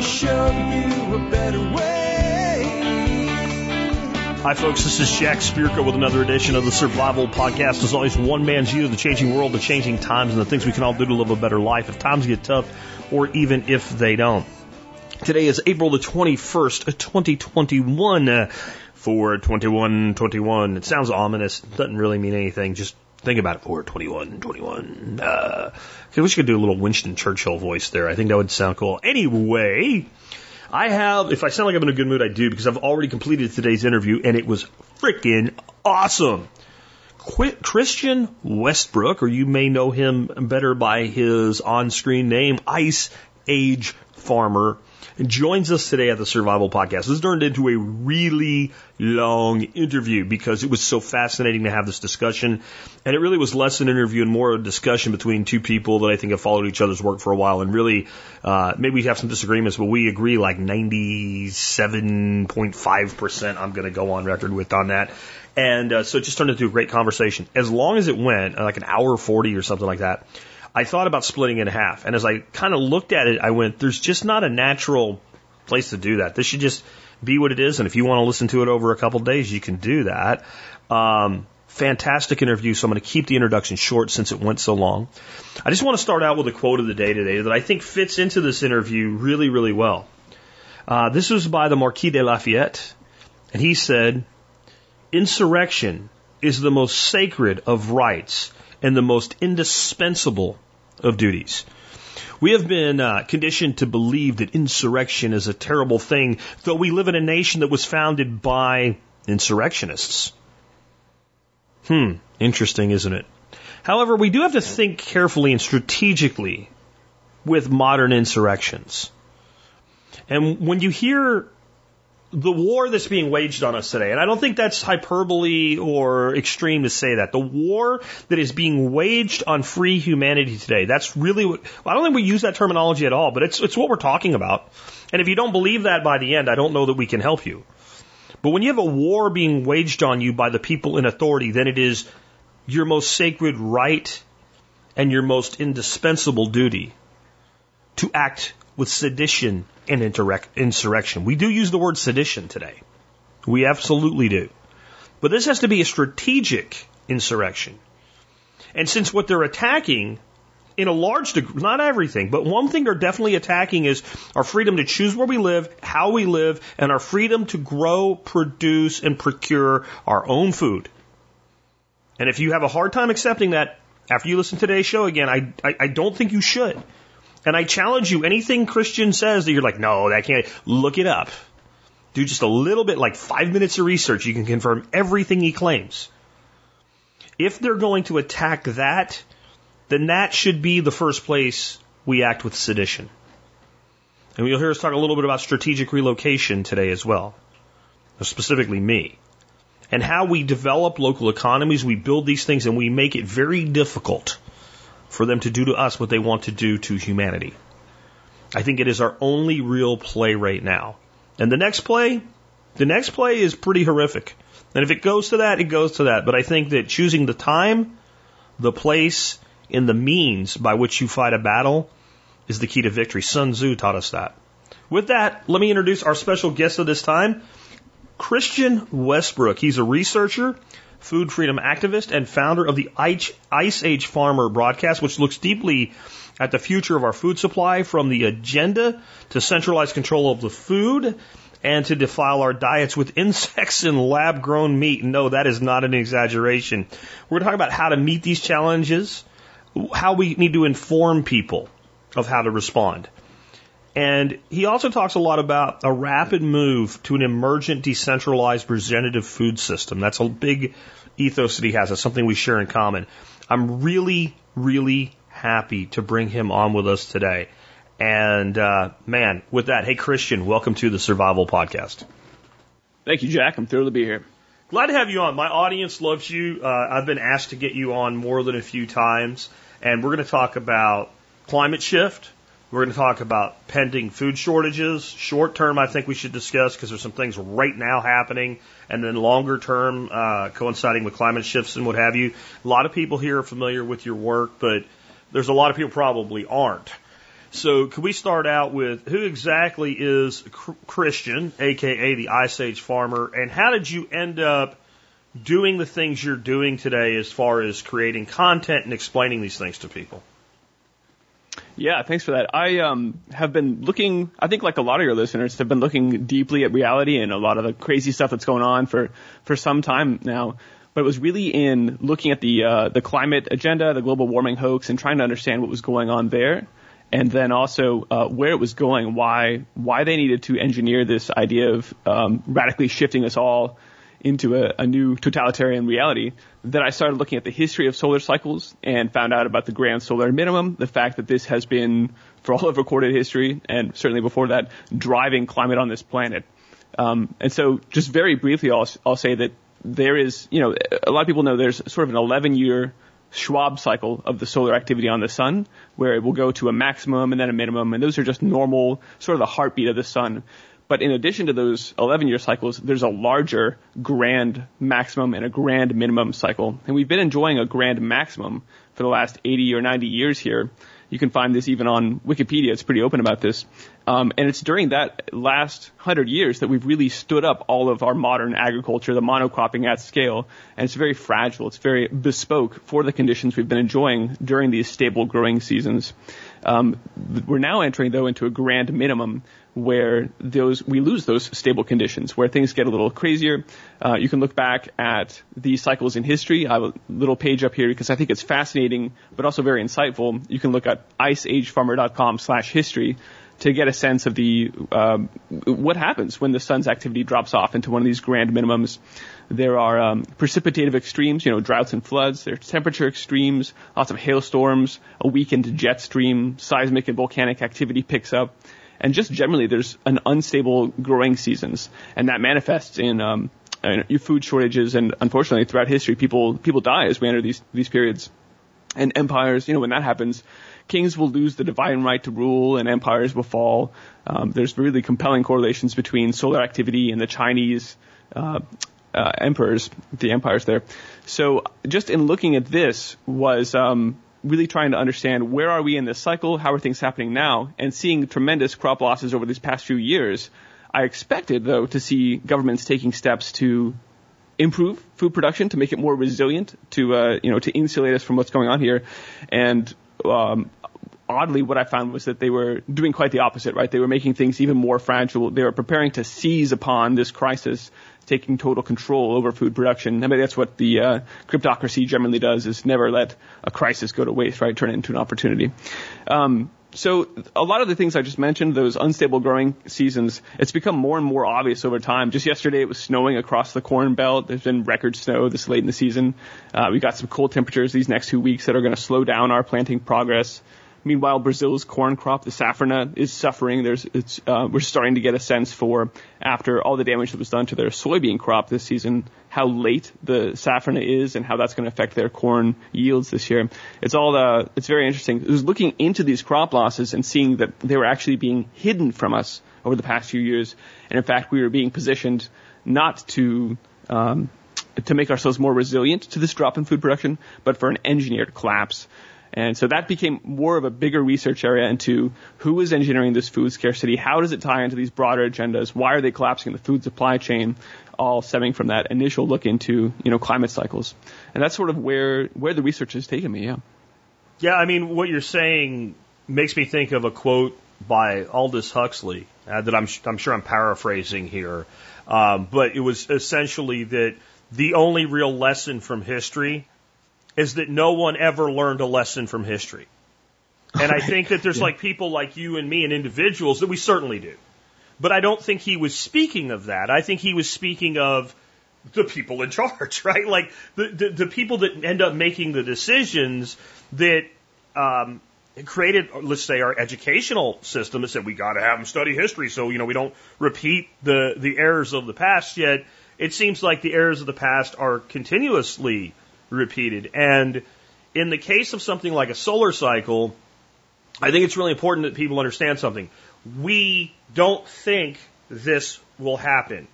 show you a better way. Hi, folks. This is Jack Spirko with another edition of the Survival Podcast. As always, one man's view of the changing world, the changing times, and the things we can all do to live a better life if times get tough or even if they don't. Today is April the 21st, 2021. Uh, 42121. It sounds ominous. Doesn't really mean anything. Just think about it. 421 21. Uh, I wish I could do a little Winston Churchill voice there. I think that would sound cool. Anyway, I have, if I sound like I'm in a good mood, I do because I've already completed today's interview and it was freaking awesome. Qu- Christian Westbrook, or you may know him better by his on screen name, Ice Age Farmer, joins us today at the Survival Podcast. This turned into a really long interview because it was so fascinating to have this discussion. And it really was less an interview and more a discussion between two people that I think have followed each other's work for a while. And really, uh, maybe we have some disagreements, but we agree like 97.5%. I'm going to go on record with on that. And uh, so it just turned into a great conversation. As long as it went, like an hour 40 or something like that, I thought about splitting it in half. And as I kind of looked at it, I went, there's just not a natural place to do that. This should just be what it is. And if you want to listen to it over a couple days, you can do that. Um, fantastic interview. So I'm going to keep the introduction short since it went so long. I just want to start out with a quote of the day today that I think fits into this interview really, really well. Uh, this was by the Marquis de Lafayette, and he said, Insurrection is the most sacred of rights and the most indispensable of duties. We have been uh, conditioned to believe that insurrection is a terrible thing, though we live in a nation that was founded by insurrectionists. Hmm, interesting, isn't it? However, we do have to think carefully and strategically with modern insurrections. And when you hear the war that's being waged on us today, and I don't think that's hyperbole or extreme to say that, the war that is being waged on free humanity today, that's really what, I don't think we use that terminology at all, but it's, it's what we're talking about. And if you don't believe that by the end, I don't know that we can help you. But when you have a war being waged on you by the people in authority, then it is your most sacred right and your most indispensable duty to act with sedition and insurrection. We do use the word sedition today. We absolutely do. But this has to be a strategic insurrection. And since what they're attacking in a large degree, not everything, but one thing they're definitely attacking is our freedom to choose where we live, how we live, and our freedom to grow, produce, and procure our own food. And if you have a hard time accepting that after you listen to today's show again, I, I, I don't think you should. And I challenge you, anything Christian says that you're like, no, that can't, look it up. Do just a little bit, like five minutes of research. You can confirm everything he claims. If they're going to attack that, then that should be the first place we act with sedition. And you'll hear us talk a little bit about strategic relocation today as well, specifically me, and how we develop local economies, we build these things, and we make it very difficult for them to do to us what they want to do to humanity. I think it is our only real play right now. And the next play, the next play is pretty horrific. And if it goes to that, it goes to that. But I think that choosing the time, the place, and the means by which you fight a battle is the key to victory. Sun Tzu taught us that. With that, let me introduce our special guest of this time, Christian Westbrook. He's a researcher food freedom activist and founder of the Ice Age Farmer broadcast, which looks deeply at the future of our food supply from the agenda to centralized control of the food and to defile our diets with insects and lab grown meat. No, that is not an exaggeration. We're talking about how to meet these challenges, how we need to inform people of how to respond. And he also talks a lot about a rapid move to an emergent decentralized regenerative food system. That's a big ethos that he has. That's something we share in common. I'm really, really happy to bring him on with us today. And uh, man, with that, hey Christian, welcome to the Survival Podcast. Thank you, Jack. I'm thrilled to be here. Glad to have you on. My audience loves you. Uh, I've been asked to get you on more than a few times, and we're going to talk about climate shift. We're going to talk about pending food shortages. Short term, I think we should discuss because there's some things right now happening, and then longer term, uh, coinciding with climate shifts and what have you. A lot of people here are familiar with your work, but there's a lot of people probably aren't. So, could we start out with who exactly is Christian, aka the Ice Age farmer, and how did you end up doing the things you're doing today as far as creating content and explaining these things to people? Yeah, thanks for that. I um, have been looking, I think like a lot of your listeners have been looking deeply at reality and a lot of the crazy stuff that's going on for, for some time now. But it was really in looking at the, uh, the climate agenda, the global warming hoax, and trying to understand what was going on there. And then also uh, where it was going, why why they needed to engineer this idea of um, radically shifting us all into a, a new totalitarian reality, that I started looking at the history of solar cycles and found out about the grand solar minimum, the fact that this has been, for all of recorded history, and certainly before that, driving climate on this planet. Um, and so, just very briefly, I'll, I'll say that there is, you know, a lot of people know there's sort of an 11 year Schwabe cycle of the solar activity on the sun, where it will go to a maximum and then a minimum, and those are just normal, sort of the heartbeat of the sun. But in addition to those 11 year cycles, there's a larger grand maximum and a grand minimum cycle. And we've been enjoying a grand maximum for the last 80 or 90 years here. You can find this even on Wikipedia. It's pretty open about this. Um, and it's during that last hundred years that we've really stood up all of our modern agriculture, the monocropping at scale. And it's very fragile. It's very bespoke for the conditions we've been enjoying during these stable growing seasons. Um, we're now entering though into a grand minimum where those we lose those stable conditions, where things get a little crazier. Uh, you can look back at these cycles in history. I have a little page up here because I think it's fascinating, but also very insightful. You can look at iceagefarmer.com/history to get a sense of the uh, what happens when the sun's activity drops off into one of these grand minimums. There are um, precipitative extremes, you know, droughts and floods. There's temperature extremes, lots of hailstorms, a weakened jet stream, seismic and volcanic activity picks up and just generally there's an unstable growing seasons, and that manifests in um, food shortages, and unfortunately throughout history, people people die as we enter these these periods, and empires. You know, when that happens, kings will lose the divine right to rule, and empires will fall. Um, there's really compelling correlations between solar activity and the Chinese. Uh, uh, emperors, the empires there. So just in looking at this was um, really trying to understand where are we in this cycle, how are things happening now, and seeing tremendous crop losses over these past few years. I expected, though, to see governments taking steps to improve food production to make it more resilient, to uh, you know, to insulate us from what's going on here. And um, oddly, what I found was that they were doing quite the opposite. Right? They were making things even more fragile. They were preparing to seize upon this crisis taking total control over food production. I mean, that's what the uh, cryptocracy generally does: is never let a crisis go to waste, right? Turn it into an opportunity. Um, so a lot of the things I just mentioned, those unstable growing seasons, it's become more and more obvious over time. Just yesterday, it was snowing across the Corn Belt. There's been record snow this late in the season. Uh, we got some cold temperatures these next two weeks that are going to slow down our planting progress. Meanwhile, Brazil's corn crop, the safrinha, is suffering. There's, it's, uh, we're starting to get a sense for, after all the damage that was done to their soybean crop this season, how late the safrinha is and how that's going to affect their corn yields this year. It's all, uh, it's very interesting. It was looking into these crop losses and seeing that they were actually being hidden from us over the past few years. And in fact, we were being positioned not to, um, to make ourselves more resilient to this drop in food production, but for an engineered collapse. And so that became more of a bigger research area into who is engineering this food scarcity, how does it tie into these broader agendas, why are they collapsing the food supply chain, all stemming from that initial look into, you know, climate cycles. And that's sort of where, where the research has taken me, yeah. Yeah, I mean, what you're saying makes me think of a quote by Aldous Huxley uh, that I'm, I'm sure I'm paraphrasing here. Um, but it was essentially that the only real lesson from history is that no one ever learned a lesson from history. And I think that there's yeah. like people like you and me and individuals that we certainly do. But I don't think he was speaking of that. I think he was speaking of the people in charge, right? Like the, the, the people that end up making the decisions that um, created, let's say, our educational system that said we got to have them study history so you know we don't repeat the the errors of the past. Yet it seems like the errors of the past are continuously repeated. And in the case of something like a solar cycle, I think it's really important that people understand something. We don't think this will happen.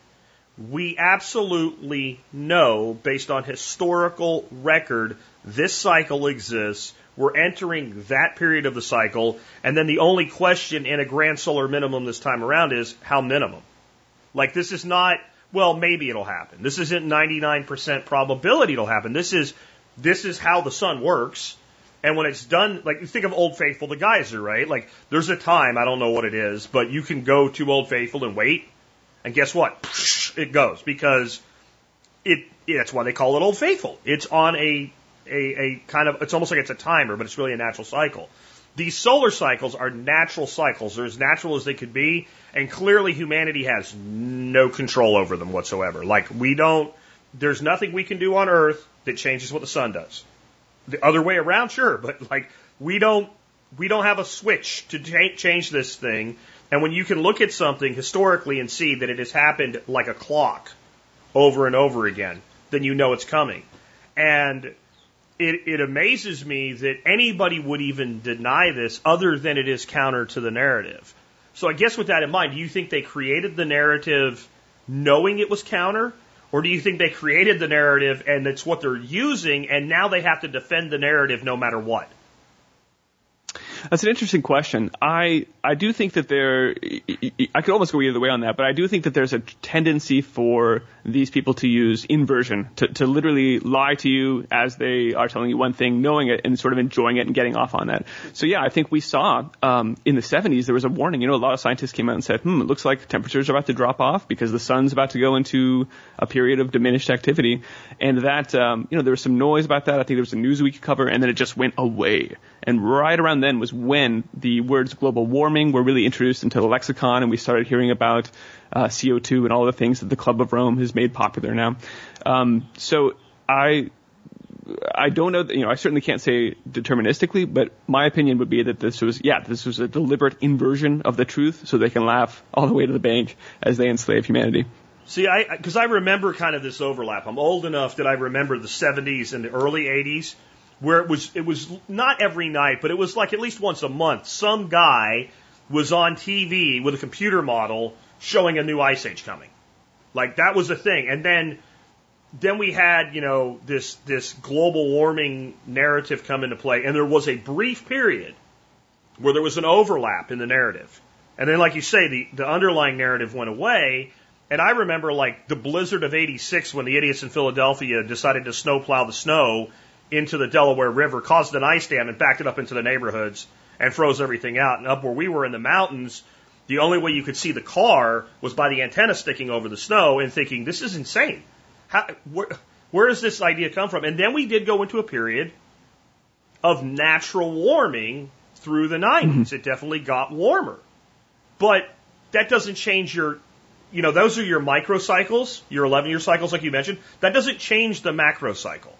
We absolutely know, based on historical record, this cycle exists. We're entering that period of the cycle. And then the only question in a grand solar minimum this time around is how minimum? Like this is not, well, maybe it'll happen. This isn't 99% probability it'll happen. This is, this is how the sun works. And when it's done, like you think of Old Faithful, the geyser, right? Like there's a time, I don't know what it is, but you can go to Old Faithful and wait. And guess what? It goes because it, that's why they call it Old Faithful. It's on a, a, a kind of, it's almost like it's a timer, but it's really a natural cycle. These solar cycles are natural cycles. They're as natural as they could be. And clearly humanity has no control over them whatsoever. Like we don't, there's nothing we can do on Earth that changes what the sun does. The other way around, sure, but like we don't, we don't have a switch to change this thing. And when you can look at something historically and see that it has happened like a clock over and over again, then you know it's coming. And it, it amazes me that anybody would even deny this other than it is counter to the narrative. So I guess with that in mind, do you think they created the narrative knowing it was counter? Or do you think they created the narrative and it's what they're using and now they have to defend the narrative no matter what? That's an interesting question. I I do think that there, I could almost go either way on that, but I do think that there's a tendency for these people to use inversion, to, to literally lie to you as they are telling you one thing, knowing it and sort of enjoying it and getting off on that. So yeah, I think we saw um, in the 70s there was a warning. You know, a lot of scientists came out and said, hmm, it looks like temperatures are about to drop off because the sun's about to go into a period of diminished activity, and that um, you know there was some noise about that. I think there was a Newsweek cover, and then it just went away. And right around then was when the words global warming were really introduced into the lexicon and we started hearing about uh, CO2 and all the things that the Club of Rome has made popular now. Um, so I, I don't know, you know, I certainly can't say deterministically, but my opinion would be that this was, yeah, this was a deliberate inversion of the truth so they can laugh all the way to the bank as they enslave humanity. See, I, cause I remember kind of this overlap. I'm old enough that I remember the 70s and the early 80s where it was it was not every night, but it was like at least once a month. Some guy was on TV with a computer model showing a new ice age coming. Like that was a thing. And then then we had, you know, this this global warming narrative come into play and there was a brief period where there was an overlap in the narrative. And then like you say the the underlying narrative went away and I remember like the blizzard of 86 when the idiots in Philadelphia decided to snowplow the snow into the Delaware River, caused an ice dam and backed it up into the neighborhoods and froze everything out. And up where we were in the mountains, the only way you could see the car was by the antenna sticking over the snow and thinking, this is insane. How, where, where does this idea come from? And then we did go into a period of natural warming through the 90s. Mm-hmm. It definitely got warmer. But that doesn't change your, you know, those are your microcycles, your 11 year cycles, like you mentioned. That doesn't change the macro cycle.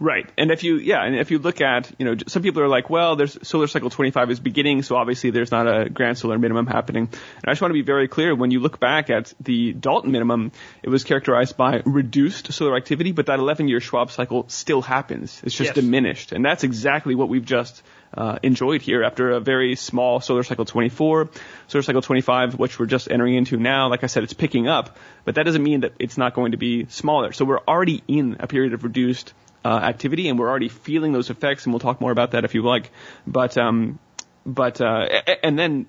Right. And if you, yeah, and if you look at, you know, some people are like, well, there's solar cycle 25 is beginning, so obviously there's not a grand solar minimum happening. And I just want to be very clear, when you look back at the Dalton minimum, it was characterized by reduced solar activity, but that 11 year Schwabe cycle still happens. It's just yes. diminished. And that's exactly what we've just uh, enjoyed here after a very small solar cycle 24, solar cycle 25, which we're just entering into now. Like I said, it's picking up, but that doesn't mean that it's not going to be smaller. So we're already in a period of reduced uh, activity, and we're already feeling those effects, and we'll talk more about that if you like. But um, but uh, and then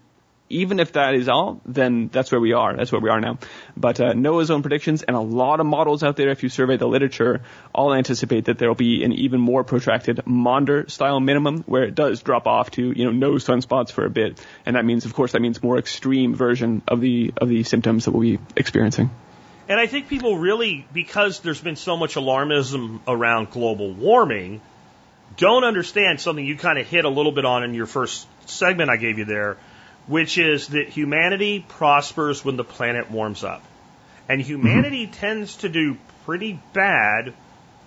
even if that is all, then that's where we are. That's where we are now. But uh, NOAA's own predictions and a lot of models out there, if you survey the literature, all anticipate that there will be an even more protracted Maunder style minimum where it does drop off to you know no sunspots for a bit, and that means, of course, that means more extreme version of the of the symptoms that we'll be experiencing. And I think people really, because there's been so much alarmism around global warming, don't understand something you kind of hit a little bit on in your first segment I gave you there, which is that humanity prospers when the planet warms up. And humanity mm-hmm. tends to do pretty bad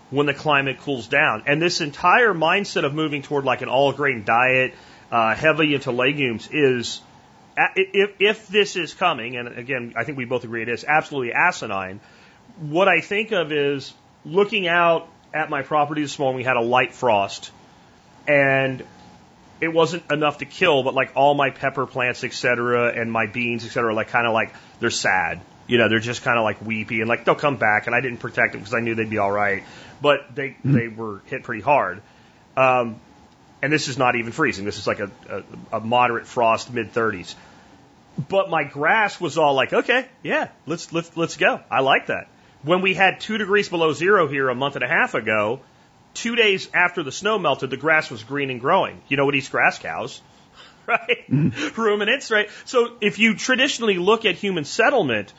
when the climate cools down. And this entire mindset of moving toward like an all grain diet, uh, heavy into legumes is if, if this is coming, and again, I think we both agree it is absolutely asinine, what I think of is looking out at my property this morning, we had a light frost, and it wasn't enough to kill, but like all my pepper plants, et cetera, and my beans, et cetera, like kind of like they're sad. You know, they're just kind of like weepy and like they'll come back. And I didn't protect them because I knew they'd be all right, but they they were hit pretty hard. Um, and this is not even freezing. This is like a, a, a moderate frost, mid 30s. But my grass was all like, okay, yeah, let's let's let's go. I like that. When we had two degrees below zero here a month and a half ago, two days after the snow melted, the grass was green and growing. You know what eats grass cows? Right? Mm-hmm. Ruminants, right? So if you traditionally look at human settlement,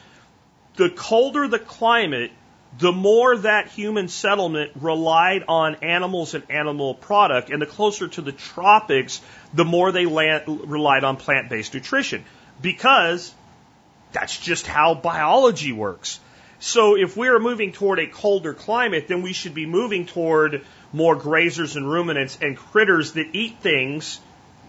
the colder the climate, the more that human settlement relied on animals and animal product, and the closer to the tropics, the more they land, relied on plant based nutrition. Because that's just how biology works. So if we're moving toward a colder climate, then we should be moving toward more grazers and ruminants and critters that eat things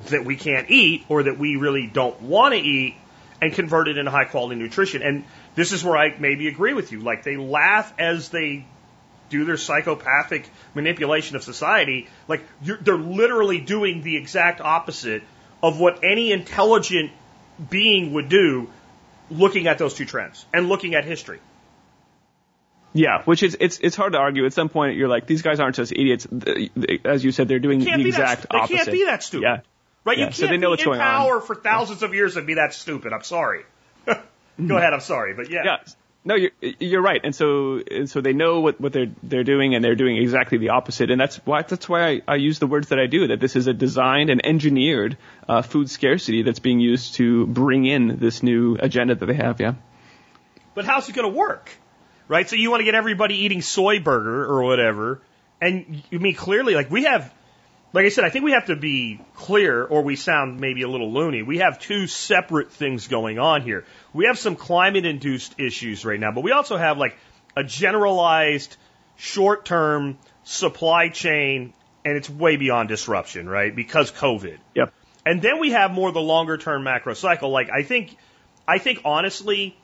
that we can't eat or that we really don't want to eat and convert it into high quality nutrition. And this is where I maybe agree with you. Like they laugh as they do their psychopathic manipulation of society. Like they're literally doing the exact opposite of what any intelligent being would do looking at those two trends and looking at history. Yeah, which is it's it's hard to argue. At some point, you're like, these guys aren't just idiots. As you said, they're doing the exact that, opposite. They can't be that stupid. Yeah. Right? Yeah. You can't so they know be what's in going power on. for thousands of years and be that stupid. I'm sorry. Go ahead. I'm sorry, but yeah. Yeah. No, you're you're right, and so and so they know what, what they're they're doing, and they're doing exactly the opposite, and that's why that's why I, I use the words that I do. That this is a designed and engineered uh, food scarcity that's being used to bring in this new agenda that they have. Yeah. But how's it going to work? Right? So you want to get everybody eating soy burger or whatever, and you mean clearly, like we have, like I said, I think we have to be clear, or we sound maybe a little loony. We have two separate things going on here. We have some climate-induced issues right now, but we also have like a generalized, short-term supply chain, and it's way beyond disruption, right? Because COVID. Yep. And then we have more the longer term macro cycle. Like I think, I think honestly,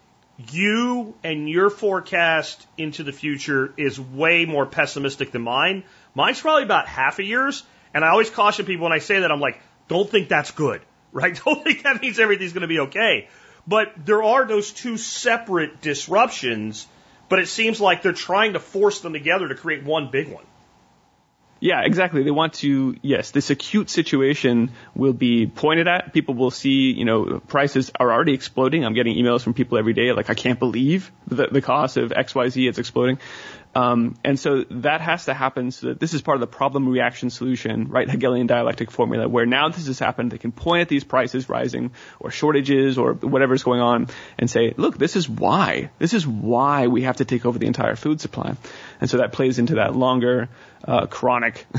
you and your forecast into the future is way more pessimistic than mine. Mine's probably about half a year's. And I always caution people when I say that, I'm like, don't think that's good, right? Don't think that means everything's going to be okay. But there are those two separate disruptions, but it seems like they're trying to force them together to create one big one. Yeah, exactly. They want to, yes, this acute situation will be pointed at. People will see, you know, prices are already exploding. I'm getting emails from people every day like, I can't believe the, the cost of XYZ is exploding. Um, and so that has to happen so that this is part of the problem reaction solution, right? Hegelian dialectic formula where now this has happened, they can point at these prices rising or shortages or whatever's going on and say, look, this is why. This is why we have to take over the entire food supply. And so that plays into that longer, uh, chronic,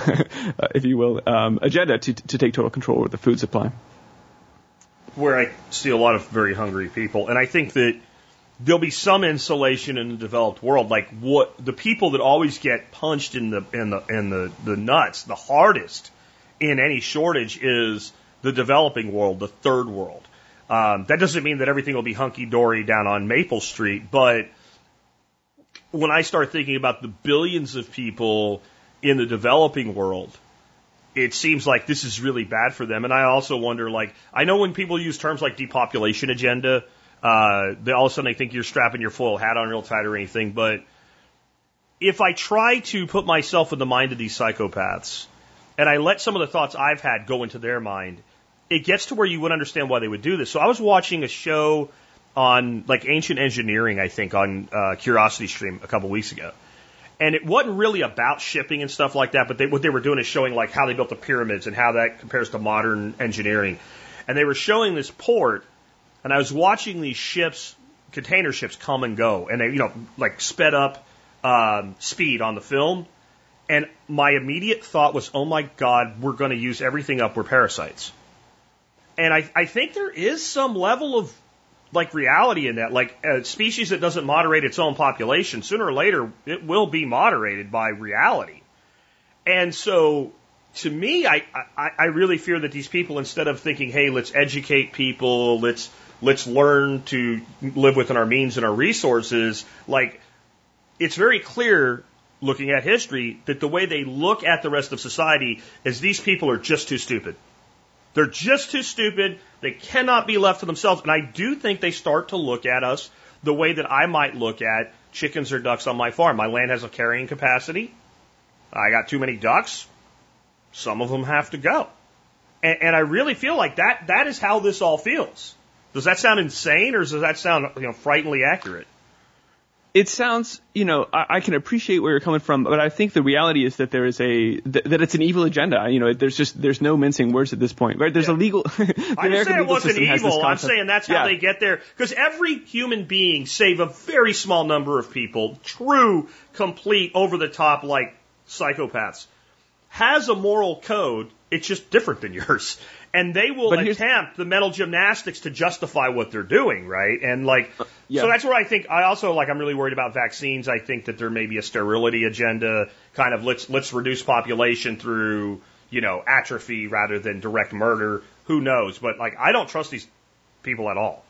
if you will, um, agenda to, to take total control over the food supply. Where I see a lot of very hungry people. And I think that there'll be some insulation in the developed world. Like what the people that always get punched in the in the in the, the nuts the hardest in any shortage is the developing world, the third world. Um, that doesn't mean that everything will be hunky dory down on Maple Street, but when I start thinking about the billions of people in the developing world, it seems like this is really bad for them. And I also wonder, like, I know when people use terms like depopulation agenda, uh, they all of a sudden they think you're strapping your foil hat on real tight or anything. But if I try to put myself in the mind of these psychopaths and I let some of the thoughts I've had go into their mind, it gets to where you would understand why they would do this. So I was watching a show on like ancient engineering, I think, on uh, Curiosity Stream a couple weeks ago. And it wasn't really about shipping and stuff like that, but they, what they were doing is showing like how they built the pyramids and how that compares to modern engineering. And they were showing this port and I was watching these ships, container ships, come and go, and they, you know, like sped up um, speed on the film. And my immediate thought was, oh my God, we're going to use everything up. We're parasites. And I, I think there is some level of like reality in that. Like a species that doesn't moderate its own population, sooner or later, it will be moderated by reality. And so to me, I, I, I really fear that these people, instead of thinking, hey, let's educate people, let's let's learn to live within our means and our resources. Like, it's very clear looking at history that the way they look at the rest of society is these people are just too stupid. They're just too stupid. They cannot be left to themselves. And I do think they start to look at us the way that I might look at chickens or ducks on my farm. My land has a carrying capacity. I got too many ducks. Some of them have to go. And, and I really feel like that, that is how this all feels. Does that sound insane or does that sound, you know, frighteningly accurate? it sounds, you know, I, I, can appreciate where you're coming from, but I think the reality is that there is a th- that it's an evil agenda. You know, there's just there's no mincing words at this point, right? There's yeah. a legal. the I didn't say it wasn't evil. I'm saying that's how yeah. they get there because every human being, save a very small number of people, true, complete, over the top like psychopaths, has a moral code. It's just different than yours and they will attempt the mental gymnastics to justify what they're doing, right? And like, uh, yeah. so that's where I think I also like I'm really worried about vaccines. I think that there may be a sterility agenda, kind of let's let's reduce population through you know atrophy rather than direct murder. Who knows? But like, I don't trust these people at all.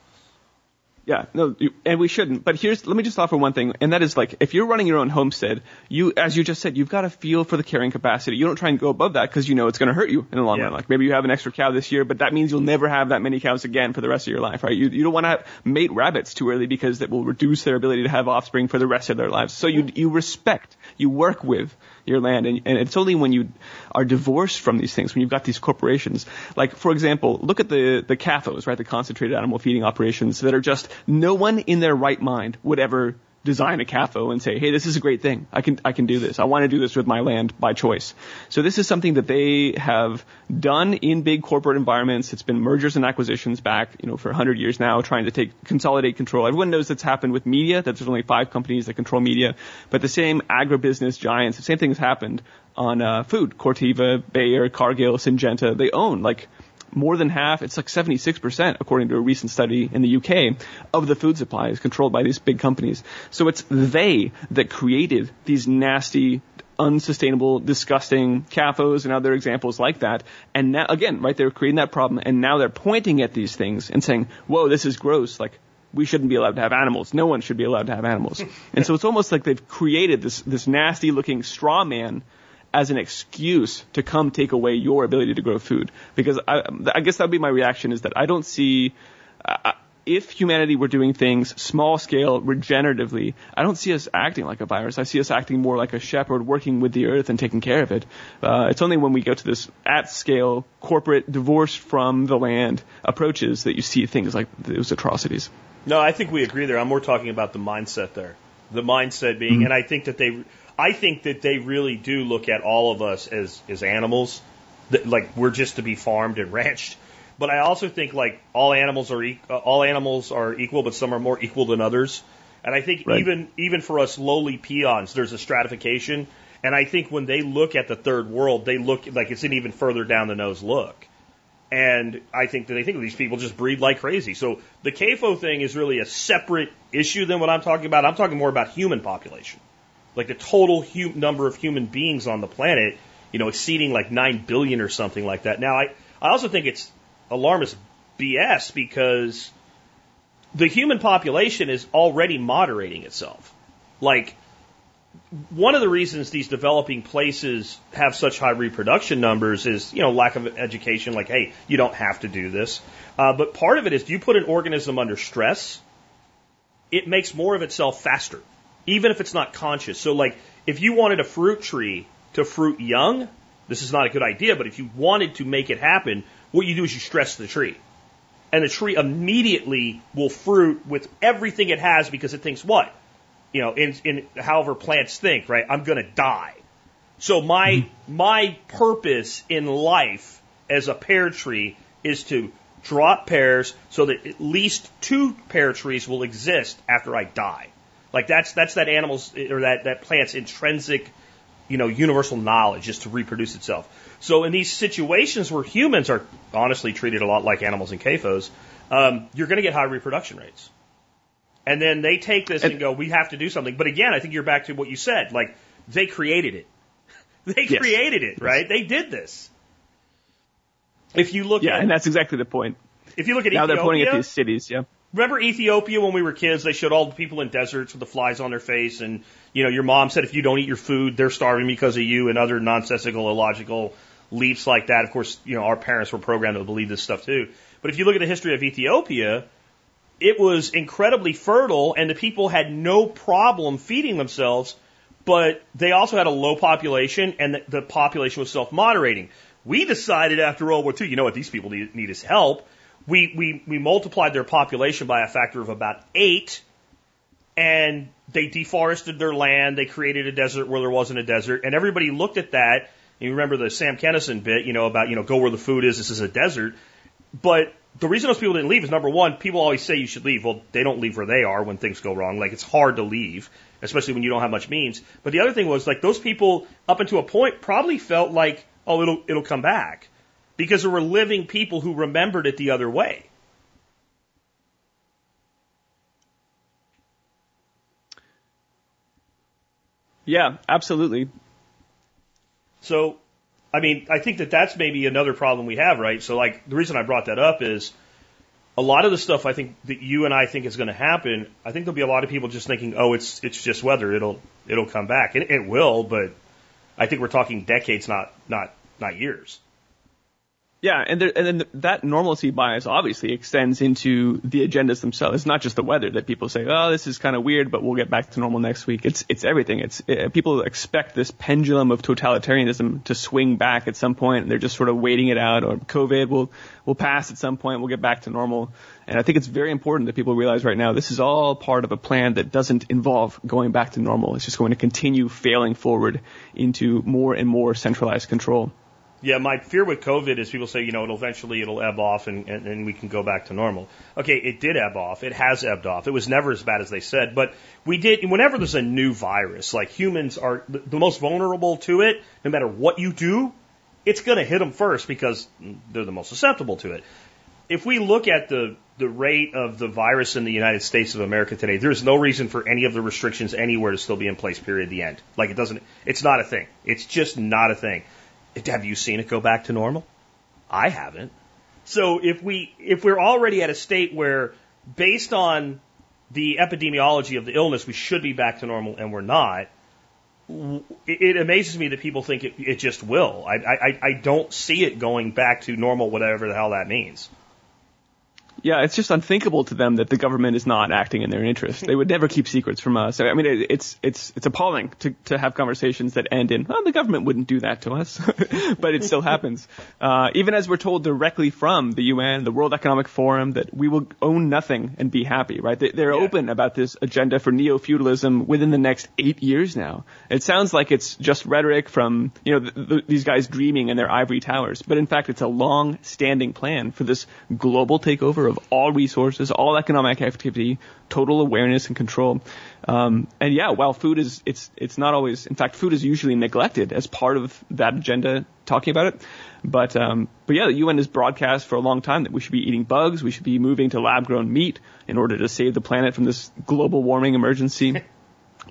Yeah, no, and we shouldn't. But here's, let me just offer one thing, and that is like, if you're running your own homestead, you, as you just said, you've got to feel for the carrying capacity. You don't try and go above that because you know it's going to hurt you in the long yeah. run. Like maybe you have an extra cow this year, but that means you'll never have that many cows again for the rest of your life, right? You, you don't want to mate rabbits too early because that will reduce their ability to have offspring for the rest of their lives. So you, you respect, you work with your land. And, and it's only when you are divorced from these things, when you've got these corporations, like, for example, look at the, the CAFOs, right? The concentrated animal feeding operations that are just no one in their right mind would ever design a CAFO and say, hey, this is a great thing. I can, I can do this. I want to do this with my land by choice. So this is something that they have done in big corporate environments. It's been mergers and acquisitions back, you know, for 100 years now, trying to take, consolidate control. Everyone knows that's happened with media, that there's only five companies that control media, but the same agribusiness giants, the same thing has happened on uh, food. Corteva, Bayer, Cargill, Syngenta, they own like more than half, it's like 76%, according to a recent study in the UK, of the food supply is controlled by these big companies. So it's they that created these nasty, unsustainable, disgusting CAFOs and other examples like that. And now, again, right, they're creating that problem, and now they're pointing at these things and saying, whoa, this is gross. Like, we shouldn't be allowed to have animals. No one should be allowed to have animals. and so it's almost like they've created this, this nasty looking straw man as an excuse to come take away your ability to grow food. Because I, I guess that would be my reaction is that I don't see, uh, if humanity were doing things small scale, regeneratively, I don't see us acting like a virus. I see us acting more like a shepherd working with the earth and taking care of it. Uh, it's only when we go to this at scale, corporate, divorced from the land approaches that you see things like those atrocities. No, I think we agree there. I'm more talking about the mindset there. The mindset being, mm-hmm. and I think that they, I think that they really do look at all of us as as animals, that, like we're just to be farmed and ranched. But I also think like all animals are e- uh, all animals are equal, but some are more equal than others. And I think right. even even for us lowly peons, there's a stratification. And I think when they look at the third world, they look like it's an even further down the nose look. And I think that they think these people just breed like crazy. So the CAFO thing is really a separate issue than what I'm talking about. I'm talking more about human population like the total hu- number of human beings on the planet, you know, exceeding like 9 billion or something like that. Now, I, I also think it's alarmist BS because the human population is already moderating itself. Like, one of the reasons these developing places have such high reproduction numbers is, you know, lack of education. Like, hey, you don't have to do this. Uh, but part of it is, do you put an organism under stress? It makes more of itself faster even if it's not conscious. So, like, if you wanted a fruit tree to fruit young, this is not a good idea, but if you wanted to make it happen, what you do is you stress the tree. And the tree immediately will fruit with everything it has because it thinks what? You know, in, in however plants think, right? I'm going to die. So my, mm-hmm. my purpose in life as a pear tree is to drop pears so that at least two pear trees will exist after I die. Like that's that's that animal's or that that plant's intrinsic, you know, universal knowledge is to reproduce itself. So in these situations where humans are honestly treated a lot like animals in CAFOs, um, you're going to get high reproduction rates. And then they take this and, and, go, we have to do something. But again, I think you're back to what you said. Like they created it. they yes. created it, right? Yes. They did this. If you look yeah, at, and that's exactly the point. If you look at now Ethiopia, they're pointing at these cities, yeah. Remember Ethiopia when we were kids? They showed all the people in deserts with the flies on their face, and you know your mom said if you don't eat your food, they're starving because of you, and other nonsensical, illogical leaps like that. Of course, you know our parents were programmed to believe this stuff too. But if you look at the history of Ethiopia, it was incredibly fertile and the people had no problem feeding themselves, but they also had a low population and the, the population was self-moderating. We decided after World War II, you know what these people need, need is help. We, we, we multiplied their population by a factor of about eight and they deforested their land. They created a desert where there wasn't a desert and everybody looked at that. You remember the Sam Kinison bit, you know, about, you know, go where the food is. This is a desert. But the reason those people didn't leave is number one, people always say you should leave. Well, they don't leave where they are when things go wrong. Like it's hard to leave, especially when you don't have much means. But the other thing was like those people up until a point probably felt like, oh, it'll it'll come back, because there were living people who remembered it the other way. Yeah, absolutely. So I mean, I think that that's maybe another problem we have, right? So, like, the reason I brought that up is a lot of the stuff I think that you and I think is going to happen. I think there'll be a lot of people just thinking, "Oh, it's it's just weather; it'll it'll come back," and it will. But I think we're talking decades, not not not years. Yeah, and there, and then that normalcy bias obviously extends into the agendas themselves. It's not just the weather that people say, "Oh, this is kind of weird, but we'll get back to normal next week." It's it's everything. It's uh, people expect this pendulum of totalitarianism to swing back at some point, and they're just sort of waiting it out. Or COVID will will pass at some point. We'll get back to normal. And I think it's very important that people realize right now this is all part of a plan that doesn't involve going back to normal. It's just going to continue failing forward into more and more centralized control. Yeah, my fear with COVID is people say, you know, it'll eventually it'll ebb off and, and, and we can go back to normal. Okay, it did ebb off. It has ebbed off. It was never as bad as they said, but we did. Whenever there's a new virus, like humans are the, most vulnerable to it. No matter what you do, it's going to hit them first because they're the most susceptible to it. If we look at the the rate of the virus in the United States of America today, there's no reason for any of the restrictions anywhere to still be in place. Period. The end. Like it doesn't. It's not a thing. It's just not a thing. Have you seen it go back to normal? I haven't. So if we if we're already at a state where based on the epidemiology of the illness we should be back to normal and we're not, it amazes me that people think it, it just will. I, I I don't see it going back to normal, whatever the hell that means. Yeah, it's just unthinkable to them that the government is not acting in their interest. They would never keep secrets from us. I mean, it's it's it's appalling to to have conversations that end in, "Oh, the government wouldn't do that to us," but it still happens. Uh, even as we're told directly from the UN, the World Economic Forum, that we will own nothing and be happy. Right? They, they're yeah. open about this agenda for neo feudalism within the next eight years now. It sounds like it's just rhetoric from you know th- th- these guys dreaming in their ivory towers, but in fact, it's a long-standing plan for this global takeover of all resources, all economic activity, total awareness and control. Um, and yeah, while food is, it's, it's not always, in fact, food is usually neglected as part of that agenda talking about it. But, um, but yeah, the UN has broadcast for a long time that we should be eating bugs, we should be moving to lab grown meat in order to save the planet from this global warming emergency.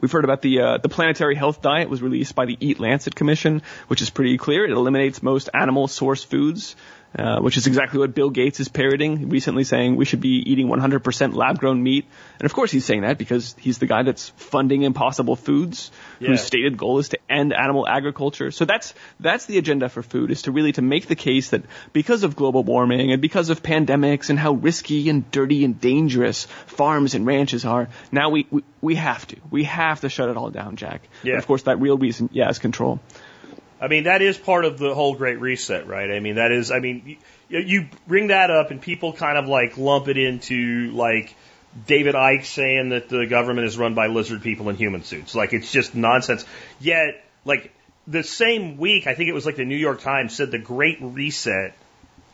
We've heard about the uh, the planetary health diet was released by the Eat Lancet Commission, which is pretty clear. It eliminates most animal source foods, uh, which is exactly what Bill Gates is parroting recently, saying we should be eating 100% lab-grown meat. And of course, he's saying that because he's the guy that's funding Impossible Foods, yeah. whose stated goal is to end animal agriculture. So that's that's the agenda for food is to really to make the case that because of global warming and because of pandemics and how risky and dirty and dangerous farms and ranches are, now we we, we have to we have to shut it all down, Jack. Yeah. of course, that real reason, yeah, is control. I mean, that is part of the whole Great Reset, right? I mean, that is, I mean, you, you bring that up and people kind of like lump it into like David Icke saying that the government is run by lizard people in human suits. Like, it's just nonsense. Yet, like, the same week, I think it was like the New York Times said the Great Reset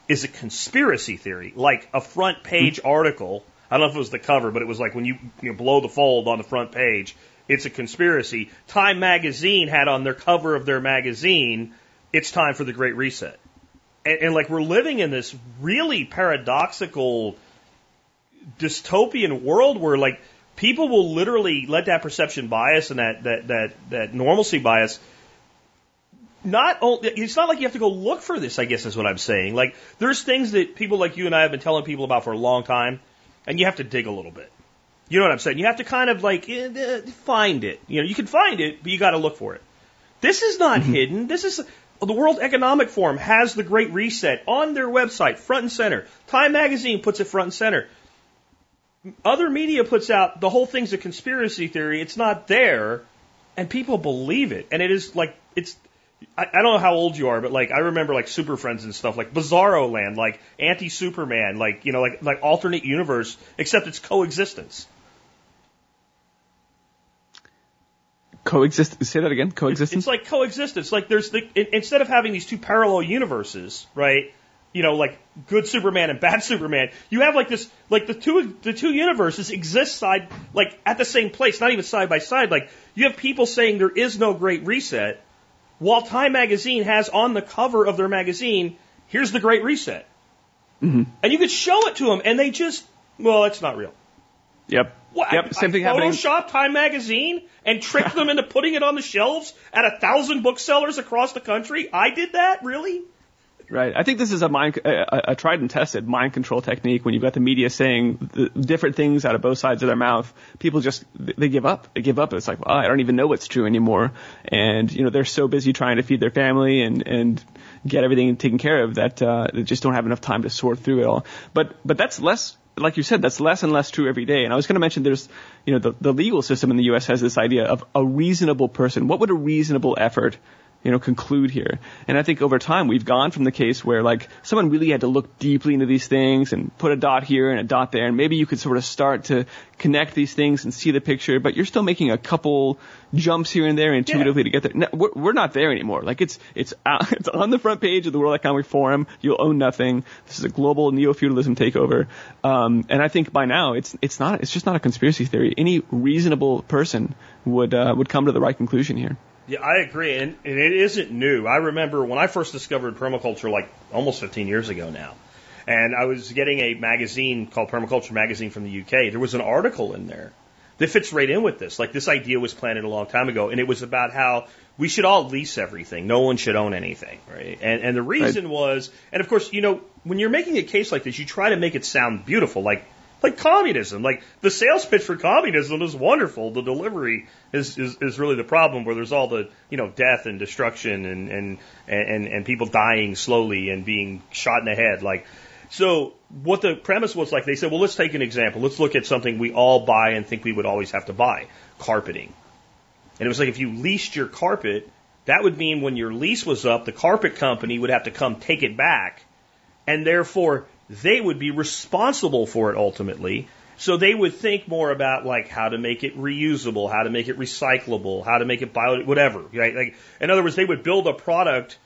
is a conspiracy theory, like a front page hmm. article. I don't know if it was the cover, but it was like when you, you know, blow the fold on the front page, it's a conspiracy. Time magazine had on their cover of their magazine, it's time for the Great Reset. And, and like we're living in this really paradoxical dystopian world where like people will literally let that perception bias and that, that, that, that normalcy bias not only, it's not like you have to go look for this, I guess is what I'm saying. Like, there's things that people like you and I have been telling people about for a long time, and you have to dig a little bit. You know what I'm saying? You have to kind of like uh, find it. You know, you can find it, but you got to look for it. This is not mm-hmm. hidden. This is the World Economic Forum has the Great Reset on their website, front and center. Time Magazine puts it front and center. other media puts out the whole thing's a conspiracy theory. It's not there, and people believe it. And it is like it's. I, I don't know how old you are, but like I remember like Super Friends and stuff, like Bizarro Land, like Anti Superman, like you know, like like alternate universe, except it's coexistence. Coexist. Say that again. Coexistence. It's like coexistence. Like there's the instead of having these two parallel universes, right? You know, like good Superman and bad Superman. You have like this, like the two the two universes exist side like at the same place, not even side by side. Like you have people saying there is no Great Reset, while Time Magazine has on the cover of their magazine, here's the Great Reset, hmm and you could show it to them, and they just, well, it's not real. Yep. What, Yep. I, Same I thing happening. Photoshop Time Magazine and tricked them into putting it on the shelves at a thousand booksellers across the country. I did that, really? Right. I think this is a mind, a, a tried and tested mind control technique. When you've got the media saying the different things out of both sides of their mouth, people just they give up. They give up. It's like, well, I don't even know what's true anymore. And you know, they're so busy trying to feed their family and and get everything taken care of that uh, they just don't have enough time to sort through it all. But but that's less. Like you said, that's less and less true every day. And I was going to mention there's, you know, the, the legal system in the U.S. has this idea of a reasonable person. What would a reasonable effort you know, conclude here. And I think over time we've gone from the case where like someone really had to look deeply into these things and put a dot here and a dot there, and maybe you could sort of start to connect these things and see the picture, but you're still making a couple jumps here and there intuitively to get there. No, we're, we're not there anymore. Like it's it's out, it's on the front page of the World Economic Forum. You'll own nothing. This is a global neo-feudalism takeover. Um, and I think by now it's it's not it's just not a conspiracy theory. Any reasonable person would uh, would come to the right conclusion here. Yeah, I agree, and, and it isn't new. I remember when I first discovered permaculture, like almost 15 years ago now, and I was getting a magazine called Permaculture Magazine from the UK. There was an article in there that fits right in with this. Like this idea was planted a long time ago, and it was about how we should all lease everything. No one should own anything, right? And and the reason was, and of course, you know, when you're making a case like this, you try to make it sound beautiful, like like communism. Like the sales pitch for communism is wonderful. The delivery is, is, is really the problem where there's all the, you know, death and destruction and, and, and, and people dying slowly and being shot in the head. Like, so what the premise was like, they said, well, let's take an example. Let's look at something we all buy and think we would always have to buy. Carpeting. And it was like if you leased your carpet, that would mean when your lease was up, the carpet company would have to come take it back. And therefore, they would be responsible for it ultimately. So they would think more about like how to make it reusable, how to make it recyclable, how to make it bio, whatever. Right? Like, in other words, they would build a product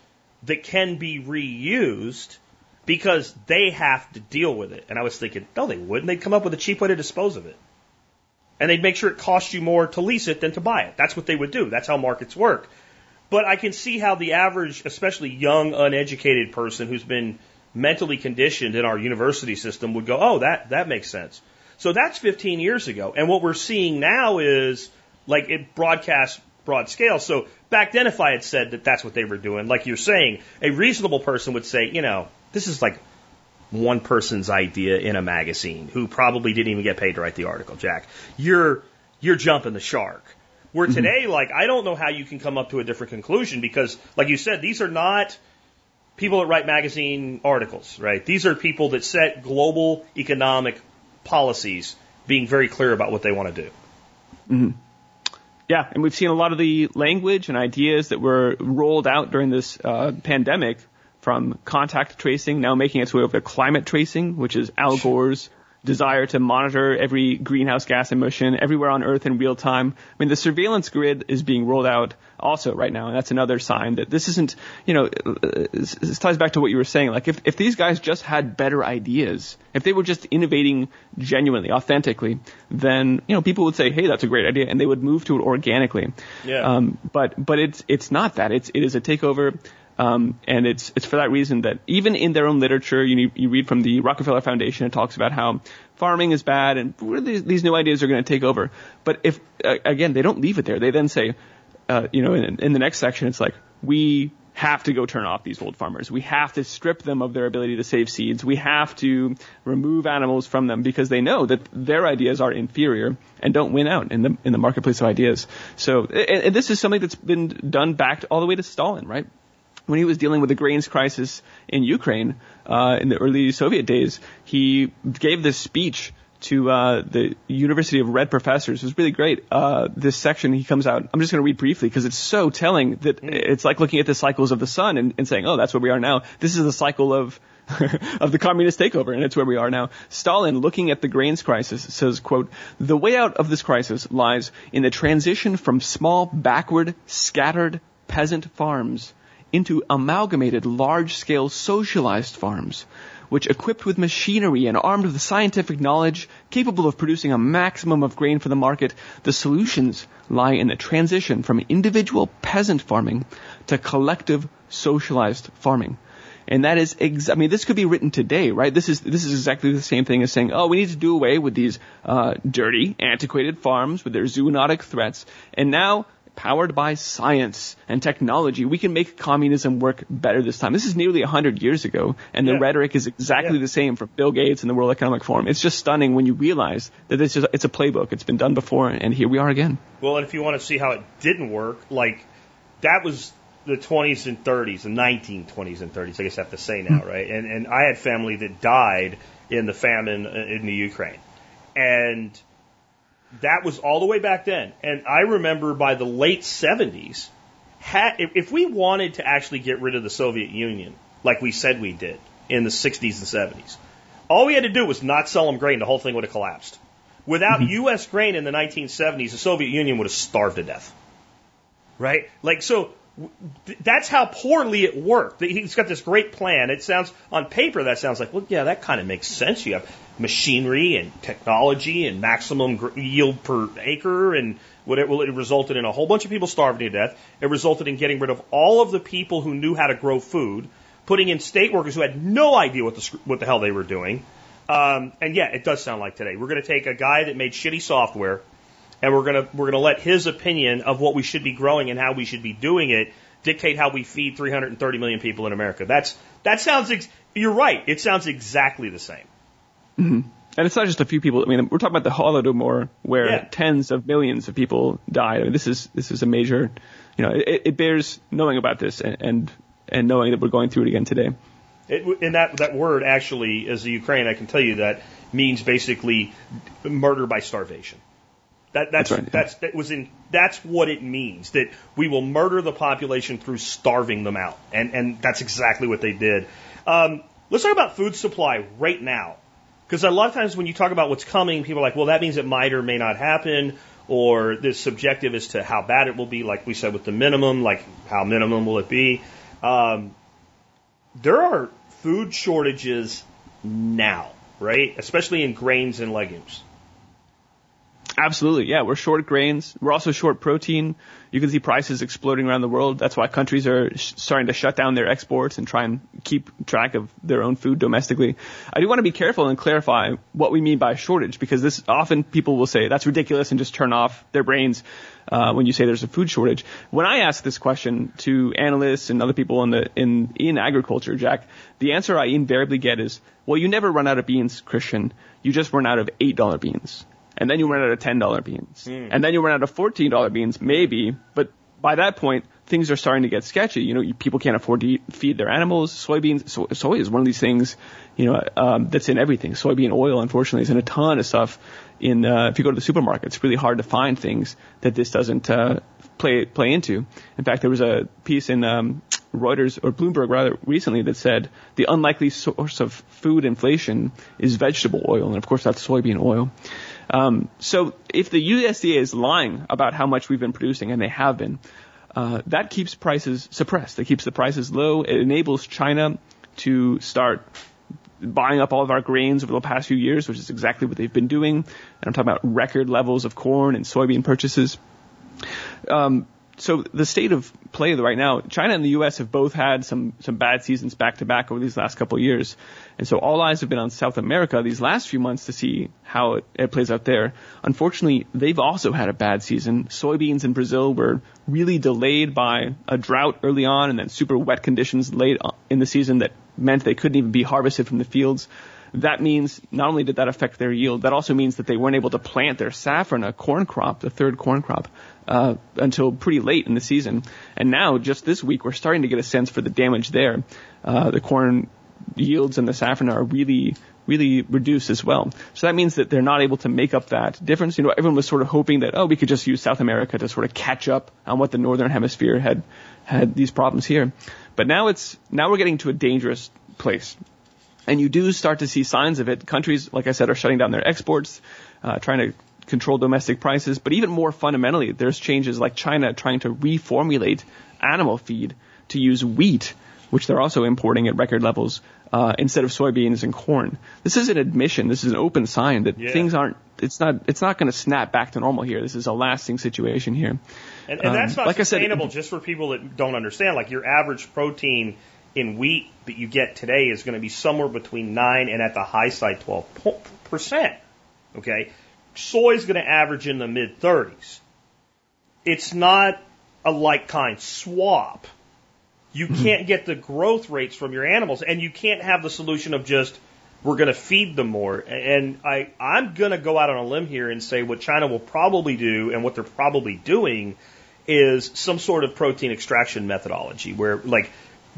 that can be reused because they have to deal with it. And I was thinking, no, they wouldn't. They'd come up with a cheap way to dispose of it. And they'd make sure it costs you more to lease it than to buy it. That's what they would do. That's how markets work. But I can see how the average, especially young, uneducated person who's been mentally conditioned in our university system would go, oh, that, that makes sense. So that's 15 years ago. And what we're seeing now is like it broadcast broad scale. So back then, if I had said that that's what they were doing, like you're saying, a reasonable person would say, you know, this is like one person's idea in a magazine who probably didn't even get paid to write the article, Jack. You're, you're jumping the shark. Where mm-hmm. today, like, I don't know how you can come up to a different conclusion because, like you said, these are not people that write magazine articles, right? These are people that set global economic policies, being very clear about what they want to do. Yeah, and we've seen a lot of the language and ideas that were rolled out during this uh, pandemic from contact tracing now making its way over to climate tracing, which is Al Gore's desire to monitor every greenhouse gas emission everywhere on Earth in real time. I mean, the surveillance grid is being rolled out also right now, and that's another sign that this isn't, you know, this this ties back to what you were saying. Like, if, if these guys just had better ideas, if they were just innovating genuinely, authentically, then, you know, people would say, hey, that's a great idea, and they would move to it organically. Yeah. Um, but, but it's, it's not that. It's, it is a takeover. Um, and it's it's for that reason that even in their own literature, you you read from the Rockefeller Foundation, it talks about how farming is bad and these, these new ideas are going to take over. But if uh, again, they don't leave it there. They then say, uh, you know, in, in the next section, it's like we have to go turn off these old farmers. We have to strip them of their ability to save seeds. We have to remove animals from them because they know that their ideas are inferior and don't win out in the in the marketplace of ideas. So, and, and this is something that's been done back all the way to Stalin, right? When he was dealing with the grains crisis in Ukraine uh, in the early Soviet days, he gave this speech to uh, the University of Red Professors. It was really great. Uh, this section he comes out. I'm just going to read briefly because it's so telling that it's like looking at the cycles of the sun and, and saying, "Oh, that's where we are now." This is the cycle of of the communist takeover, and it's where we are now. Stalin, looking at the grains crisis, says, quote, the way out of this crisis lies in the transition from small, backward, scattered peasant farms into amalgamated, large-scale, socialized farms which equipped with machinery and armed with scientific knowledge capable of producing a maximum of grain for the market, the solutions lie in the transition from individual peasant farming to collective socialized farming. And that is, ex- I mean, this could be written today, right? This is this is exactly the same thing as saying, oh, we need to do away with these uh, dirty, antiquated farms with their zoonotic threats, and now powered by science and technology, we can make communism work better this time. This is nearly 100 years ago, and the Yeah. rhetoric is exactly Yeah. the same from Bill Gates and the World Economic Forum. It's just stunning when you realize that it's, just, it's a playbook. It's been done before, and here we are again. Well, and if you want to see how it didn't work, like that was the 20s and 30s, the 1920s and 30s. I guess I have to say now, hmm. right? And and I had family that died in the famine in the Ukraine, and that was all the way back then. And I remember by the late 70s, had, if, if we wanted to actually get rid of the Soviet Union, like we said we did in the 60s and 70s, all we had to do was not sell them grain. The whole thing would have collapsed. Without mm-hmm. U.S. grain in the 1970s, the Soviet Union would have starved to death. Right? Like, so that's how poorly it worked. He's got this great plan. It sounds, on paper, that sounds like, well, yeah, that kind of makes sense. You have machinery and technology and maximum yield per acre and what it, well, it resulted in a whole bunch of people starving to death. It resulted in getting rid of all of the people who knew how to grow food, putting in state workers who had no idea what the, what the hell they were doing. Um, and yeah, it does sound like today. We're going to take a guy that made shitty software, and we're going to we're going to let his opinion of what we should be growing and how we should be doing it dictate how we feed 330 million people in America. That's that sounds. Ex- you're right. It sounds exactly the same. Mm-hmm. And it's not just a few people. I mean, we're talking about the Holodomor, where Yeah. tens of millions of people died. I mean, this is this is a major, you know, it, it bears knowing about this and, and and knowing that we're going through it again today. It, and that that word actually, as a Ukraine, I can tell you that means basically murder by starvation. That that's That's right, yeah. that's that was in that's what it means that we will murder the population through starving them out, and and that's exactly what they did. Um, let's talk about food supply right now, because a lot of times when you talk about what's coming, people are like, well, that means it might or may not happen, or this subjective as to how bad it will be. Like we said with the minimum, like how minimum will it be? Um, there are food shortages now, right? Especially in grains and legumes. Absolutely, yeah. We're short grains. We're also short protein. You can see prices exploding around the world. That's why countries are sh- starting to shut down their exports and try and keep track of their own food domestically. I do want to be careful and clarify what we mean by shortage because this often people will say that's ridiculous and just turn off their brains uh, when you say there's a food shortage. When I ask this question to analysts and other people in the in in agriculture, Jack, the answer I invariably get is, "Well, you never run out of beans, Christian. You just run out of eight dollar beans." And then you run out of ten dollar beans, and then you run out of fourteen dollar beans, maybe. But by that point, things are starting to get sketchy. You know, people can't afford to eat, feed their animals. Soybeans, so, soy is one of these things, you know, um, that's in everything. Soybean oil, unfortunately, is in a ton of stuff. In uh, if you go to the supermarket, it's really hard to find things that this doesn't uh, play play into. In fact, there was a piece in um, Reuters or Bloomberg rather recently that said the unlikely source of food inflation is vegetable oil, and of course that's soybean oil. Um, so if the USDA is lying about how much we've been producing, and they have been, uh, that keeps prices suppressed. It keeps the prices low. It enables China to start buying up all of our grains over the past few years, which is exactly what they've been doing. And I'm talking about record levels of corn and soybean purchases. Um, so the state of play right now, China and the U.S. have both had some some bad seasons back to back over these last couple of years, and so all eyes have been on South America these last few months to see how it, it plays out there. Unfortunately, they've also had a bad season. Soybeans in Brazil were really delayed by a drought early on, and then super wet conditions late in the season that meant they couldn't even be harvested from the fields. That means not only did that affect their yield, that also means that they weren't able to plant their safrinha, a corn crop, the third corn crop, uh, until pretty late in the season. And now, just this week, we're starting to get a sense for the damage there. Uh, the corn yields and the safrinha are really really reduced as well. So that means that they're not able to make up that difference. You know, everyone was sort of hoping that, oh, we could just use South America to sort of catch up on what the Northern Hemisphere had, had these problems here. But now it's, now we're getting to a dangerous place. And you do start to see signs of it. Countries, like I said, are shutting down their exports, uh, trying to control domestic prices. But even more fundamentally, there's changes like China trying to reformulate animal feed to use wheat, which they're also importing at record levels, uh, instead of soybeans and corn. This is an admission. This is an open sign that Yeah. things aren't. It's not. It's not going to snap back to normal here. This is a lasting situation here. And, and that's Um, not like I said- sustainable just for people that don't understand. Like your average protein in wheat that you get today is going to be somewhere between 9 and at the high side 12%. Okay? Soy is going to average in the mid 30s. It's not a like kind swap. You hmm. can't get the growth rates from your animals, and you can't have the solution of just we're going to feed them more. And I, I'm going to go out on a limb here and say what China will probably do, and what they're probably doing, is some sort of protein extraction methodology where, like,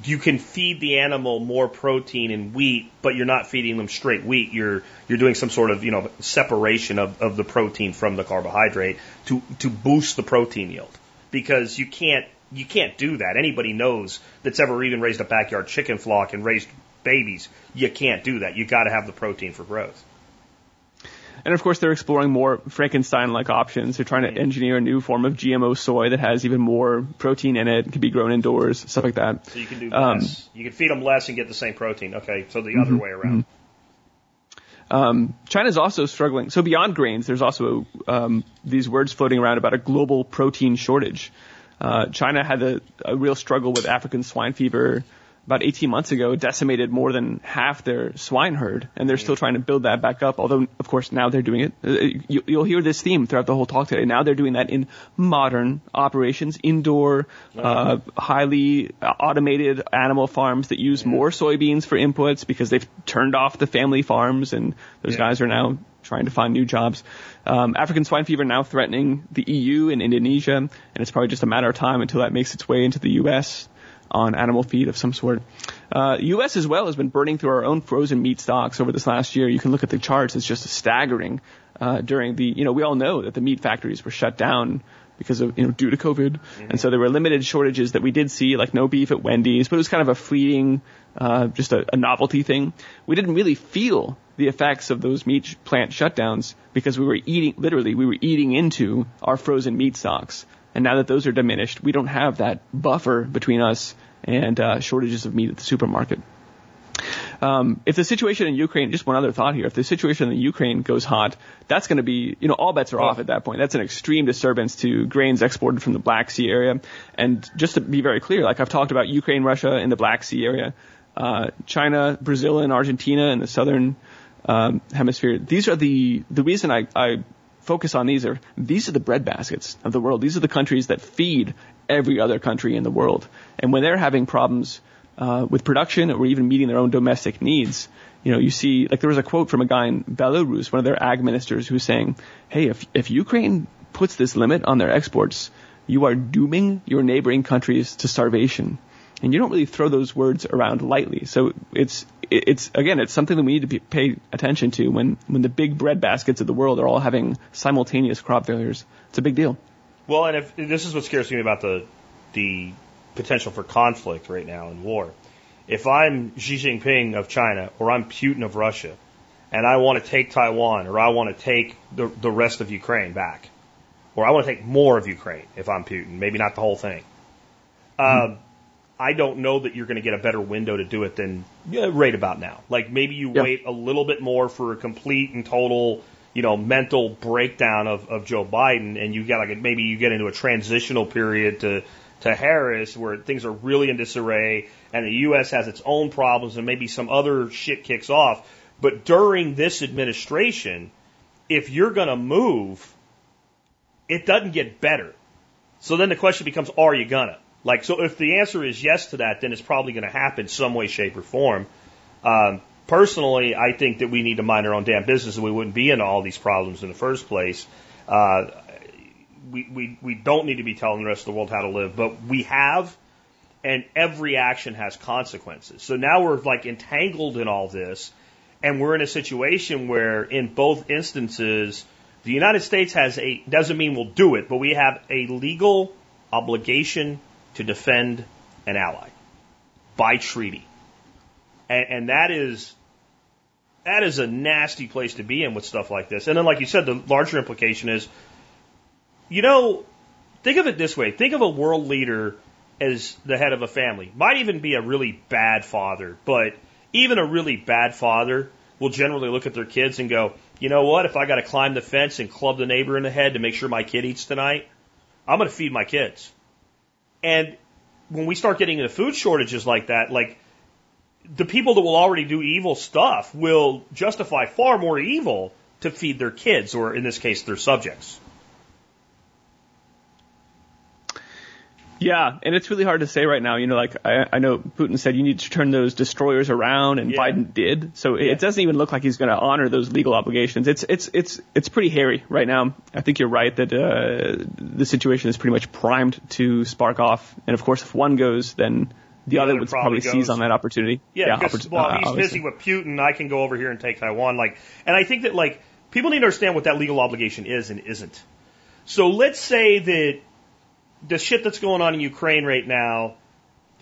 you can feed the animal more protein in wheat, but you're not feeding them straight wheat. You're you're doing some sort of you know separation of, of the protein from the carbohydrate to to boost the protein yield because you can't you can't do that. Anybody knows that's ever even raised a backyard chicken flock and raised babies. You can't do that. You got to have the protein for growth. And of course, they're exploring more Frankenstein-like options. They're trying to engineer a new form of GMO soy that has even more protein in it, can be grown indoors, stuff like that. So you can do Um, less. you can feed them less and get the same protein. Okay, so the other way around. Um, China's also struggling. So beyond grains, there's also um, these words floating around about a global protein shortage. Uh, China had a, a real struggle with African swine fever about 18 months ago. Decimated more than half their swine herd, and they're still trying to build that back up. Although, of course, now they're doing it. Uh, You, you'll hear this theme throughout the whole talk today. Now they're doing that in modern operations, indoor, uh, highly automated animal farms that use more soybeans for inputs because they've turned off the family farms, and those Yeah. guys are now trying to find new jobs. Um, African swine fever now threatening the EU and Indonesia, and it's probably just a matter of time until that makes its way into the U.S. on animal feed of some sort. Uh, U.S. as well has been burning through our own frozen meat stocks over this last year. You can look at the charts; it's just staggering. Uh, during the, you know, we all know that the meat factories were shut down because of, you know, due to COVID, and so there were limited shortages that we did see, like no beef at Wendy's, but it was kind of a fleeting, uh, just a, a novelty thing. We didn't really feel the effects of those meat plant shutdowns because we were eating, literally, we were eating into our frozen meat stocks. And now that those are diminished, we don't have that buffer between us and uh, shortages of meat at the supermarket. Um, if the situation in Ukraine, just one other thought here, if the situation in the Ukraine goes hot, that's going to be, you know, all bets are off at that point. That's an extreme disturbance to grains exported from the Black Sea area. And just to be very clear, like I've talked about Ukraine, Russia, and the Black Sea area, uh, China, Brazil, and Argentina in the southern um, hemisphere. These are the the reason I, I focus on these are these are the bread baskets of the world. These are the countries that feed every other country in the world. And when they're having problems uh, with production or even meeting their own domestic needs, you know, you see like there was a quote from a guy in Belarus, one of their ag ministers, who's saying, "Hey, if if Ukraine puts this limit on their exports, you are dooming your neighboring countries to starvation." And you don't really throw those words around lightly. So it's it's again it's something that we need to pay attention to when when the big bread baskets of the world are all having simultaneous crop failures. It's a big deal. Well, and if this is what scares me about the the potential for conflict right now in war. If I'm Xi Jinping of China or I'm Putin of Russia, and I want to take Taiwan or I want to take the the rest of Ukraine back, or I want to take more of Ukraine if I'm Putin, maybe not the whole thing. Um, I don't know that you're going to get a better window to do it than yeah, right about now. Like maybe you Yeah. wait a little bit more for a complete and total, you know, mental breakdown of, of Joe Biden, and you get like maybe you get into a transitional period to to Harris where things are really in disarray, and the U.S. has its own problems, and maybe some other shit kicks off. But during this administration, if you're going to move, it doesn't get better. So then the question becomes, are you gonna? Like, so if the answer is yes to that, then it's probably going to happen some way, shape, or form. Um, personally, I think that we need to mind our own damn business, and we wouldn't be in all these problems in the first place. Uh, we, we we don't need to be telling the rest of the world how to live, but we have, and every action has consequences. So now we're like entangled in all this, and we're in a situation where, in both instances, the United States has a doesn't mean we'll do it, but we have a legal obligation to defend an ally by treaty, and, and that is that is a nasty place to be in with stuff like this. And then, like you said, the larger implication is, you know, think of it this way: think of a world leader as the head of a family. Might even be a really bad father, but even a really bad father will generally look at their kids and go, you know what? If I got to climb the fence and club the neighbor in the head to make sure my kid eats tonight, I'm going to feed my kids. And when we start getting into food shortages like that, like the people that will already do evil stuff will justify far more evil to feed their kids, or in this case, their subjects. Yeah, and it's really hard to say right now. You know, like I, I know Putin said you need to turn those destroyers around, and Yeah. Biden did. So Yeah. it doesn't even look like he's going to honor those legal obligations. It's it's it's it's pretty hairy right now. I think you're right that uh, the situation is pretty much primed to spark off. And of course, if one goes, then the, The other other would probably probably seize on that opportunity. Yeah, because oppor- well, uh, he's obviously. busy with Putin. I can go over here and take Taiwan. Like, and I think that like people need to understand what that legal obligation is and isn't. So let's say that the shit that's going on in Ukraine right now,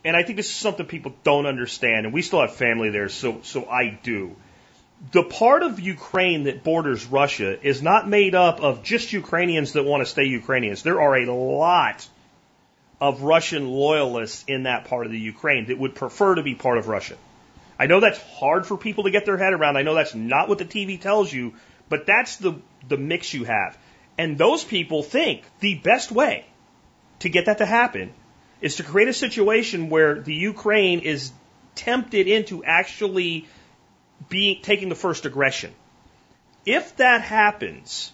and I think this is something people don't understand, and we still have family there, so so I do. The part of Ukraine that borders Russia is not made up of just Ukrainians that want to stay Ukrainians. There are a lot of Russian loyalists in that part of the Ukraine that would prefer to be part of Russia. I know that's hard for people to get their head around. I know that's not what the TV tells you, but that's the, the mix you have. And those people think the best way to get that to happen is to create a situation where the Ukraine is tempted into actually being taking the first aggression. If that happens,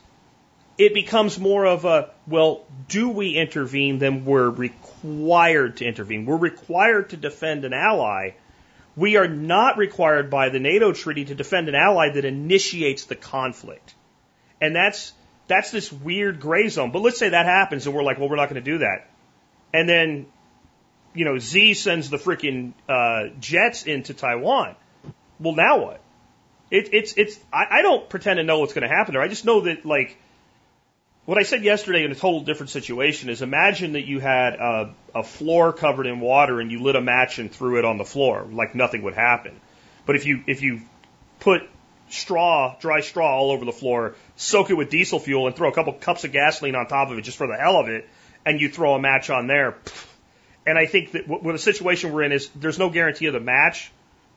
it becomes more of a well, do we intervene? Then we're required to intervene. We're required to defend an ally. We are not required by the NATO treaty to defend an ally that initiates the conflict. And that's that's this weird gray zone. But let's say that happens and we're like, well, we're not going to do that. And then, you know, Z sends the freaking uh, jets into Taiwan. Well, now what? It, it's it's I, I don't pretend to know what's going to happen there. I just know that like what I said yesterday in a total different situation is imagine that you had a, a floor covered in water and you lit a match and threw it on the floor like nothing would happen. But if you if you put straw, dry straw all over the floor, soak it with diesel fuel and throw a couple cups of gasoline on top of it just for the hell of it, and you throw a match on there. And I think that what the situation we're in is there's no guarantee of the match,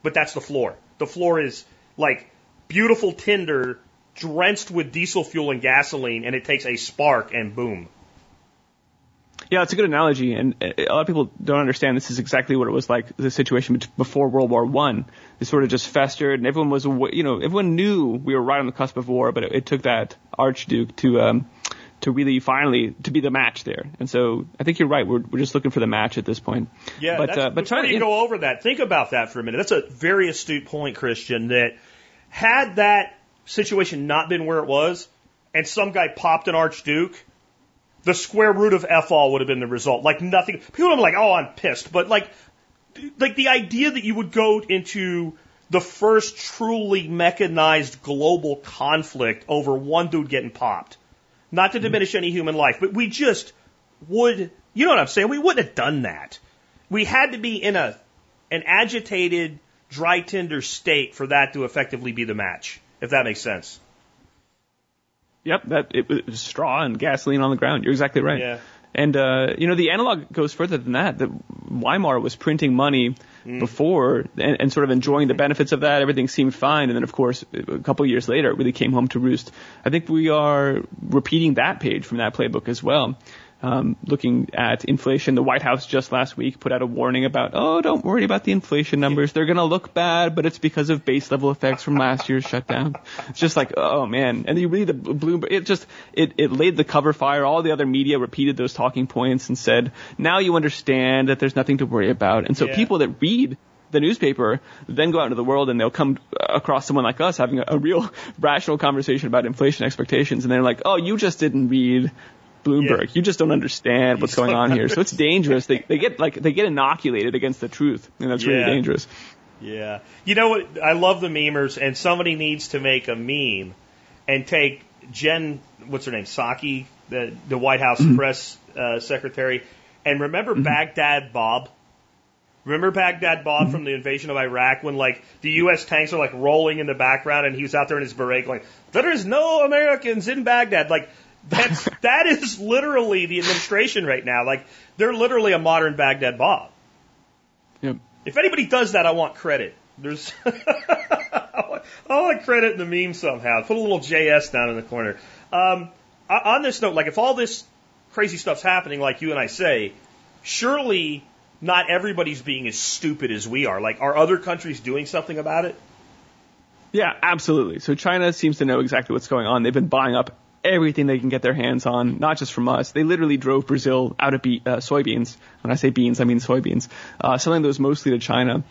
but that's the floor. The floor is like beautiful tinder drenched with diesel fuel and gasoline, and it takes a spark and boom. Yeah, it's a good analogy, and uh, a lot of people don't understand this is exactly what it was like the situation before World War One. It sort of just festered, and everyone was, you know, everyone knew we were right on the cusp of war, but it, it took that Archduke to um, to really finally to be the match there. And so I think you're right. We're we're just looking for the match at this point. Yeah, but uh, but trying to go over that, think about that for a minute. That's a very astute point, Christian. That had that situation not been where it was, and some guy popped an Archduke, the square root of f all would have been the result. Like nothing. People are like, "Oh, I'm pissed," but like, like the idea that you would go into the first truly mechanized global conflict over one dude getting popped. Not to mm-hmm. diminish any human life, but we just would, you know what I'm saying? We wouldn't have done that. We had to be in a, an agitated, dry tinder state for that to effectively be the match, if that makes sense. Yep, that it was straw and gasoline on the ground. You're exactly right. Yeah. And uh, you know the analog goes further than that. That Weimar was printing money Mm. before and, and sort of enjoying the benefits of that. Everything seemed fine, and then of course a couple of years later it really came home to roost. I think we are repeating that page from that playbook as well. Um, looking at inflation, the White House just last week put out a warning about, oh, don't worry about the inflation numbers. They're going to look bad, but it's because of base level effects from last year's shutdown. It's just like, oh man. And you read the Bloomberg, it just, it, it laid the cover fire. All the other media repeated those talking points and said, now you understand that there's nothing to worry about. And so Yeah. people that read the newspaper then go out into the world and they'll come across someone like us having a, a real rational conversation about inflation expectations and they're like, oh, you just didn't read Bloomberg. Yeah. You just don't understand what's going on here. So it's dangerous. They they get like they get inoculated against the truth, and that's Yeah. really dangerous. Yeah. You know what? I love the memers, and somebody needs to make a meme and take Jen, what's her name, Psaki, the the White House mm-hmm. press uh, secretary, and remember mm-hmm. Baghdad Bob. Remember Baghdad Bob mm-hmm. from the invasion of Iraq when like the U.S. tanks are like rolling in the background and he was out there in his beret going, "There is no Americans in Baghdad." Like that's that is literally the administration right now. Like they're literally a modern Baghdad Bob. Yep. If anybody does that, I want credit. There's, I want- I want credit in the meme somehow. Put a little JS down in the corner. Um, on this note, like if all this crazy stuff's happening, like you and I say, surely not everybody's being as stupid as we are. Like, are other countries doing something about it? Yeah, absolutely. So China seems to know exactly what's going on. They've been buying up everything they can get their hands on, not just from us. They literally drove Brazil out of be- uh, soybeans. When I say beans, I mean soybeans, uh, selling those mostly to China.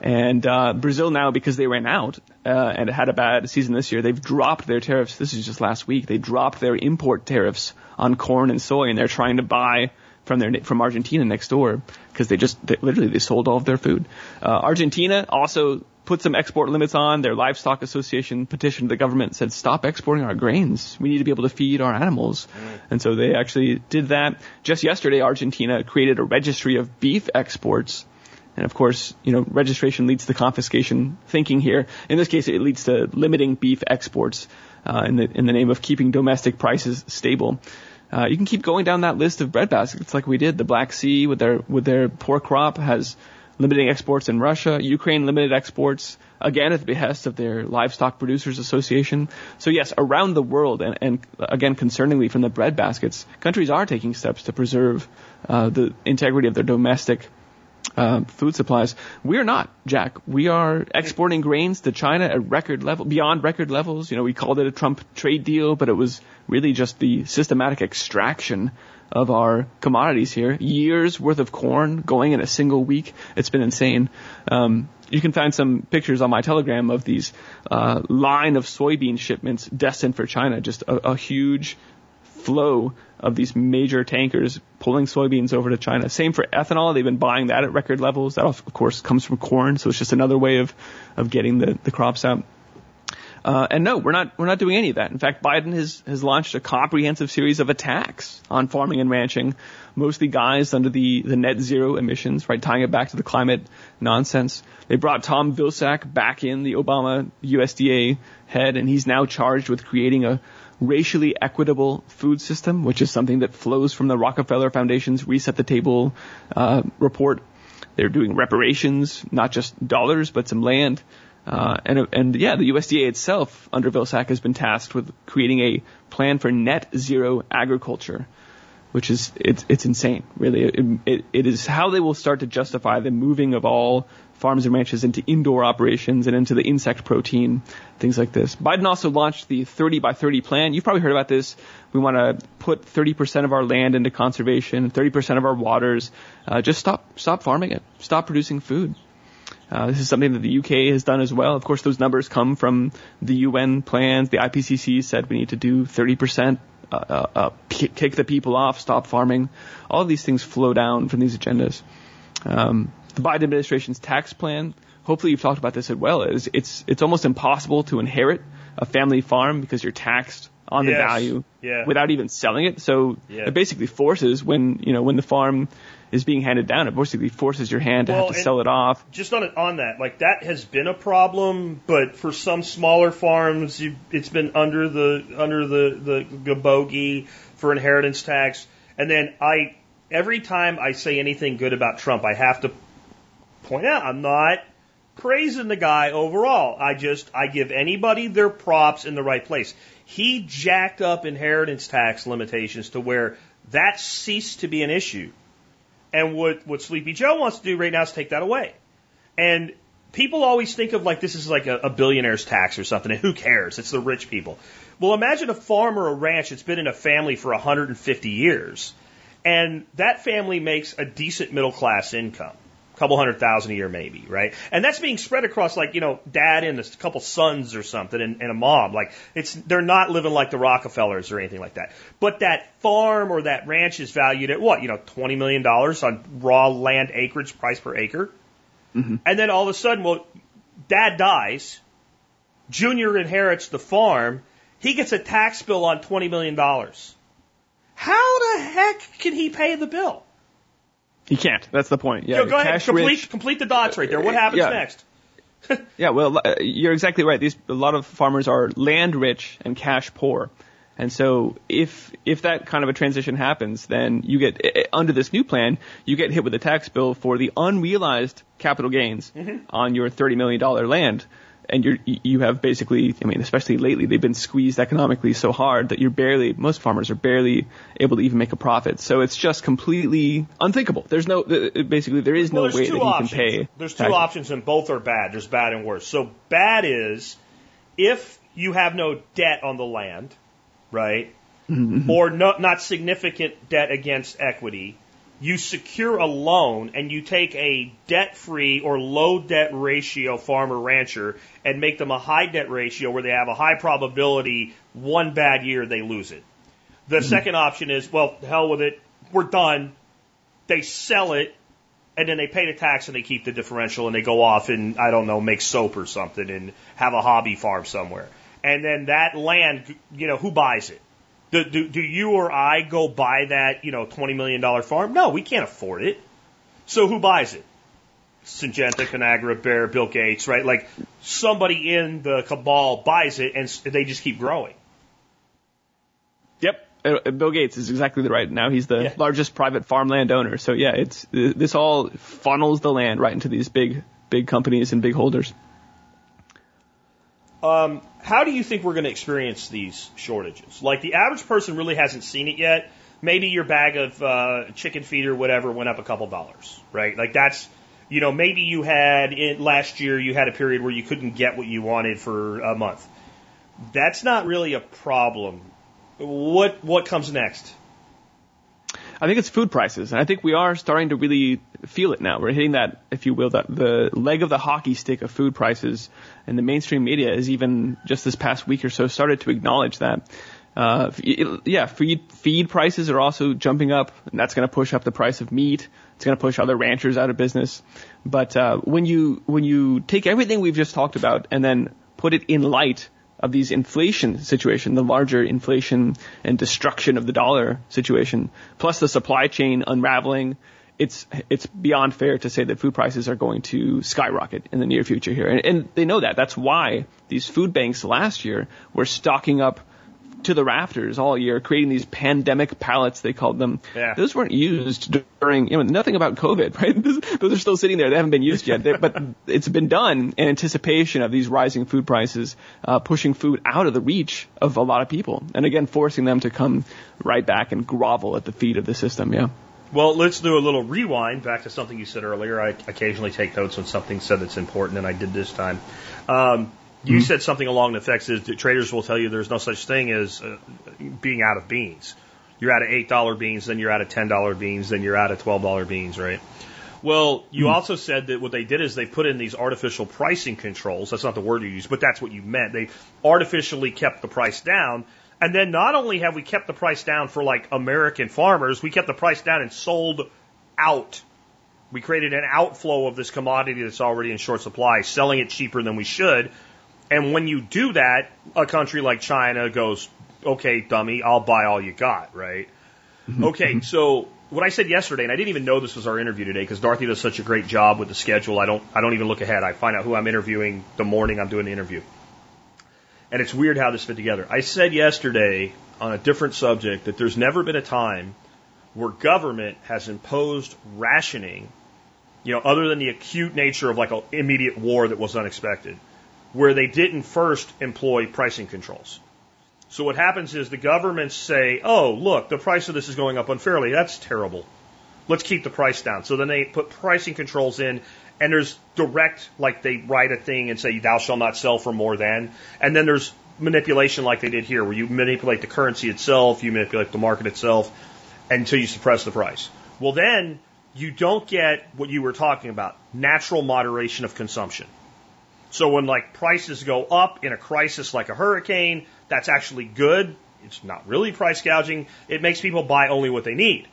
And uh, Brazil now, because they ran out uh, and had a bad season this year, they've dropped their tariffs. This is just last week. They dropped their import tariffs on corn and soy, and they're trying to buy from their from Argentina next door because they just they, literally they sold all of their food. Uh, Argentina also put some export limits on. Their livestock association petitioned the government and said stop exporting our grains. We need to be able to feed our animals, and so they actually did that. Just yesterday, Argentina created a registry of beef exports. And of course, you know, registration leads to confiscation thinking here. In this case, it leads to limiting beef exports uh, in the in the name of keeping domestic prices stable. Uh, you can keep going down that list of bread baskets like we did. The Black Sea with their with their pork crop has limiting exports in Russia. Ukraine limited exports again at the behest of their livestock producers association. So yes, around the world and, and again concerningly from the bread baskets, countries are taking steps to preserve uh, the integrity of their domestic uh, food supplies. We're not, Jack. We are exporting grains to China at record level, beyond record levels. You know, we called it a Trump trade deal, but it was really just the systematic extraction of our commodities here. Years worth of corn going in a single week. It's been insane. Um, you can find some pictures on my Telegram of these uh, line of soybean shipments destined for China. Just a, a huge flow of these major tankers pulling soybeans over to China. Same for ethanol. They've been buying that at record levels. That, of course, comes from corn, so it's just another way of, of getting the, the crops out. Uh, and no, we're not we're not doing any of that. In fact, Biden has has launched a comprehensive series of attacks on farming and ranching, mostly guys under the the net zero emissions, right, tying it back to the climate nonsense. They brought Tom Vilsack back in, the Obama USDA head, and he's now charged with creating a racially equitable food system, which is something that flows from the Rockefeller Foundation's Reset the Table uh, report. They're doing reparations, not just dollars, but some land. Uh, and, and yeah, the USDA itself under Vilsack has been tasked with creating a plan for net zero agriculture, which is it's it's insane, really. It, it, it is how they will start to justify the moving of all farms and ranches into indoor operations and into the insect protein, things like this. Biden also launched the 30 by 30 plan. You've probably heard about this. We want to put 30% of our land into conservation, 30% of our waters. Uh, just stop stop farming it. Stop producing food. Uh, this is something that the UK has done as well. Of course, those numbers come from the UN plans. The IPCC said we need to do 30%, uh, uh, uh, kick the people off, stop farming. All of these things flow down from these agendas. Um, the Biden administration's tax plan, hopefully you've talked about this as well, is it's, it's almost impossible to inherit a family farm because you're taxed on the Yes. value Yeah. without even selling it. So Yeah. it basically forces when, you know, when the farm is being handed down, it basically forces your hand to Well, have to sell it off. just on on that, like that has been a problem, but for some smaller farms, you, it's been under the under the the bogey for inheritance tax. And then I, every time I say anything good about Trump, I have to point out I'm not praising the guy overall. I just I give anybody their props in the right place. He jacked up inheritance tax limitations to where that ceased to be an issue. And what what Sleepy Joe wants to do right now is take that away. And people always think of like this is like a, a billionaire's tax or something, and who cares? It's the rich people. Well, imagine a farm or a ranch that's been in a family for 150 years, and that family makes a decent middle class income. Couple hundred thousand a year maybe, right? And that's being spread across like, you know, dad and a couple sons or something and, and a mom. Like it's, they're not living like the Rockefellers or anything like that. But that farm or that ranch is valued at what? You know, $20 million on raw land acreage price per acre. Mhm. And then all of a sudden, well, dad dies, junior inherits the farm, he gets a tax bill on $20 million. How the heck can he pay the bill? He can't. That's the point. Yeah. Go- go ahead, complete, rich- complete the dots right there. What happens Yeah. next? Yeah, well, uh, you're exactly right. These a lot of farmers are land rich and cash poor, and so if if that kind of a transition happens, then you get eh, under this new plan, you get hit with a tax bill for the unrealized capital gains on your thirty million dollar land, and you're you have basically, I mean, especially lately, they've been squeezed economically so hard that you're barely most farmers are barely able to even make a profit. So it's just completely unthinkable. There's no basically there is no well, there's way that options. can pay. There's two options, and both are bad. There's bad and worse. So bad is if you have no debt on the land, right, mm-hmm. or no, not significant debt against equity. You secure a loan and you take a debt free or low debt ratio farmer rancher and make them a high debt ratio where they have a high probability one bad year they lose it. The mm-hmm. second option is, well, hell with it, we're done. They sell it and then they pay the tax and they keep the differential and they go off and I don't know make soap or something and have a hobby farm somewhere. And then that land, you know, who buys it? Do, do, do you or I go buy that, you know, $20 million farm? No, we can't afford it. So who buys it? Syngenta, Conagra, Bayer, Bill Gates, right? Like somebody in the cabal buys it and they just keep growing. Yep. Uh, uh, Bill Gates is exactly the right. Now he's the Yeah. largest private farmland owner. So yeah, it's uh, this all funnels the land right into these big big companies and big holders. Um, how do you think we're going to experience these shortages? Like the average person really hasn't seen it yet. Maybe your bag of uh, chicken feed or whatever went up a couple dollars, right? Like that's, you know, maybe you had in, last year you had a period where you couldn't get what you wanted for a month. That's not really a problem. What what comes next? I think it's food prices, and I think we are starting to really feel it now. We're hitting that, if you will, that the leg of the hockey stick of food prices, and the mainstream media has even just this past week or so started to acknowledge that. Uh, yeah, feed feed prices are also jumping up, and that's going to push up the price of meat. It's going to push other ranchers out of business. But uh, when you when you take everything we've just talked about and then put it in light of these inflation situation, the larger inflation and destruction of the dollar situation, plus the supply chain unraveling, it's it's beyond fair to say that food prices are going to skyrocket in the near future here, and, and they know that. That's why these food banks last year were stocking up to the rafters all year, creating these pandemic pallets, they called them. Yeah. Those weren't used during, you know, nothing about COVID, right? Those are still sitting there. They haven't been used yet. But it's been done in anticipation of these rising food prices, uh, pushing food out of the reach of a lot of people. And again, forcing them to come right back and grovel at the feet of the system. Yeah. Well, let's do a little rewind back to something you said earlier. I occasionally take notes when something said that's important, and I did this time. Um, you said something along the effects is that traders will tell you there's no such thing as uh, being out of beans. You're out of eight dollar beans, then you're out of ten dollar beans, then you're out of twelve dollar beans, right? Well, you also said that what they did is they put in these artificial pricing controls. That's not the word you used, but that's what you meant. They artificially kept the price down. And then not only have we kept the price down for like American farmers, we kept the price down and sold out. We created an outflow of this commodity that's already in short supply, selling it cheaper than we should. And when you do that, a country like China goes, okay, dummy, I'll buy all you got, right? Mm-hmm. Okay, mm-hmm. so what I said yesterday, and I didn't even know this was our interview today because Dorothy does such a great job with the schedule. I don't, I don't even look ahead. I find out who I'm interviewing the morning I'm doing the interview. And it's weird how this fit together. I said yesterday on a different subject that there's never been a time where government has imposed rationing, you know, other than the acute nature of like an immediate war that was unexpected, where they didn't first employ pricing controls. So what happens is the governments say, oh, look, the price of this is going up unfairly. That's terrible. Let's keep the price down. So then they put pricing controls in, and there's direct, like they write a thing and say, thou shalt not sell for more than. And then there's manipulation like they did here, where you manipulate the currency itself, you manipulate the market itself, until you suppress the price. Well, then you don't get what you were talking about, natural moderation of consumption. So when like prices go up in a crisis like a hurricane, that's actually good. It's not really price gouging. It makes people buy only what they need.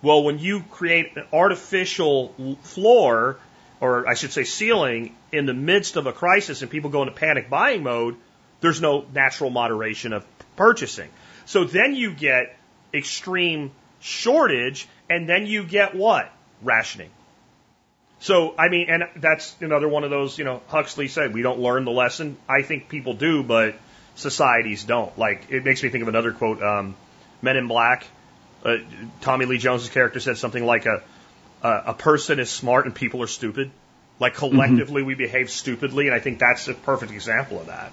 Well, when you create an artificial floor, or I should say ceiling, in the midst of a crisis and people go into panic buying mode, there's no natural moderation of purchasing. So then you get extreme shortage, and then you get what? Rationing. So, I mean, and that's another one of those, you know, Huxley said, we don't learn the lesson. I think people do, but societies don't. Like, it makes me think of another quote, um, Men in Black. Uh, Tommy Lee Jones's character said something like a, a, a person is smart and people are stupid. Like collectively mm-hmm. we behave stupidly, and I think that's a perfect example of that.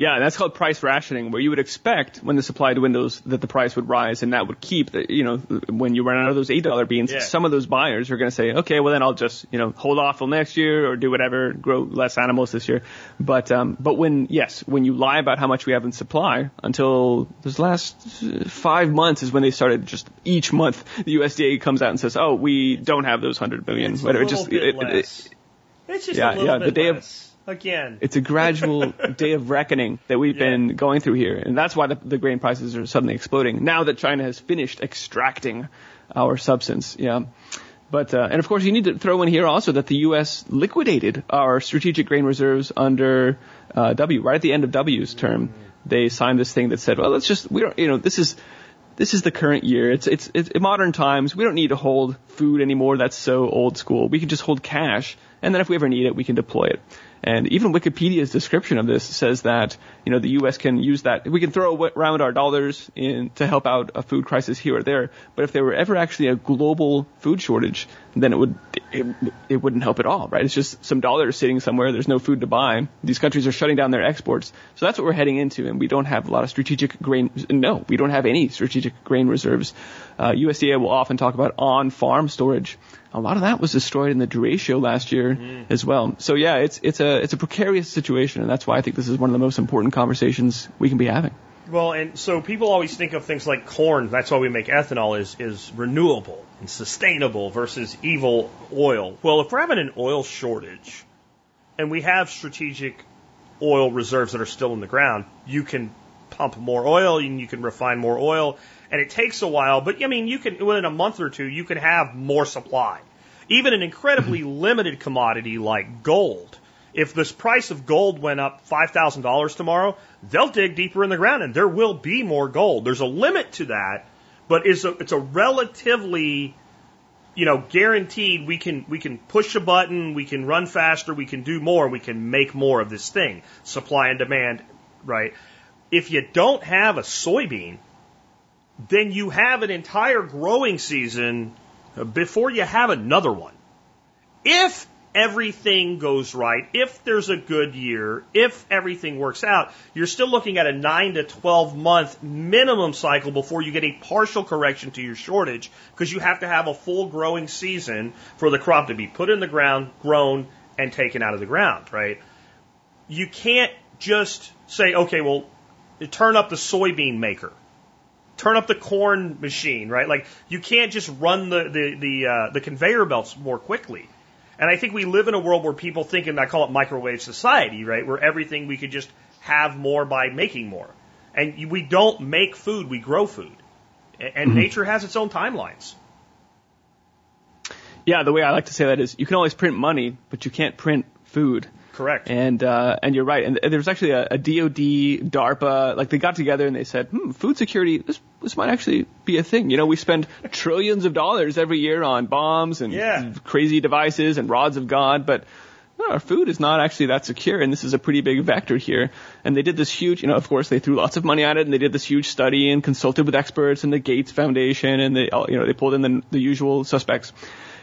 Yeah, that's called price rationing, where you would expect when the supply dwindles that the price would rise, and that would keep, the, you know, when you run out of those eight dollar beans, yeah. some of those buyers are going to say, okay, well then I'll just, you know, hold off till next year or do whatever, grow less animals this year. But um, but when yes, when you lie about how much we have in supply, until this last five months is when they started just each month the USDA comes out and says, oh, we don't have those hundred billion, it's whatever. Just it, it, it, it's just yeah, yeah, the day less. of again. It's a gradual day of reckoning that we've yeah. been going through here. And that's why the, the grain prices are suddenly exploding now that China has finished extracting our substance. Yeah. But, uh, and of course, you need to throw in here also that the U.S. liquidated our strategic grain reserves under uh, W, right at the end of W's term. They signed this thing that said, well, let's just, we don't, you know, this is, this is the current year. It's, it's, it's modern times. We don't need to hold food anymore. That's so old school. We can just hold cash. And then if we ever need it, we can deploy it. And even Wikipedia's description of this says that, you know, the U.S. can use that. We can throw around our dollars in to help out a food crisis here or there. But if there were ever actually a global food shortage, then it would, it, it wouldn't help at all, right? It's just some dollars sitting somewhere. There's no food to buy. These countries are shutting down their exports. So that's what we're heading into. And we don't have a lot of strategic grain. No, we don't have any strategic grain reserves. Uh, USDA will often talk about on-farm storage a lot of that was destroyed in the derecho last year mm. as well. So yeah, it's it's a it's a precarious situation, and that's why I think this is one of the most important conversations we can be having. Well, and so people always think of things like corn. That's why we make ethanol is is renewable and sustainable versus evil oil. Well, if we're having an oil shortage, and we have strategic oil reserves that are still in the ground, you can pump more oil and you can refine more oil and it takes a while, but I mean, you can, within a month or two, you can have more supply. Even an incredibly mm-hmm. limited commodity like gold, if this price of gold went up $5,000 tomorrow, they'll dig deeper in the ground and there will be more gold. There's a limit to that, but it's a, it's a relatively, you know, guaranteed we can, we can push a button, we can run faster, we can do more, we can make more of this thing. Supply and demand, right? If you don't have a soybean, then you have an entire growing season before you have another one. If everything goes right, if there's a good year, if everything works out, you're still looking at a 9 to 12 month minimum cycle before you get a partial correction to your shortage because you have to have a full growing season for the crop to be put in the ground, grown, and taken out of the ground, right? You can't just say, okay, well, turn up the soybean maker turn up the corn machine, right? Like you can't just run the the the, uh, the conveyor belts more quickly. And I think we live in a world where people think, and I call it microwave society, right? Where everything we could just have more by making more. And we don't make food, we grow food. And mm-hmm. nature has its own timelines. Yeah, the way I like to say that is you can always print money, but you can't print food. Correct. And uh, and you're right. And there's actually a, a DoD, DARPA, like they got together and they said, hmm, food security. This this might actually be a thing. You know, we spend trillions of dollars every year on bombs and yeah. crazy devices and rods of God, but no, our food is not actually that secure, and this is a pretty big vector here. And they did this huge, you know, of course, they threw lots of money at it, and they did this huge study and consulted with experts and the Gates Foundation, and they, you know, they pulled in the, the usual suspects.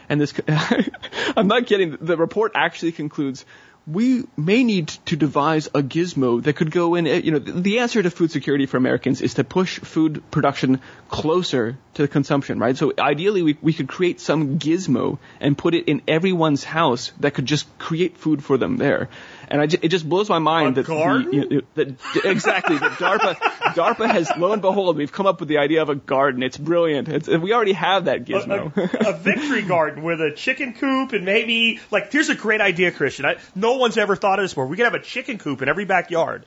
And this, I'm not kidding. The report actually concludes we may need to devise a gizmo that could go in. You know, the answer to food security for Americans is to push food production closer to consumption, right? So ideally, we, we could create some gizmo and put it in everyone's house that could just create food for them there. And I it just blows my mind A that, garden? The, you know, that exactly that DARPA DARPA has lo and behold we've come up with the idea of a garden. It's brilliant. It's, we already have that a, gizmo. a, a victory garden with a chicken coop and maybe like here's a great idea, Christian. I, no one's ever thought of this before. We could have a chicken coop in every backyard,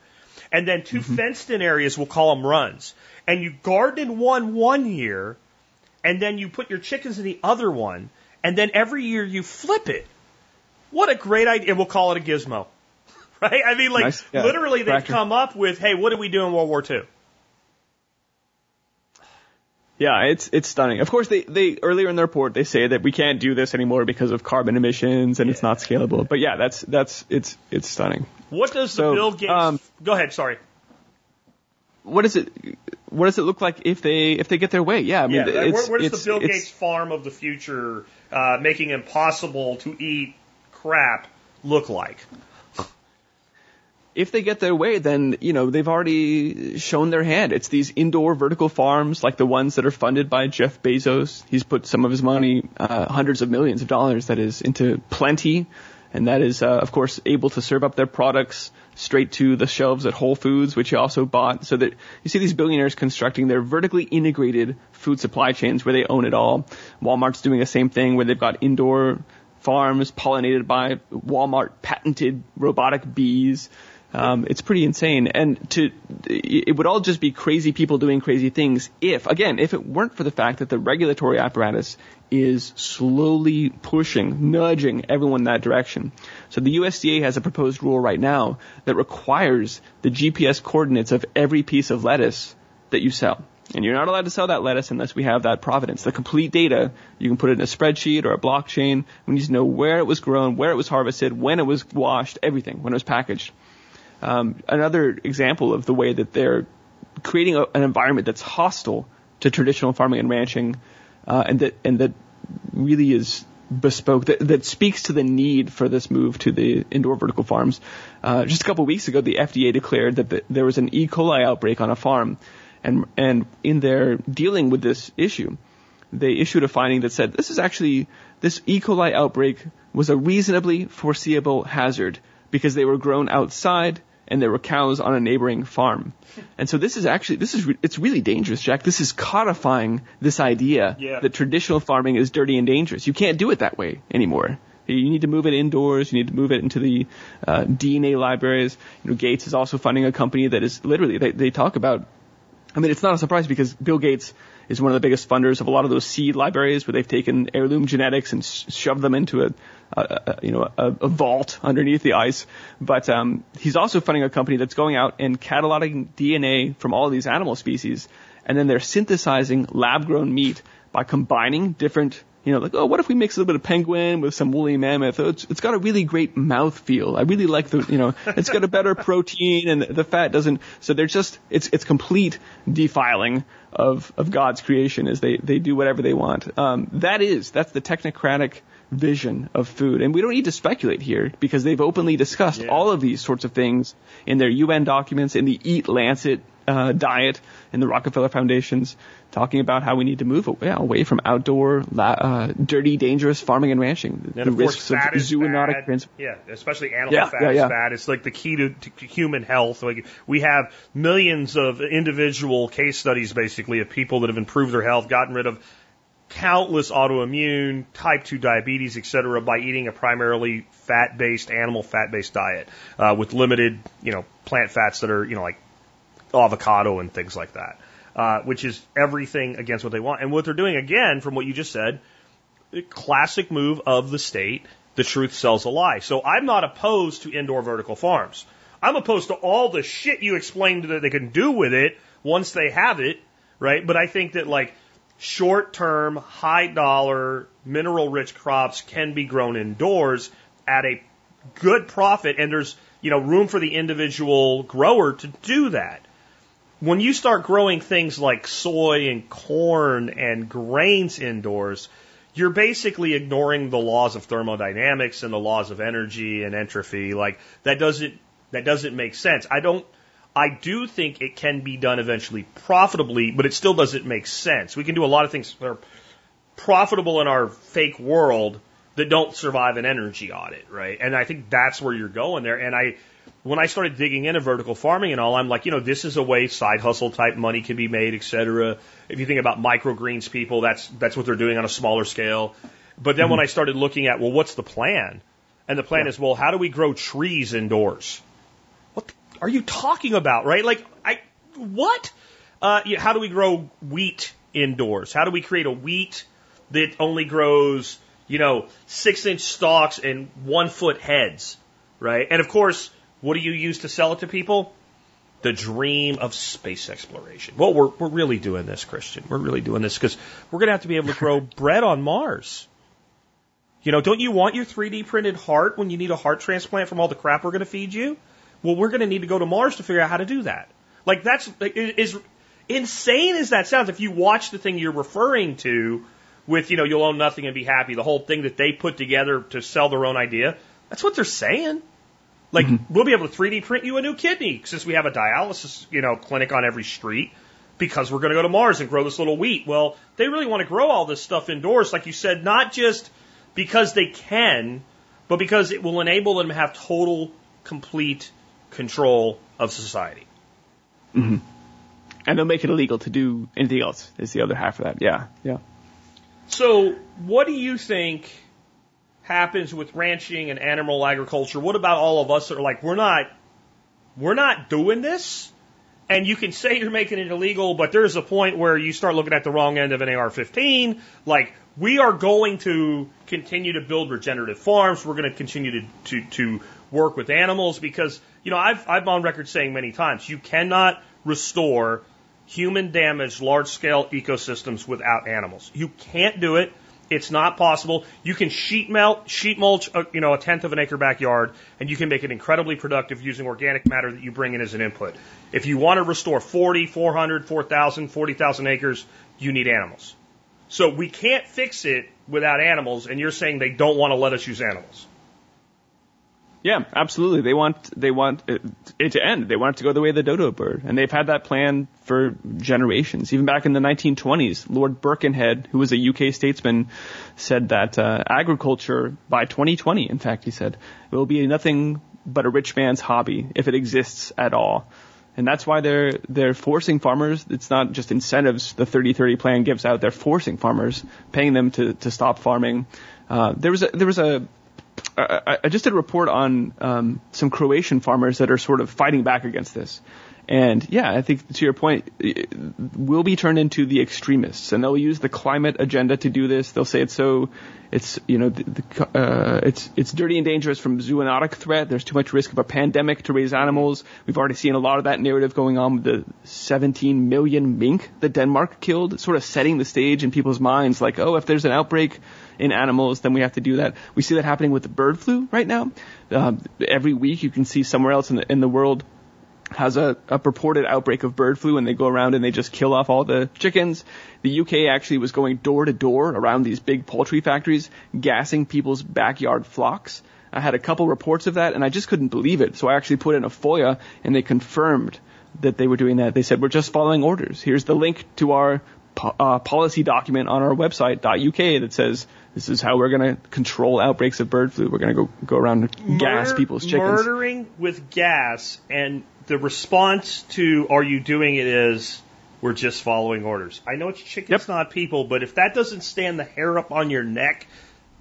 and then 2 mm-hmm. fenced-in areas. We'll call them runs, and you garden in one one year, and then you put your chickens in the other one, and then every year you flip it. What a great idea! We'll call it a gizmo, right? I mean, like Nice. Yeah. literally, they've come up with, hey, what did we do in World War II? Yeah, it's it's stunning. Of course, they they earlier in the report they say that we can't do this anymore because of carbon emissions and it's not scalable. But yeah, that's that's it's it's stunning. What does the Bill Gates? um, go ahead. Sorry. What does it what does it look like if they if they get their way? Yeah, I mean, Yeah, it's, where, where does it's- the Bill Gates farm of the future, uh, making it impossible to eat crap, look like? If they get their way, then you know they've already shown their hand. It's these indoor vertical farms like the ones that are funded by Jeff Bezos. He's put some of his money, uh, hundreds of millions of dollars, that is, into Plenty, and that is, uh, of course, able to serve up their products straight to the shelves at Whole Foods, which he also bought. So that you see these billionaires constructing their vertically integrated food supply chains where they own it all. Walmart's doing the same thing where they've got indoor farms pollinated by Walmart patented robotic bees. Um, it's pretty insane, and to it would all just be crazy people doing crazy things if, again, if it weren't for the fact that the regulatory apparatus is slowly pushing, nudging everyone in that direction. So the USDA has a proposed rule right now that requires the GPS coordinates of every piece of lettuce that you sell. And you're not allowed to sell that lettuce unless we have that provenance. The complete data, you can put it in a spreadsheet or a blockchain. We need to know where it was grown, where it was harvested, when it was washed, everything, when it was packaged. Um, another example of the way that they're creating a, an environment that's hostile to traditional farming and ranching, uh, and that and that really is bespoke that, that speaks to the need for this move to the indoor vertical farms. Uh, just a couple of weeks ago, the FDA declared that the, there was an E. coli outbreak on a farm, and and in their dealing with this issue, they issued a finding that said this is actually this E. coli outbreak was a reasonably foreseeable hazard because they were grown outside and there were cows on a neighboring farm. And so this is actually this is it's really dangerous, Jack. This is codifying this idea Yeah. that traditional farming is dirty and dangerous. You can't do it that way anymore. You need to move it indoors. You need to move it into the uh, DNA libraries. You know, Gates is also funding a company that is literally they, they talk about I mean, it's not a surprise because Bill Gates is one of the biggest funders of a lot of those seed libraries where they've taken heirloom genetics and sh- shoved them into a, a, you know a, a vault underneath the ice. But um, he's also funding a company that's going out and cataloging DNA from all of these animal species, and then they're synthesizing lab-grown meat by combining different. You know, like, oh, what if we mix a little bit of penguin with some woolly mammoth? Oh, it's, it's got a really great mouth feel. I really like the, you know, it's got a better protein and the fat doesn't. So they're just, it's, it's complete defiling of, of God's creation as they, they do whatever they want. Um, that is, that's the technocratic vision of food. And we don't need to speculate here because they've openly discussed Yeah. all of these sorts of things in their UN documents, in the Eat Lancet uh, diet, in the Rockefeller Foundations, talking about how we need to move away, away from outdoor, la- uh, dirty, dangerous farming and ranching. And the of course, risks of is zoonotic trans- Yeah, especially animal Yeah, fat yeah, is yeah. bad. It's like the key to, to human health. Like we have millions of individual case studies, basically, of people that have improved their health, gotten rid of countless autoimmune, type 2 diabetes, et cetera, by eating a primarily fat-based, animal fat-based diet uh, with limited, you know, plant fats that are, you know, like avocado and things like that, uh, which is everything against what they want. And what they're doing, again, from what you just said, the classic move of the state, the truth sells a lie. So I'm not opposed to indoor vertical farms. I'm opposed to all the shit you explained that they can do with it once they have it, right? But I think that like short term, high dollar, mineral rich crops can be grown indoors at a good profit and there's, you know, room for the individual grower to do that when you start growing things like soy and corn and grains indoors, you're basically ignoring the laws of thermodynamics and the laws of energy and entropy. Like that doesn't that doesn't make sense. I don't I do think it can be done eventually profitably, but it still doesn't make sense. We can do a lot of things that are profitable in our fake world that don't survive an energy audit, right? And I think that's where you're going there. And I, when I started digging into vertical farming and all, I'm like, you know, this is a way side hustle type money can be made, et cetera. If you think about microgreens people, that's, that's what they're doing on a smaller scale. But then mm-hmm. when I started looking at, well, what's the plan? And the plan yeah. is, well, how do we grow trees indoors? Are you talking about, right? Like, I, what? Uh, how do we grow wheat indoors? How do we create a wheat that only grows, you know, six inch stalks and one foot heads, right? And of course, what do you use to sell it to people? The dream of space exploration. Well, we're, we're really doing this, Christian. We're really doing this because we're going to have to be able to grow bread on Mars. You know, don't you want your 3D printed heart when you need a heart transplant from all the crap we're going to feed you? Well, we're going to need to go to Mars to figure out how to do that. Like that's is insane as that sounds. If you watch the thing you're referring to, with, you know, you'll own nothing and be happy, the whole thing that they put together to sell their own idea, that's what they're saying. Like, mm-hmm. we'll be able to 3D print you a new kidney since we have a dialysis, you know, clinic on every street because we're going to go to Mars and grow this little wheat. Well, they really want to grow all this stuff indoors, like you said, not just because they can, but because it will enable them to have total, complete control of society. Mm-hmm. And they'll make it illegal to do anything else, is the other half of that. Yeah, yeah. So, what do you think happens with ranching and animal agriculture? What about all of us that are like, we're not, we're not doing this? And you can say you're making it illegal, but there's a point where you start looking at the wrong end of an AR-15. Like, we are going to continue to build regenerative farms. We're going to continue to, to, to work with animals because, you know, I've, I've on record saying many times, you cannot restore human damaged large scale ecosystems without animals. You can't do it. It's not possible. You can sheet melt, sheet mulch, uh, you know, a tenth of an acre backyard, and you can make it incredibly productive using organic matter that you bring in as an input. If you want to restore 40, 400, 4,000, 40,000 acres, you need animals. So we can't fix it without animals, and you're saying they don't want to let us use animals. Yeah, absolutely. They want they want it, to end. They want it to go the way of the dodo bird, and they've had that plan for generations. Even back in the 1920s, Lord Birkenhead, who was a UK statesman, said that uh, agriculture by 2020, in fact, he said, will be nothing but a rich man's hobby if it exists at all. And that's why they're they're forcing farmers. It's not just incentives the 30-30 plan gives out. They're forcing farmers, paying them to to stop farming. Uh, there was a there was a I, I just did a report on um, some Croatian farmers that are sort of fighting back against this. And yeah, I think to your point, we'll be turned into the extremists, and they'll use the climate agenda to do this. They'll say it's so, it's you know, the, the, uh, it's it's dirty and dangerous from zoonotic threat. There's too much risk of a pandemic to raise animals. We've already seen a lot of that narrative going on with the 17 million mink that Denmark killed, sort of setting the stage in people's minds, like, oh, if there's an outbreak in animals, then we have to do that. We see that happening with the bird flu right now. Uh, every week you can see somewhere else in the, in the world has a, a purported outbreak of bird flu and they go around and they just kill off all the chickens. The UK actually was going door to door around these big poultry factories, gassing people's backyard flocks. I had a couple reports of that and I just couldn't believe it. So I actually put in a FOIA and they confirmed that they were doing that. They said, we're just following orders. Here's the link to our po- uh, policy document on our website, .uk, that says this is how we're going to control outbreaks of bird flu. We're going to go go around and gas Murder, people's chickens. Murdering with gas, and the response to "Are you doing it?" is we're just following orders. I know it's chickens, yep. not people, but if that doesn't stand the hair up on your neck,